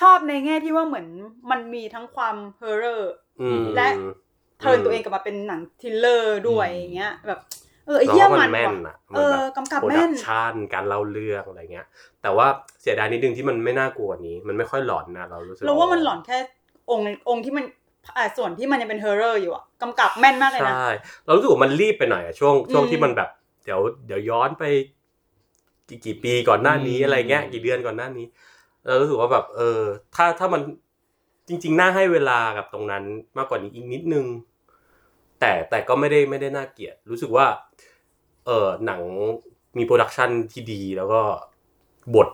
ชอบในแง่ที่ว่าเหมือนมันมีทั้งความ horror อืมและ turn อืมตัวเองกลับมาเป็นหนัง thriller ด้วยอืมอย่างเงแบบเออไอ้เหี้ยแล้วมันแม่นว่ะอะเอมันอแบบกำกับแม่น production การเล่าเรื่องอะไรเงี้ย แต่ว่าเสียดายนิดนึงที่มันไม่น่ากลัวกว่านี้ มันไม่ค่อยหลอนนะเรารู้สึกเราว่ามันหลอนแค่องค์องค์ที่มันอ่า ส่วนที่มันยังเป็น horror อยู่อะกำกับแม่นมากเลยนะ ใช่ เรารู้สึกว่ามันรีบไปหน่อยอะช่วงช่วงอืมที่มันแบบ เดี๋ยวเดี๋ยวย้อนไปกี่กี่ปีก่อนหน้านี้อืมอะไรเงี้ยกี่เดือนก่อนหน้านี้ เรารู้สึกว่าแบบ เออ ถ้าถ้ามันจริง ๆ น่าให้เวลากับตรงนั้นมากกว่านี้อีกนิดนึง แต่แต่ก็ไม่ได้ไม่ได้น่าเกลียด รู้สึกว่า เออหนังมีโปรดักชันที่ดีแล้วก็บท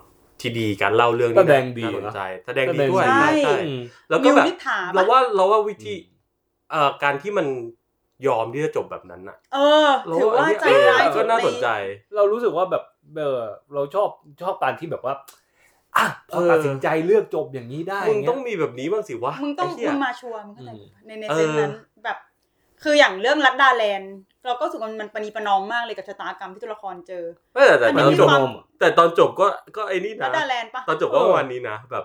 ที่ดีการเล่าเรื่องนี่แสดงดีน่าสนนะใจแสดงดีด้วยใช่ใช่แล้วก็มิวแบบนิษฐาปะเราว่าเราว่าวิธีเอ่อการที่มันยอมที่จะจบแบบนั้นน่ะ เออถือว่าใจร้ายก็น่าสนใจ เรารู้สึกว่าแบบเออเราชอบชอบการที่แบบว่าอะพอเออตัดสินใจเลือกจบอย่างนี้ได้มึงเงี้ยต้องมีแบบนี้บ้างสิวะมึงต้องไเหี้ยมึงมาชัวร์มึงเข้าใจอืมปะในในเออเซนส์นั้นแบบ คืออย่างเรื่องรัดดาแลนด์ เราก็รู้สึกว่ามันปณีประนอมมากเลยกับชะตากรรมที่ตัวละครเจอไม่แต่แต่มันตอนมีจบความแต่ตอนจบก็ก็ไอ้นี่รันะดดาแลนด์ปะตอนจบก็ประมาณนี้นะแบบ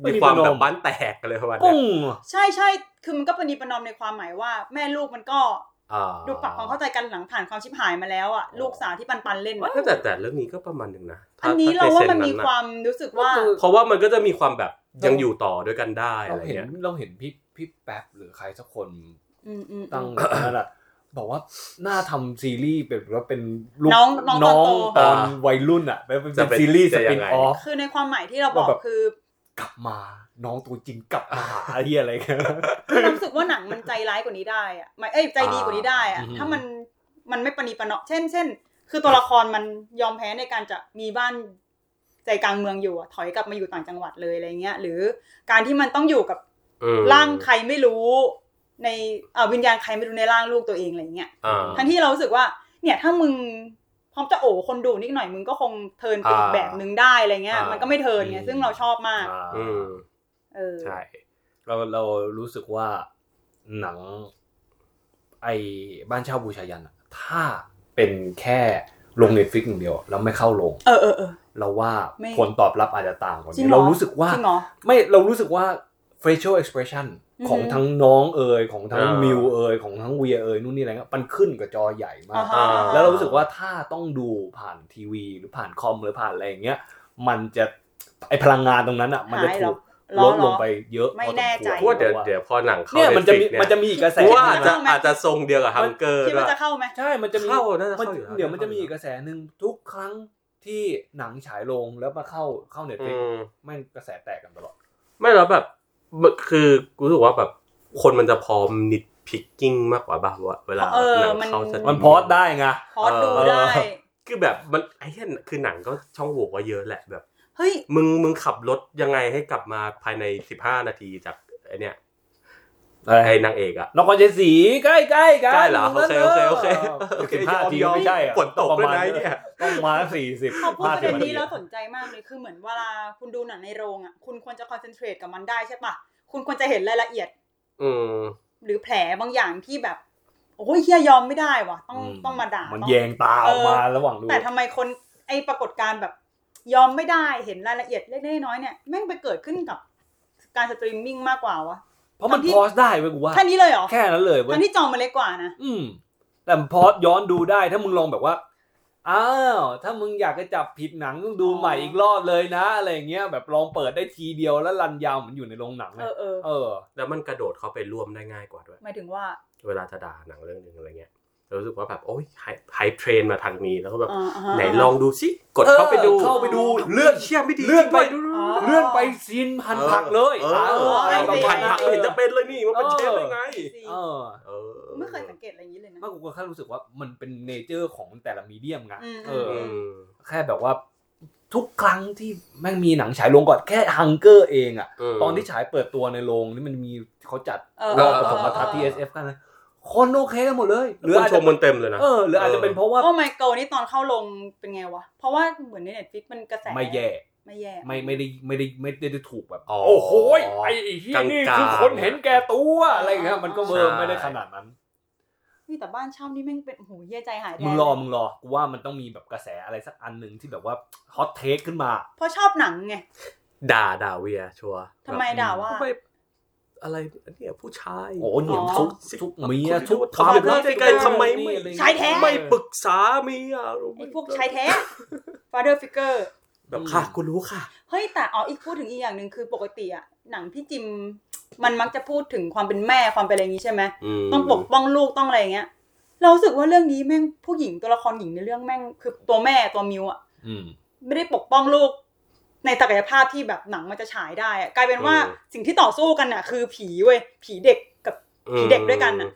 ไม่มีมีความประนแบมบบ้านแตกอะไรประมาณปุ้เนี้งยใช่ใช่คือมันก็ปณีประนอมในความหมายว่า แม่ลูกมันก็อ่าดูปรับความเข้าใจกันหลังผ่านความชิบหายมาแล้วอะลูกสาวที่ปันปันๆเล่นอะแต่แต่แต่เรื่องนี้ก็ประมาณหนึ่งนะถ้อันนี้ถ้เราว่าใซมันมีะความรู้สึกว่า เพราะว่ามันก็จะมีความแบบยังอยู่ต่อด้วยกันได้เราอะไรเห็นเงี้ยเราเห็นพี่พี่แป๊บหรือใครสักคนอืมอืมตั้งอืมนั่นแหละ บอกว่าน่าทำซีรีส์แบบว่าเป็นลูกน้องน้องตอนโตตอนวัยรุ่นอะเป็นเป็นซีรีส์สปินออฟคือในความหมายที่เราบอกว่าแบบคือกลับมาน้องตัวจริงกลับมาหาไอ้เหี้ยอะไรกันเรารู้สึกว่าหนังมันใจร้ายกว่านี้ได้อะหมายเอ้ยใจดีกว่านี้ได้อะอ่าถ้ามันมันไม่ปณีประนอมเช่นเช่น คือตัวละครมันยอมแพ้ในการจะมีบ้านใจกลางเมืองอยู่อะถอยกลับมาอยู่ต่างจังหวัดเลยอะไรเงี้ย หรือการที่มันต้องอยู่กับอืมร่างใครไม่รู้ ในเอ่อวิญญาณใครไม่รู้ในร่างลูกตัวเองอะไรเงี้ยอ่าทั้งที่เรารู้สึกว่า เนี่ยถ้ามึงพร้อมจะโอบคนดูนิดหน่อยมึงก็คง turn เป็นอีกอ่าแบบนึงได้อะไรเงี้ยอ่ามัมันก็ไม่ turn ไงซึ่งเราชอบมากอืมเออใช่เราเรารู้สึกว่าหนัง ไอ้บ้านเช่าบูชายัญอะถ้าเป็นแค่ลง Netflix อย่างเดียว แล้วไม่เข้าโรง เออเออเออเราว่าไม่ผลตอบรับอาจจะต่างกว่าจริงนี้เหรอเรารู้สึกว่าจริงเหรอไม่เรารู้สึกว่า facial expression อือฮึ ของทั้งน้องเอ่ยของทั้งอ่ามิมิวเอ่ยของทั้งเวียเอ่ยนู่นนี่อะไรเงี้ยมันขึ้นกับจอใหญ่มาอ่ากฮะอ่าแล้วเรารู้สึกว่าถ้าต้องดูผ่านทีวี หรือผ่านคอมหรือผ่านอะไรอย่างเงี้ยมันจะไอพลังงานตรงนั้นอะมันจะหายเหรถูอกเหรอลดลงเหรอไปเยอะไม่แน่ใจเพราะว่าเดี๋ยวเดี๋ยวพอหนังเข้าเนี่ยมันจะมี Netflix มันจะมีอีกกระแสกูว่าอาจจะเข้าไหมอาจจะทรงเดียวกับ Hunger คิดด้วว่ายจะเข้าไหมใช่มันจะมีเข้าน่าจะมันเข้าอยู่แล้วเดี๋ยวมันจะมีอีกกระแสหนึ่งทุกครั้งที่หนังฉายโรงแล้วมาเข้าเข้า Netflix อืมแม่งกระแสแตกกันตลอดไม่แล้วแบบ คือกูรู้สึกว่าแบบคนมันจะพร้อม nitpicking มากกว่าบ้างว่าเวลาเออหนังมันเข้า stream มัน pause ได้ไงพอดดูได้คือแบบมันไอ้เหี้ยคือหนังก็ช่องโหว่ว่าเยอะแหละแบบเฮ้ยมึงมึงขับรถยังไงให้กลับมาภายในสิบห้านาทีจากไอเนี้ย ไอ้นางเอกอะนครชัยศรีใกล้ใกล้ๆกันใกล้เหรอโอเคโอเคโอเคโอเคสิบห้ายอมทียอมไม่ใช่อะฝนตกด้วยนะประมาณไอ้เนี่ยต้องมาสี่สิบพอพูดประเด็นนี้50แล้วสนใจมากเลยคือเหมือนเวลาคุณดูหนังในโรงอะคุณควรจะคอนเซนเทรตกับมันได้ใช่ปะคุณควรจะเห็นรายละเอียด อืมหรือแผลบางอย่างที่แบบโอ้ยเหี้ยยอมไม่ได้ว่ะต้องอืมต้องมาด่ามันต้องแยงตาออกมาระหว่างดูแต่ทำไมคนไอปรากฏการณ์แบบ ยอมไม่ได้เห็นรายละเอียดเล็กๆน้อยๆเนี่ยแม่งไปเกิดขึ้นกับการสตรีมมิ่งมากกว่าวะ เพราะมันตอนที่ pause ได้เว้ยกูว่าแค่นี้เลยเหรอแค่นั้นเลยเว้ยทั้งที่จอมันเล็กกว่านะอืมแต่ pause ย้อนดูได้ถ้ามึงลองแบบว่าอ้าวถ้ามึงอยากจะจับผิดหนังต้องดูใหม่อีกรอบเลยนะอะไรอย่างเงี้ยแบบลองเปิดได้ทีเดียวแล้ว run ยาวเหมือนอยู่ในโรงหนังเออะอเออเออ แล้วมันกระโดดเข้าไปร่วมได้ง่ายกว่าด้วยหมายถึงว่า เวลาจะด่าหนังเรื่องหนึ่งอะไรเงี้ยเรารู้สึกว่าแบบโอ้ย hate train มาทางนี้แล้วก็แบบอ่าาฮะไหนลองดูสิกดเข้าไปดูเออเข้าไปดูเลื่อนเชี่ยไม่ดีเลื่อนไปจริงด้วยอ๋อเลื่อนไป scene หั่นผักเลยเออเอออะไรประพัมาณนั้ผันกไม่เห็นจะเป็นเลยนี่มันเป็นเออเชฟได้ไงเออเออไม่เคยสังเกตอะไรอย่างนี้เลยนะมากกูก็แค่รู้สึกว่ามันเป็น nature ของแต่ละ medium ไงอืมเอออือมแค่แบบว่าทุกครั้งที่แม่งมีหนังฉายโรงก่อนแค่ Hunger เองอะมตอนที่ฉายเปิดตัวในโรงนี่มันมีเขาจัดเออรอบเออปฐมทัศน์เออที่ SF กันนะ คนโอเคกันหมดเลยหรือคนอาจชจะมมันเต็มเลยนะเออหรืออาจจะเป็นเพราะว่าโอ้ไมเคิลนี่ตอนเข้าโรงเป็นไงวะ เพราะว่าเหมือนใน Netflix มันกระแสไม่แย่ไม่แย่ไม่ไม่ได้ไม่ได้ไม่ได้ถูกแบบอ๋อโอ้โหไอ้เหี้ยนี่กลางๆคือคนเห็นแก่ตัวอะไรอย่างเงี้ยมันก็เบอร์ใช่ไม่ได้ขนาดนั้นนี่แต่บ้านเช่านี่แม่งเป็นโอ้โหเหี้ยใจหายแทนมึงรอมึงรอกูว่ามันต้องมีแบบกระแสอะไรสักอันหนึ่งที่แบบว่าฮอตเทคขึ้นมาเพราะชอบหนังไงด่าด่าเวียชัวร์ทำไมด่าว่าทำไม อะไรเนี่ยผู้ชายโอ้เหนียวอ๋อทุกทุกเมียทุกทำไมไม่ได้กันทำไมไม่ชายแท้ไม่ปรึกษาเมียไอ้พวกชายแท้ father figure แบบค่ะกูรู้ค่ะ เฮ้ยแต่อ๋ออีกพูดถึงอีกอย่างหนึ่งคือปกติอะหนังพี่จิมมันมักจะพูดถึงความเป็นแม่ความเป็นอะไรอย่างนี้ใช่ไหมมต้องปกป้องลูกต้องอะไรอย่างเงี้ย เรารู้สึกว่าเรื่องนี้แม่งผู้หญิงตัวละครหญิงในเรื่องแม่งคือตัวแม่ตัวมิวอะอืมไม่ได้ปกป้องลูก ในศักยภาพที่แบบหนังมันจะฉายได้อะกลายเป็นว่าสิ่งที่ต่อสู้กันน่ะ คือผีเว้ยผีเด็กกับผีเด็กด้วยกันน่ะ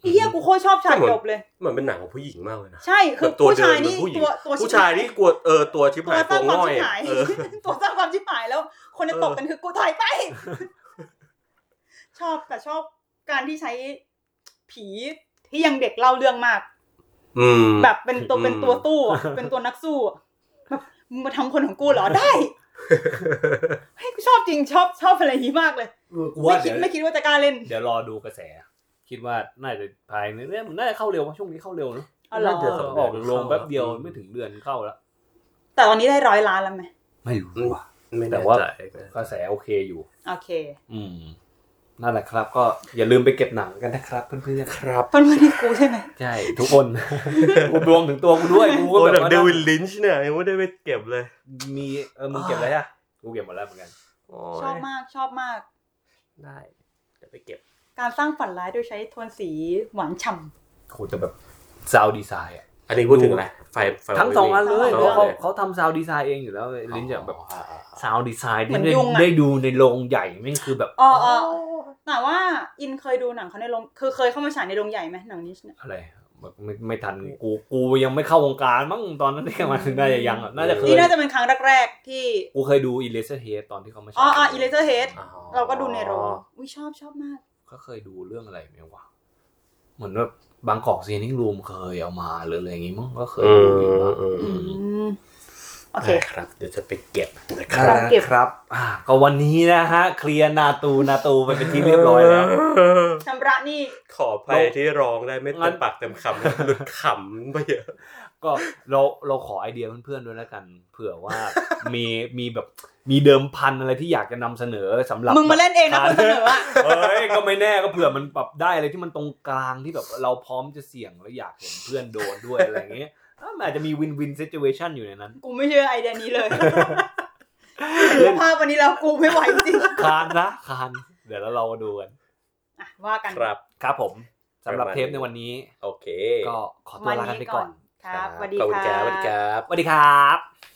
ไอ้เหี้ยกูโคตรชอบฉากจบเลยเหมือนเป็นหนังของผู้หญิงมากเลยนะใช่คือแบบตัวผู้ชายเดินนี่เป็นผู้หญิงตัวตัวผู้ชายนี่กลัวเออตัวชิบตัวหายสตัร้างวความง่อยชิบหายเออตัวสร้างความชิบหายแล้ว คนจะตบกันคือกูถอยไป ชอบแต่ชอบการที่ใช้ผีที่ยังเด็กเล่าเรื่องมากอืมแบบเป็นตัวอืมเป็นตัวตู้อะเป็นตัวนักสู้อะแบบมึงมาทำคนของกูเหรอได้ เฮ้ยกูชอบจริงชอบชอบอะไรอย่างนี้มากเลย กูไม่ว่าคิดเดี๋ยวไม่คิดว่าจะกล้าเล่นเดี๋ยวรอดูกระแส คิดว่าน่าจะภายในเนี่ยมันน่าจะเข้าเร็วเพราะช่วงนี้เข้าเร็วเนอะอ๋อเหรอน่าจะออกจากโรงแป๊บเดียวไม่ถึงเดือนเข้าแล้ว แต่ตอนนี้ได้ร้อยล้านแล้วไหมไม่รู้ว่ะ ไม่แต่แน่ว่าใจกระแสโอเคอยู่ โอเค อืม นั่นแหละครับ ก็อย่าลืมไปเก็บหนังกันนะครับเพื่อนครับเพื่อนๆที่กูใช่ไหมๆใช่ทุกคนกูรวมถึงตัวกูด้วยกูก็โอ้แบแบบบว่าเดวิดลินช์เนี่ยยังไม่ได้ไปเก็บเลย มีเออมึงเก็บอะไรอะกูเก็บหมดแล้วเหมือนกันโยชอบมากชอบมาก ได้เดี๋ยวไปเก็บ การสร้างฝันร้ายโดยใช้โทนสีหวานฉ่โหแต่แบบซาวดีไซน์อะอันนี้พูดถึงอะไรไฟไฟทั้งสองอันเลยทั้งเพสองอันราะเขาเขาทำซาวดีไซน์เองอยู่แล้วลิ้นจะแบบอ๋ออ่าซาวดีไซน์เหมืที่อนได้ยุงอะได้ดูในโรงใหญ่แม่งคือแบบำอ๋ออ๋อ แต่ว่าอินเคยดูหนังเขาในโรงคือเคยเข้ามาฉายในโรงใหญ่ไหมหนังนี้เนี่ยอะไรแบบไม่ไม่ทันกูกูยังไม่เข้าวงการมั้งตอนนั้นที่มาถึงน่าจะยังอะน่าจะเคยนี่น่าจะเป็นครั้งแรกๆที่กูเคยดูอีเลเซอร์เฮดตอนที่เขามาฉายอ๋ออ๋ออีเลเซอร์เฮดอ๋อเราก็ดูในโรงอุ้ยชอบชอบมากก็เคยดูเรื่องอะไรไหมวะเหมือนแบบบางกอกซีนิ่งรูมเคยเอามาหรืออะไรอย่างงี้มั้งก็เคยอืดูอยู่ โอเคได้ครับ เดี๋ยวจะไปเก็บนะคครัรับบครับอ่าก็วันนี้นะฮะ เคลียร์นาตูนาตูไปเป็นที่เรียบร้อยแล้วชำระหนี่ ขออภัยที่ร้องได้ไม่งั้เต็นมปากเต็มคำหลุดขำไปเยอะ ก็เราเราขอไอเดียเพื่อนๆด้วยแล้วกัน เผื่อว่ามีมีแบบมีเดิมพันอะไรที่อยากจะนำเสนอสำหรับมึงมาเล่นเองนะคนเสนออะเอ้ยก็ไม่แน่ก็เผื่อมันปรับได้อะไรที่มันตรงกลางที่แบบเราพร้อมจะเสี่ยงแล้วอยากเห็นเพื่อนโดนด้วยอะไรอย่างเงี้ย อะมันอาจจะมีวินวิน i ิ u a t i o n อยู่ในนั้น กูไม่เชื่อไอเดียนี้เลยดูภาพวันนี้แล้วกูไม่ไหวจริงคานนะคาน เดี๋ยวแล้วเรามาดูกันอะว่ากันครับครับผมสำหรับประมาณเทปในวันนี้ โอเค ก็ขอตัวลากันไปก่อน ครับสวัสดีขอบคุณคครัรับบสวัสดีครับสวัสดีครับ